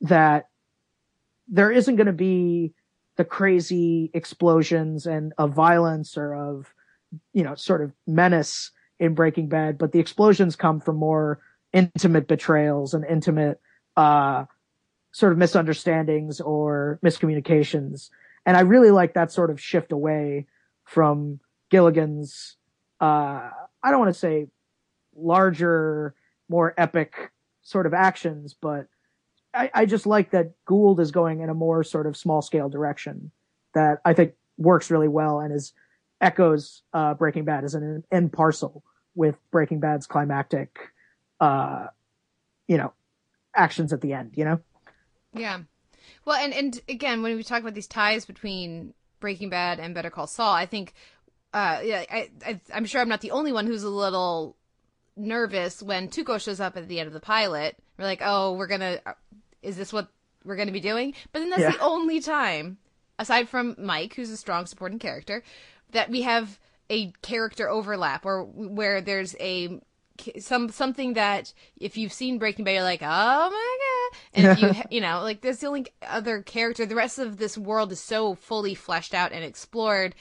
that there isn't going to be the crazy explosions and of violence or of, you know, sort of menace in Breaking Bad, but the explosions come from more intimate betrayals and intimate, uh, sort of misunderstandings or miscommunications. And I really like that sort of shift away from Gilligan's, uh, I don't want to say larger, more epic sort of actions, but I, I just like that Gould is going in a more sort of small scale direction that I think works really well and is echoes uh, Breaking Bad as an end parcel with Breaking Bad's climactic, uh, you know, actions at the end. You know. Yeah. Well, and and again, when we talk about these ties between Breaking Bad and Better Call Saul, I think, uh, yeah, I, I I'm sure I'm not the only one who's a little nervous when Tuco shows up at the end of the pilot. We're like, oh, we're gonna, uh, is this what we're gonna be doing? But then that's Yeah. the only time, aside from Mike, who's a strong supporting character, that we have a character overlap or where there's a some something that if you've seen Breaking Bad, you're like, oh my god, and if you you know like there's the only other character. The rest of this world is so fully fleshed out and explored.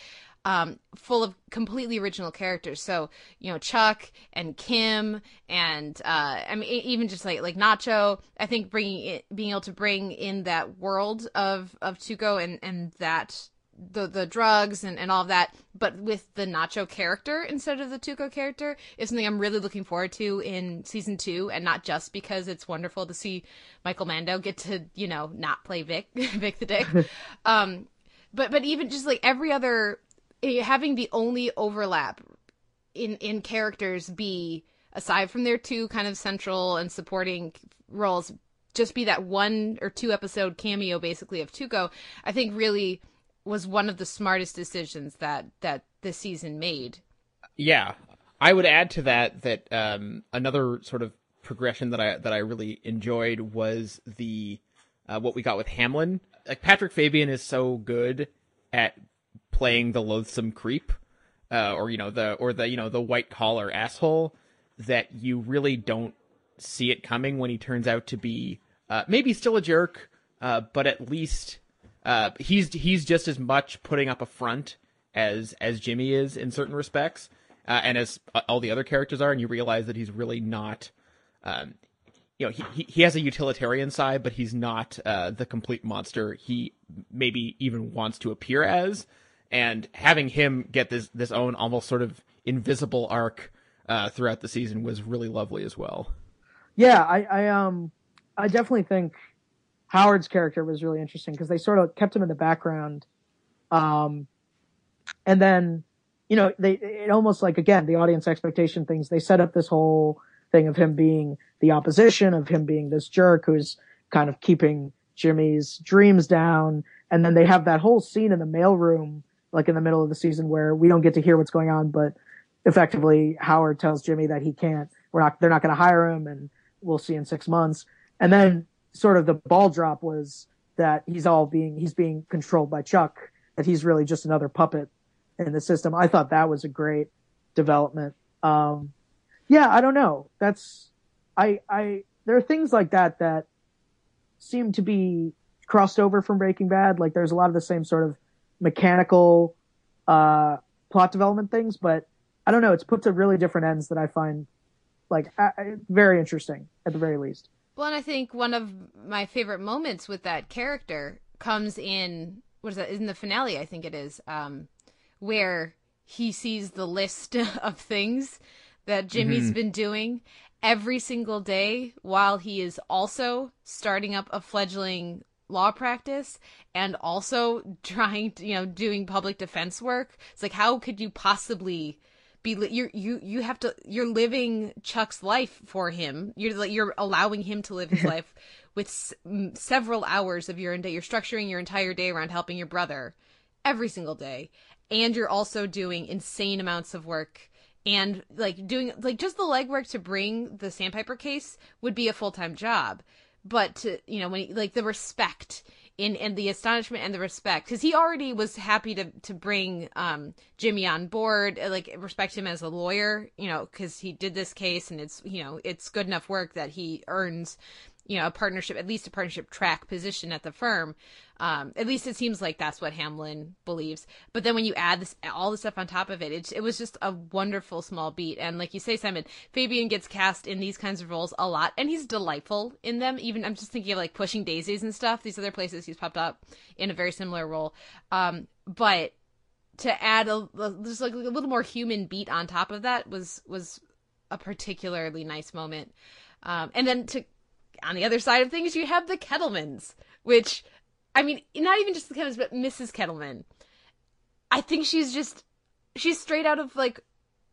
Um, full of completely original characters. So you know Chuck and Kim and uh, I mean even just like like Nacho. I think bringing it, being able to bring in that world of of Tuco and and that the the drugs and, and all of that, but with the Nacho character instead of the Tuco character is something I'm really looking forward to in season two, and not just because it's wonderful to see Michael Mando get to you know not play Vic Vic the Dick, um, but but even just like every other having the only overlap in in characters be aside from their two kind of central and supporting roles just be that one or two episode cameo basically of Tuco I think really was one of the smartest decisions that that this season made Yeah, I would add to that that um, another sort of progression that I that I really enjoyed was the uh, what we got with Hamlin. Like Patrick Fabian is so good at playing the loathsome creep, uh, or you know the or the you know the white collar asshole that you really don't see it coming when he turns out to be uh, maybe still a jerk, uh, but at least uh, he's he's just as much putting up a front as as Jimmy is in certain respects, uh, and as all the other characters are, and you realize that he's really not. Um, you know, he, he he has a utilitarian side, but he's not uh, the complete monster he maybe even wants to appear as. And having him get this this own almost sort of invisible arc uh, throughout the season was really lovely as well. Yeah, I, I um, I definitely think Howard's character was really interesting because they sort of kept him in the background, um, and then you know they it almost like again the audience expectation things they set up this whole thing of him being the opposition of him being this jerk who's kind of keeping Jimmy's dreams down, and then they have that whole scene in the mailroom like in the middle of the season where we don't get to hear what's going on, but effectively Howard tells Jimmy that he can't, we're not, they're not going to hire him and we'll see in six months. And then sort of the ball drop was that he's all being, he's being controlled by Chuck, that he's really just another puppet in the system. I thought that was a great development. Um, yeah, I don't know. That's, I, I, there are things like that that seem to be crossed over from Breaking Bad. Like there's a lot of the same sort of mechanical, uh, plot development things, but I don't know. It's put to really different ends that I find like very interesting at the very least. Well, and I think one of my favorite moments with that character comes in what is that in the finale? I think it is, um, where he sees the list of things that Jimmy's Mhm. been doing every single day while he is also starting up a fledgling law practice and also trying to, you know, doing public defense work. It's like, how could you possibly be, you're, you, you have to, you're living Chuck's life for him. You're like, you're allowing him to live his life with s- several hours of your day. You're structuring your entire day around helping your brother every single day. And you're also doing insane amounts of work and like doing like just the legwork to bring the sandpiper case would be a full-time job but to you know when he, like the respect in and the astonishment and the respect because he already was happy to to bring um jimmy on board uh, like respect him as a lawyer you know because he did this case and it's you know it's good enough work that he earns you know a partnership at least a partnership track position at the firm. Um at least it seems like that's what hamlin believes. But then when you add this all the stuff on top of it it, it was just a wonderful small beat. And like you say simon fabian gets cast in these kinds of roles a lot and he's delightful in them. Even i'm just thinking of like pushing daisies and stuff these other places he's popped up in a very similar role. Um but to add a, just like a little more human beat on top of that was was a particularly nice moment. Um and then to on the other side of things, you have the Kettlemans, which, I mean, not even just the Kettlemans, but Mrs. Kettleman. I think she's just, she's straight out of like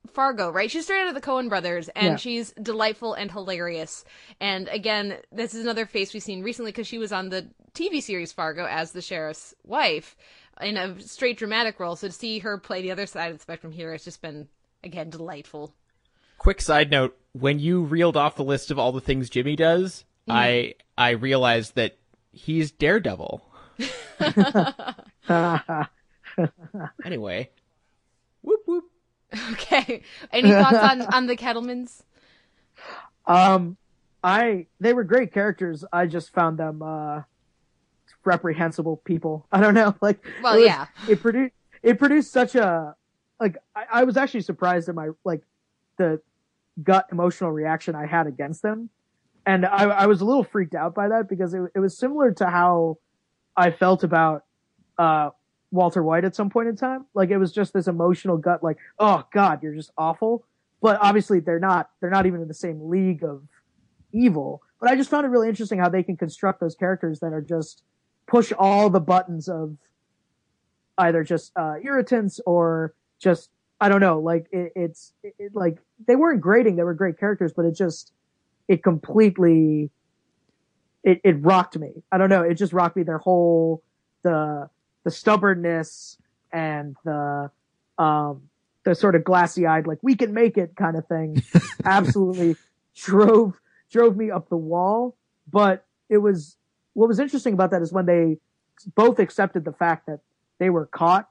Fargo, right? She's straight out of the Coen brothers, and Yeah. she's delightful and hilarious. And again, this is another face we've seen recently because she was on the TV series Fargo as the sheriff's wife in a straight dramatic role. So to see her play the other side of the spectrum here has just been, again, delightful. Quick side note: when you reeled off the list of all the things Jimmy does, Mhm. I I realized that he's Daredevil. Anyway, whoop whoop. Okay. Any thoughts on, on the Kettlemans? Um, I they were great characters. I just found them uh reprehensible people. I don't know, like Well, it was- yeah. it produced it produced such a like I, I was actually surprised at my like the gut emotional reaction I had against them, and I, I was a little freaked out by that because it, it was similar to how I felt about uh Walter White at some point in time. Like it was just this emotional gut, like oh god, you're just awful. But obviously they're not. They're not even in the same league of evil. But I just found it really interesting how they can construct those characters that are just push all the buttons of either just uh, irritants or just I don't know. Like it, it's it, like they weren't grating; they were great characters, but it just it completely it, it rocked me. I don't know. It just rocked me. Their whole the the stubbornness and the um the sort of glassy eyed like we can make it kind of thing absolutely drove drove me up the wall. But it was what was interesting about that is when they both accepted the fact that they were caught.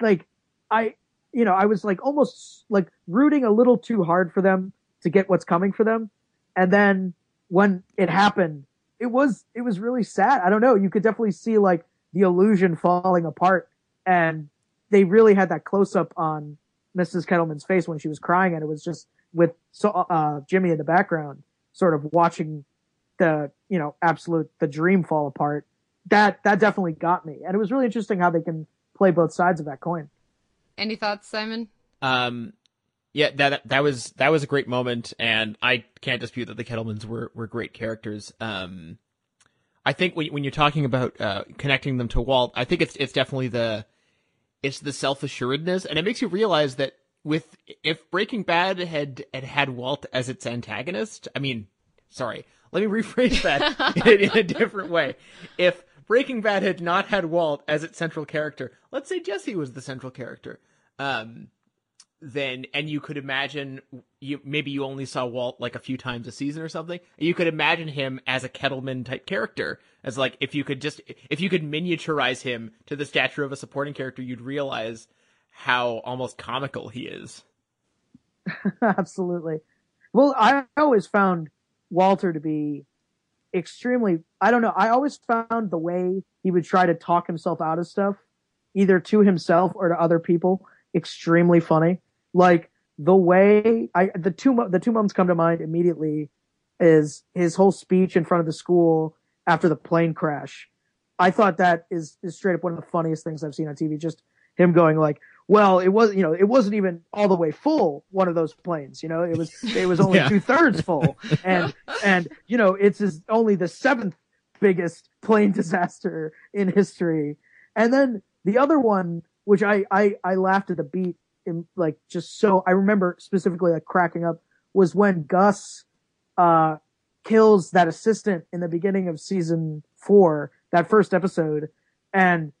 Like I, you know, I was like almost like rooting a little too hard for them to get what's coming for them. And then when it happened, it was, it was really sad. I don't know. You could definitely see like the illusion falling apart and they really had that close up on Mrs. Kettleman's face when she was crying and it was just with so, uh, Jimmy in the background sort of watching the, you know, absolute, the dream fall apart. That, that definitely got me. And it was really interesting how they can play both sides of that coin. Any thoughts, Simon? Um, yeah, that that was that was a great moment, and I can't dispute that the Kettlemans were were great characters. Um, I think when when you're talking about uh, connecting them to Walt, I think it's it's definitely the it's the self assuredness, and it makes you realize that with if Breaking Bad had had had Walt as its antagonist, I mean, sorry, let me rephrase that in, in a different way. If Breaking Bad had not had Walt as its central character, let's say Jesse was the central character, um, then and you could imagine you maybe you only saw Walt like a few times a season or something. You could imagine him as a Kettleman type character, as like if you could just if you could miniaturize him to the stature of a supporting character, you'd realize how almost comical he is. Absolutely. Well, I always found Walter to be extremely, I don't know, I always found the way he would try to talk himself out of stuff, either to himself or to other people, extremely funny. Like the way I the two the two moments come to mind immediately is his whole speech in front of the school after the plane crash. I thought that is is straight up one of the funniest things I've seen on TV. Just him going like, "Well, it was you know it wasn't even all the way full one of those planes. You know, it was it was only Yeah. two thirds full, and and you know it's his, only the seventh biggest plane disaster in history. And then the other one, which I I, I laughed at the beat like just so I remember specifically like cracking up was when Gus uh kills that assistant in the beginning of season four, that first episode, and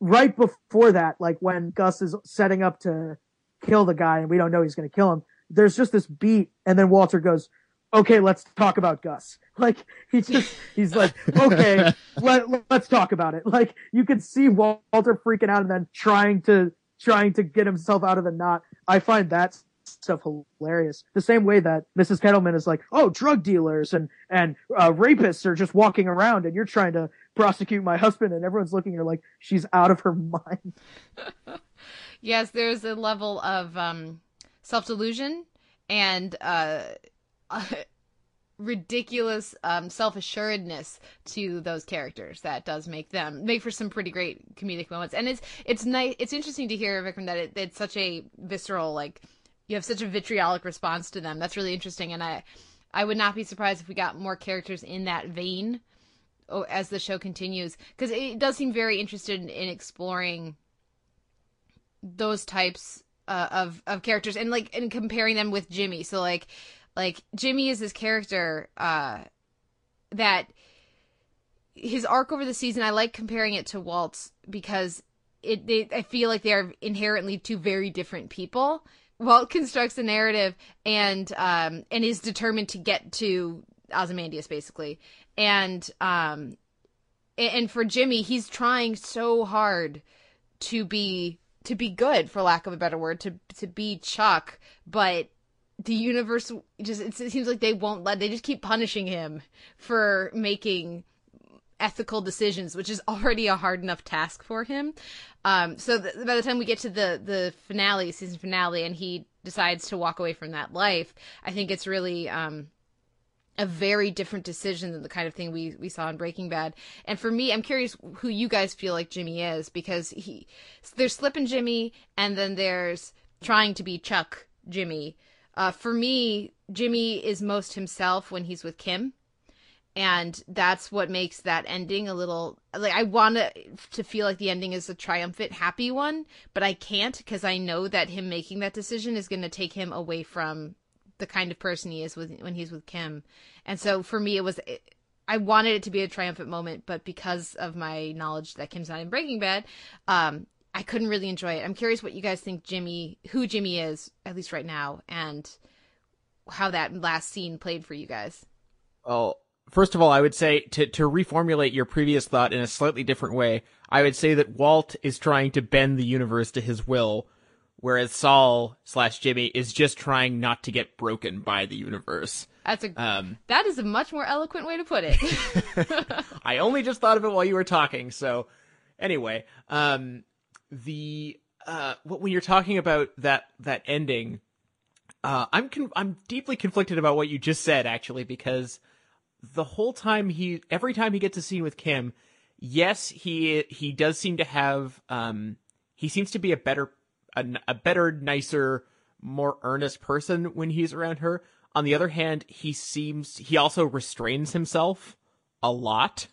right before that, like when Gus is setting up to kill the guy and we don't know he's gonna kill him, there's just this beat, and then Walter goes, Okay, let's talk about Gus. Like he just he's like, Okay, let, let's talk about it. Like you can see Walter freaking out and then trying to trying to get himself out of the knot. I find that stuff hilarious. The same way that Mrs. Kettleman is like, oh, drug dealers and and uh, rapists are just walking around, and you're trying to prosecute my husband, and everyone's looking at her like she's out of her mind. Yes, there's a level of um, self delusion and uh, ridiculous um, self assuredness to those characters that does make them make for some pretty great comedic moments. And it's it's nice. It's interesting to hear Vikram that it, it's such a visceral like you have such a vitriolic response to them. That's really interesting, and I I would not be surprised if we got more characters in that vein oh, as the show continues because it does seem very interested in, in exploring those types uh, of of characters and like and comparing them with Jimmy. So like like Jimmy is this character uh that his arc over the season I like comparing it to Walt's because it they, I feel like they are inherently two very different people. Walt constructs a narrative and um and is determined to get to Ozymandias basically. And um and, for Jimmy he's trying so hard to be to be good for lack of a better word to to be Chuck but the universe just it seems like they won't let they just keep punishing him for making ethical decisions which is already a hard enough task for him um so th- by the time we get to the the finale season finale and he decides to walk away from that life i think it's really um a very different decision than the kind of thing we we saw in Breaking Bad. And for me, I'm curious who you guys feel like Jimmy is because he there's Slippin' Jimmy and then there's trying to be Chuck Jimmy. Uh, for me, Jimmy is most himself when he's with Kim. And that's what makes that ending a little like I want to to feel like the ending is a triumphant, happy one, but I can't because I know that him making that decision is going to take him away from the kind of person he is with when he's with Kim. And so for me, it was I wanted it to be a triumphant moment, but because of my knowledge that Kim's not in Breaking Bad, um, I couldn't really enjoy it. I'm curious what you guys think Jimmy, who Jimmy is, at least right now, and how that last scene played for you guys. Well, first of all, I would say to to reformulate your previous thought in a slightly different way, I would say that Walt is trying to bend the universe to his will, whereas Saul slash Jimmy is just trying not to get broken by the universe. That's a Um, that is a much more eloquent way to put it. I only just thought of it while you were talking. So, anyway, um, the uh, wh- when you're talking about that that ending, uh, I'm con- I'm deeply conflicted about what you just said actually because the whole time he every time he gets a scene with Kim, yes he he does seem to have um he seems to be a better a better nicer more earnest person when he's around her. On the other hand, he seems he also restrains himself a lot.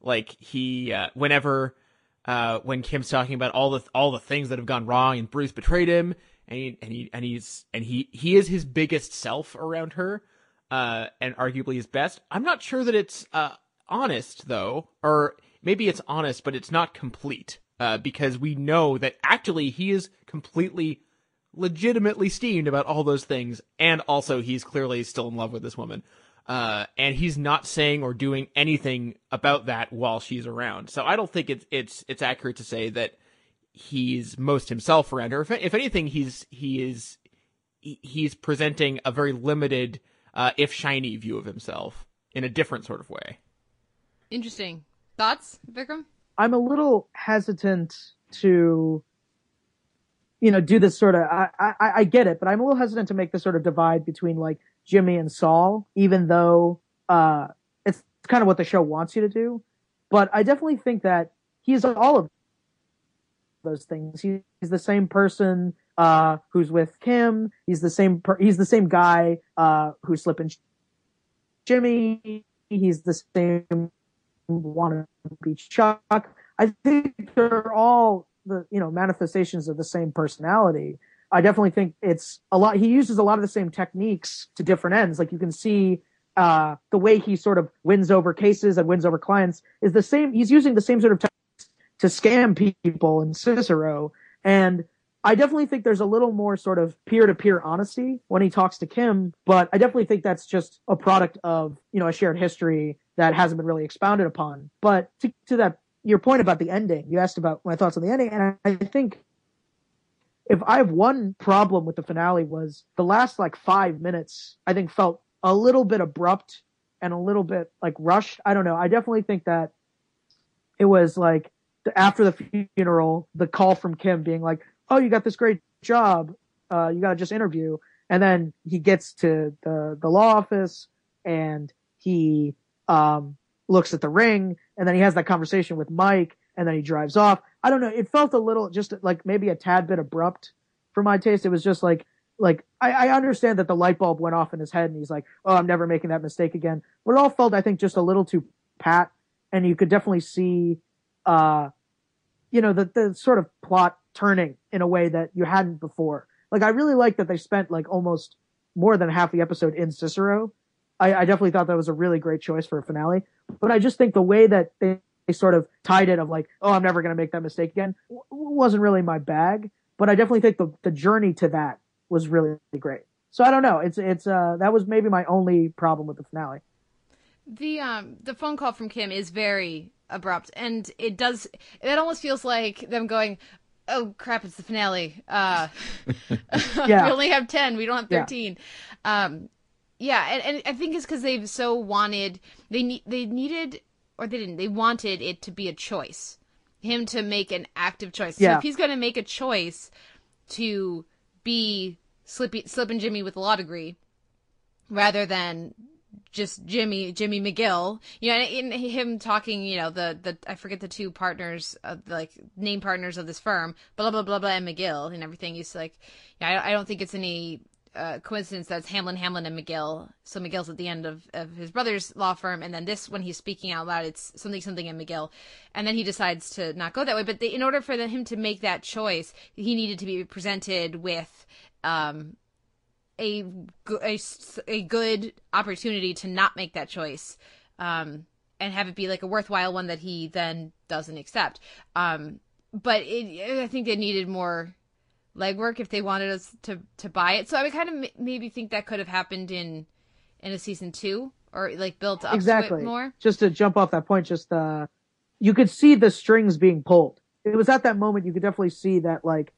Like he uh, whenever uh, when Kim's talking about all the all the things that have gone wrong and Bruce betrayed him and he, and he and he's and he he is his biggest self around her uh, and arguably his best. I'm not sure that it's uh, honest though, or maybe it's honest, but it's not complete uh, because we know that actually he is completely legitimately steamed about all those things, and also he's clearly still in love with this woman. Uh, and he's not saying or doing anything about that while she's around. So I don't think it's it's it's accurate to say that he's most himself around her. If, if anything, he's he is he's presenting a very limited, uh, if shiny view of himself in a different sort of way. Interesting thoughts, Vikram. I'm a little hesitant to, you know, do this sort of, I, I, I get it, but I'm a little hesitant to make this sort of divide between like Jimmy and Saul, even though, uh, it's kind of what the show wants you to do. But I definitely think that he's all of those things. He's the same person, uh, who's with Kim. He's the same, per- he's the same guy, uh, who's slipping Jimmy. He's the same want to be Chuck. I think they're all the you know manifestations of the same personality. I definitely think it's a lot. He uses a lot of the same techniques to different ends. Like you can see uh, the way he sort of wins over cases and wins over clients is the same. He's using the same sort of techniques to scam people in Cicero. And I definitely think there's a little more sort of peer to peer honesty when he talks to Kim, but I definitely think that's just a product of, you know, a shared history that hasn't been really expounded upon. But to, to that, your point about the ending, you asked about my thoughts on the ending, and I, I think if I have one problem with the finale was the last like five minutes, I think felt a little bit abrupt and a little bit like rushed. I don't know. I definitely think that it was like after the funeral, the call from Kim being like, "Oh, you got this great job. Uh, you got to just interview." And then he gets to the the law office and he um, looks at the ring, and then he has that conversation with Mike, and then he drives off. I don't know. It felt a little just like maybe a tad bit abrupt for my taste. It was just like like I, I understand that the light bulb went off in his head, and he's like, "Oh, I'm never making that mistake again." But it all felt, I think, just a little too pat, and you could definitely see, uh, you know, the the sort of plot turning in a way that you hadn't before. Like I really like that they spent like almost more than half the episode in Cicero I, I definitely thought that was a really great choice for a finale. But I just think the way that they, they sort of tied it of like, oh, I'm never going to make that mistake again, w- wasn't really my bag. But I definitely think the the journey to that was really great. So I don't know. It's it's uh that was maybe my only problem with the finale. The um the phone call from Kim is very abrupt, and it does it almost feels like them going, "Oh crap, it's the finale." Uh, Yeah. we only have ten. We don't have Yeah. thirteen. Um, yeah, and, and I think it's because they've so wanted they need they needed or they didn't they wanted it to be a choice, him to make an active choice. So if he's going to make a choice to be Slippy Slip Jimmy with a law degree, rather than just Jimmy Jimmy McGill. You know, in him talking, you know, the the I forget the two partners, uh, like name partners of this firm, blah blah blah blah, and McGill and everything. He's like, yeah, I, I don't think it's any uh, coincidence that's Hamlin, Hamlin, and McGill. So McGill's at the end of, of his brother's law firm, and then this, when he's speaking out loud, it's something, something, and McGill. And then he decides to not go that way. But in order for the, him to make that choice, he needed to be presented with um, a, a, a good opportunity to not make that choice. Um, and have it be like a worthwhile one that he then doesn't accept. Um, but it, I think they needed more legwork if they wanted us to to buy it. So I would kind of m- maybe think that could have happened in in a season two or like built up exactly. more. Just to jump off that point, just uh, you could see the strings being pulled. It was at that moment you could definitely see that like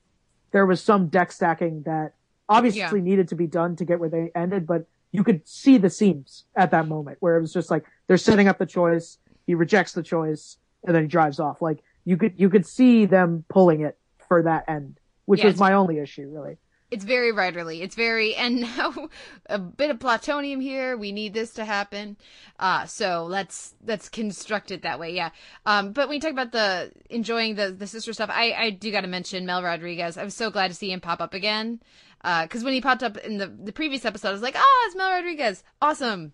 there was some deck stacking that obviously Yeah. needed to be done to get where they ended, but you could see the seams at that moment where it was just like they're setting up the choice, he rejects the choice, and then he drives off. Like you could you could see them pulling it for that end, which Yeah, was my only issue really. It's very writerly. It's very and now a bit of plutonium here. We need this to happen. Uh so let's let's construct it that way. Yeah. Um but when you talk about the enjoying the the Cicero stuff, I I do got to mention Mel Rodriguez. I was so glad to see him pop up again. Uh cuz when he popped up in the the previous episode, I was like, "Oh, it's Mel Rodriguez. Awesome."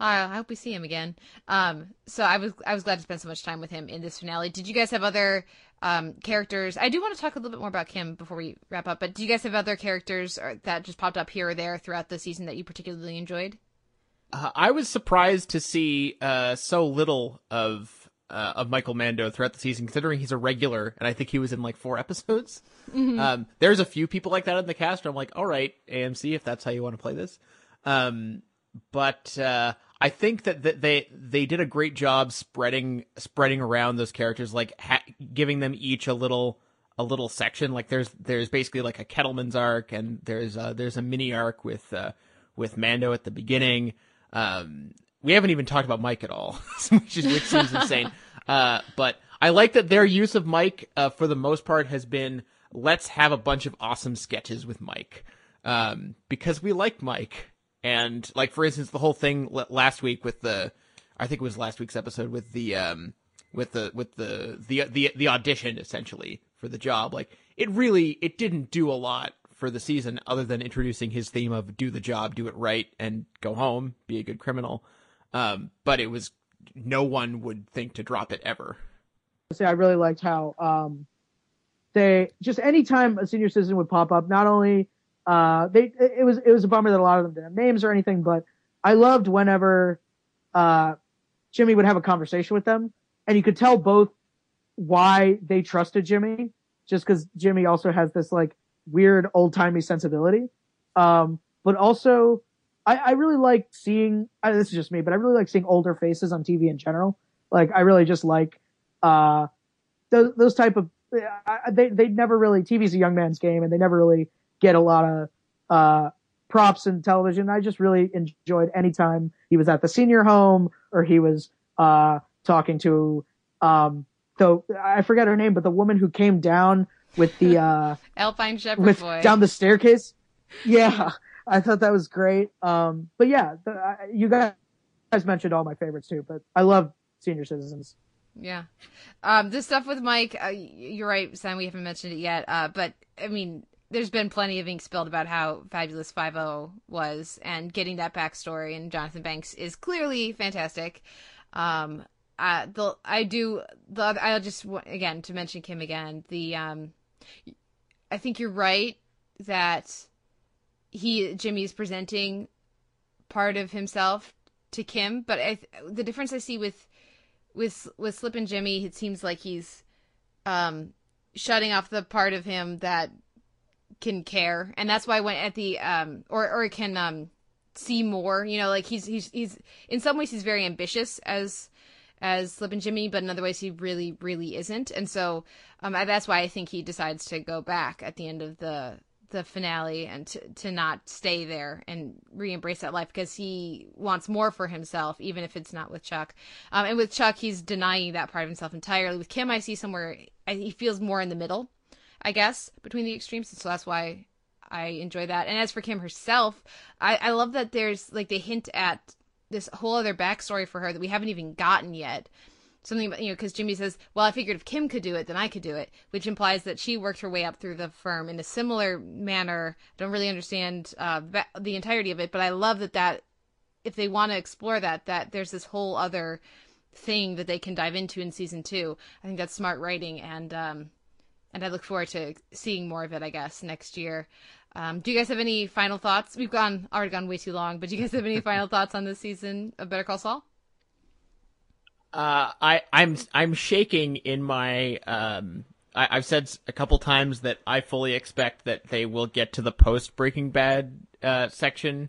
Uh, I hope we see him again. Um, so I was I was glad to spend so much time with him in this finale. Did you guys have other um, characters? I do want to talk a little bit more about Kim before we wrap up. But do you guys have other characters or, that just popped up here or there throughout the season that you particularly enjoyed? Uh, I was surprised to see uh, so little of uh, of Michael Mando throughout the season, considering he's a regular, and I think he was in like four episodes. Mhm. Um, there's a few people like that in the cast. Where I'm like, all right, AMC, if that's how you want to play this. Um, but uh, I think that, they they did a great job spreading spreading around those characters, like ha- giving them each a little a little section. Like there's there's basically like a Kettleman's arc, and there's uh, there's a mini arc with uh, with Mando at the beginning. Um, we haven't even talked about Mike at all, which is which seems insane. Uh, but I like that their use of Mike, uh, for the most part, has been let's have a bunch of awesome sketches with Mike, um, because we like Mike, and like for instance, the whole thing last week with the, I think it was last week's episode with the um, with the with the the the the audition essentially for the job. Like it really it didn't do a lot for the season other than introducing his theme of do the job, do it right, and go home, be a good criminal. Um, but it was no one would think to drop it ever. say I really liked how um, they just anytime a senior citizen would pop up, not only uh, they it was it was a bummer that a lot of them didn't have names or anything, but I loved whenever uh, Jimmy would have a conversation with them, and you could tell both why they trusted Jimmy, just because Jimmy also has this like weird old timey sensibility, um, but also I, I really like seeing. This is just me, but I really like seeing older faces on TV in general. Like I really just like uh, those those type of. I, they they never really TV's a young man's game, and they never really get a lot of uh, props in television. I just really enjoyed anytime he was at the senior home or he was uh, talking to um, the I forget her name, but the woman who came down with the uh, Alpine Shepherd with boy. down the staircase. Yeah, I thought that was great. Um, but yeah, the, uh, you guys mentioned all my favorites too. But I love senior citizens. Yeah. Um, this stuff with Mike, uh, you're right, Sam. We haven't mentioned it yet. Uh, but I mean, there's been plenty of ink spilled about how fabulous Five O was, and getting that backstory and Jonathan Banks is clearly fantastic. Um, uh, the I do the I'll just again to mention Kim again. The um, I think you're right that he Jimmy is presenting part of himself to Kim, but I, the difference I see with with with Slippin' Jimmy, it seems like he's um shutting off the part of him that can care, and that's why when at the um or or can um see more, you know, like he's he's he's in some ways he's very ambitious as as Slippin' Jimmy, but in other ways he really really isn't, and so um I, that's why I think he decides to go back at the end of the the finale and to, to not stay there and re-embrace that life because he wants more for himself even if it's not with chuck. Um, and with chuck he's denying that part of himself entirely. With kim i see somewhere I, he feels more in the middle i guess between the extremes and so that's why i enjoy that and as for kim herself i, I love that there's like they hint at this whole other backstory for her that we haven't even gotten yet something about you know because Jimmy says, "Well, I figured if Kim could do it, then I could do it," which implies that she worked her way up through the firm in a similar manner. I don't really understand uh, the entirety of it, but I love that that if they want to explore that, that there's this whole other thing that they can dive into in season two. I think that's smart writing, and um, and I look forward to seeing more of it. I guess next year. Um, do you guys have any final thoughts? We've gone already gone way too long, but do you guys have any final thoughts on this season of Better Call Saul? Uh, I, I'm I'm shaking in my um. I, I've said a couple times that I fully expect that they will get to the post Breaking Bad uh, section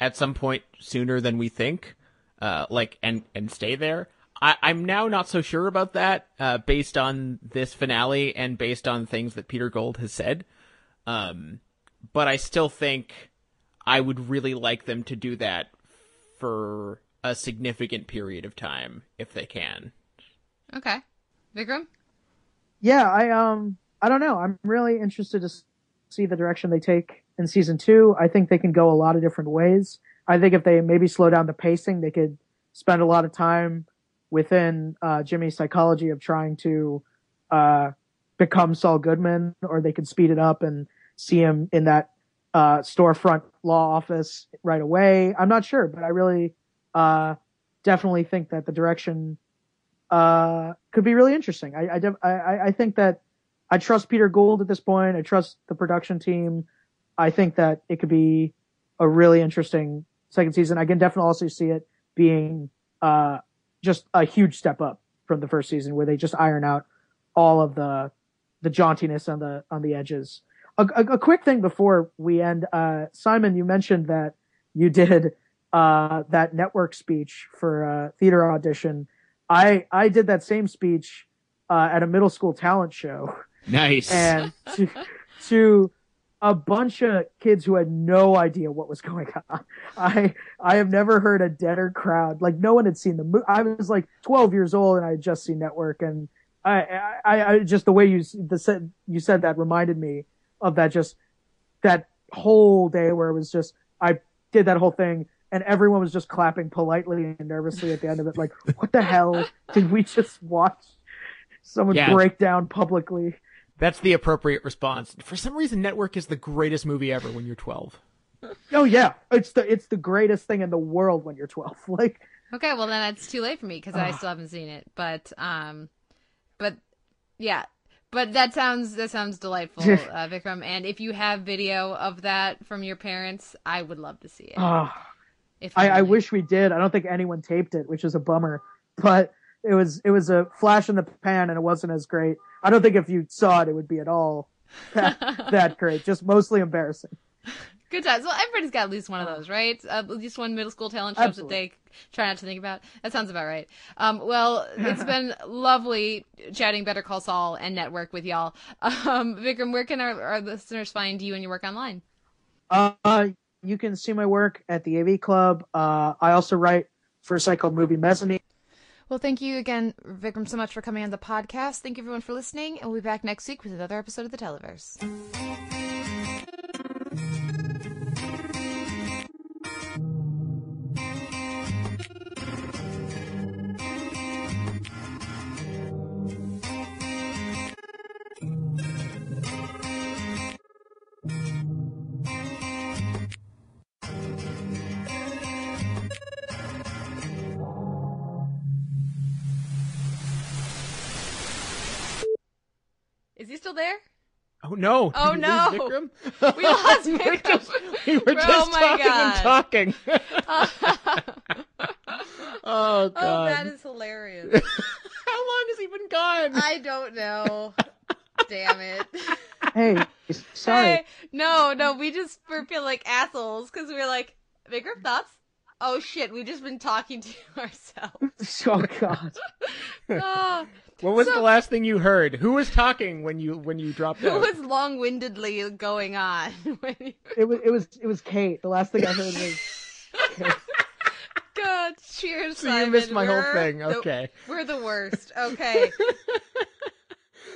at some point sooner than we think. Uh, like and and stay there. I, I'm now not so sure about that, uh, based on this finale and based on things that Peter Gould has said. Um, but I still think I would really like them to do that for a significant period of time if they can. Okay, Vikram. yeah, I um, I don't know. I'm really interested to see the direction they take in season two. I think they can go a lot of different ways. I think if they maybe slow down the pacing, they could spend a lot of time within uh, Jimmy's psychology of trying to uh, become Saul Goodman, or they could speed it up and see him in that uh, storefront law office right away. I'm not sure, but I really uh, definitely think that the direction uh, could be really interesting. I, I, I, I think that I trust Peter Gould at this point. I trust the production team. I think that it could be a really interesting second season. I can definitely also see it being uh, just a huge step up from the first season, where they just iron out all of the the jauntiness on the on the edges. A, a, a quick thing before we end, uh, Simon, you mentioned that you did uh, that network speech for a theater audition. I I did that same speech uh, at a middle school talent show. Nice. And to, to a bunch of kids who had no idea what was going on. I I have never heard a deader crowd. Like no one had seen the movie. I was like 12 years old and I had just seen Network, and I, I, I just the way you the said you said that reminded me of that just that whole day where it was just I did that whole thing and everyone was just clapping politely and nervously at the end of it. Like, what the hell did we just watch? Someone Yeah. break down publicly. That's the appropriate response. For some reason, Network is the greatest movie ever when you're 12. Oh yeah, it's the it's the greatest thing in the world when you're 12. Like, Okay, well then it's too late for me because I still haven't seen it. But um, but yeah, but that sounds that sounds delightful, uh, Vikram. And if you have video of that from your parents, I would love to see it. ah, If I, I wish we did. I don't think anyone taped it, which is a bummer. But it was it was a flash in the pan, and it wasn't as great. I don't think if you saw it, it would be at all that, that great. Just mostly embarrassing. Good times. Well, everybody's got at least one of those, right? Uh, at least one middle school talent show that they try not to think about. That sounds about right. Um, well, it's been lovely chatting Better Call Saul and Network with y'all. Um, Vikram, where can our, our listeners find you and your work online? Uh, you can see my work at the AV Club. Uh, I also write for a site called Movie Mezzanine. Well, thank you again, Vikram, so much for coming on the podcast. Thank you everyone for listening, and we'll be back next week with another episode of the Televerse. Oh no! Oh, Did we no. Vikram? We lost we were Vikram. just, we were Oh, just my talking God. and talking. oh god! Oh, that is hilarious. How long has he been gone? I don't know. Damn it. Hey, sorry. Hey, no, no, we just were feel like assholes because we were like, Vikram, thoughts? Oh shit, we've just been talking to ourselves. Oh God. oh, What was So- the last thing you heard? Who was talking when you when you dropped who out? was long-windedly going on? when you- It was it was it was Kate. The last thing I heard was Kate. God, cheers, So you missed my whole We're thing. the- Okay. we're the worst. Okay.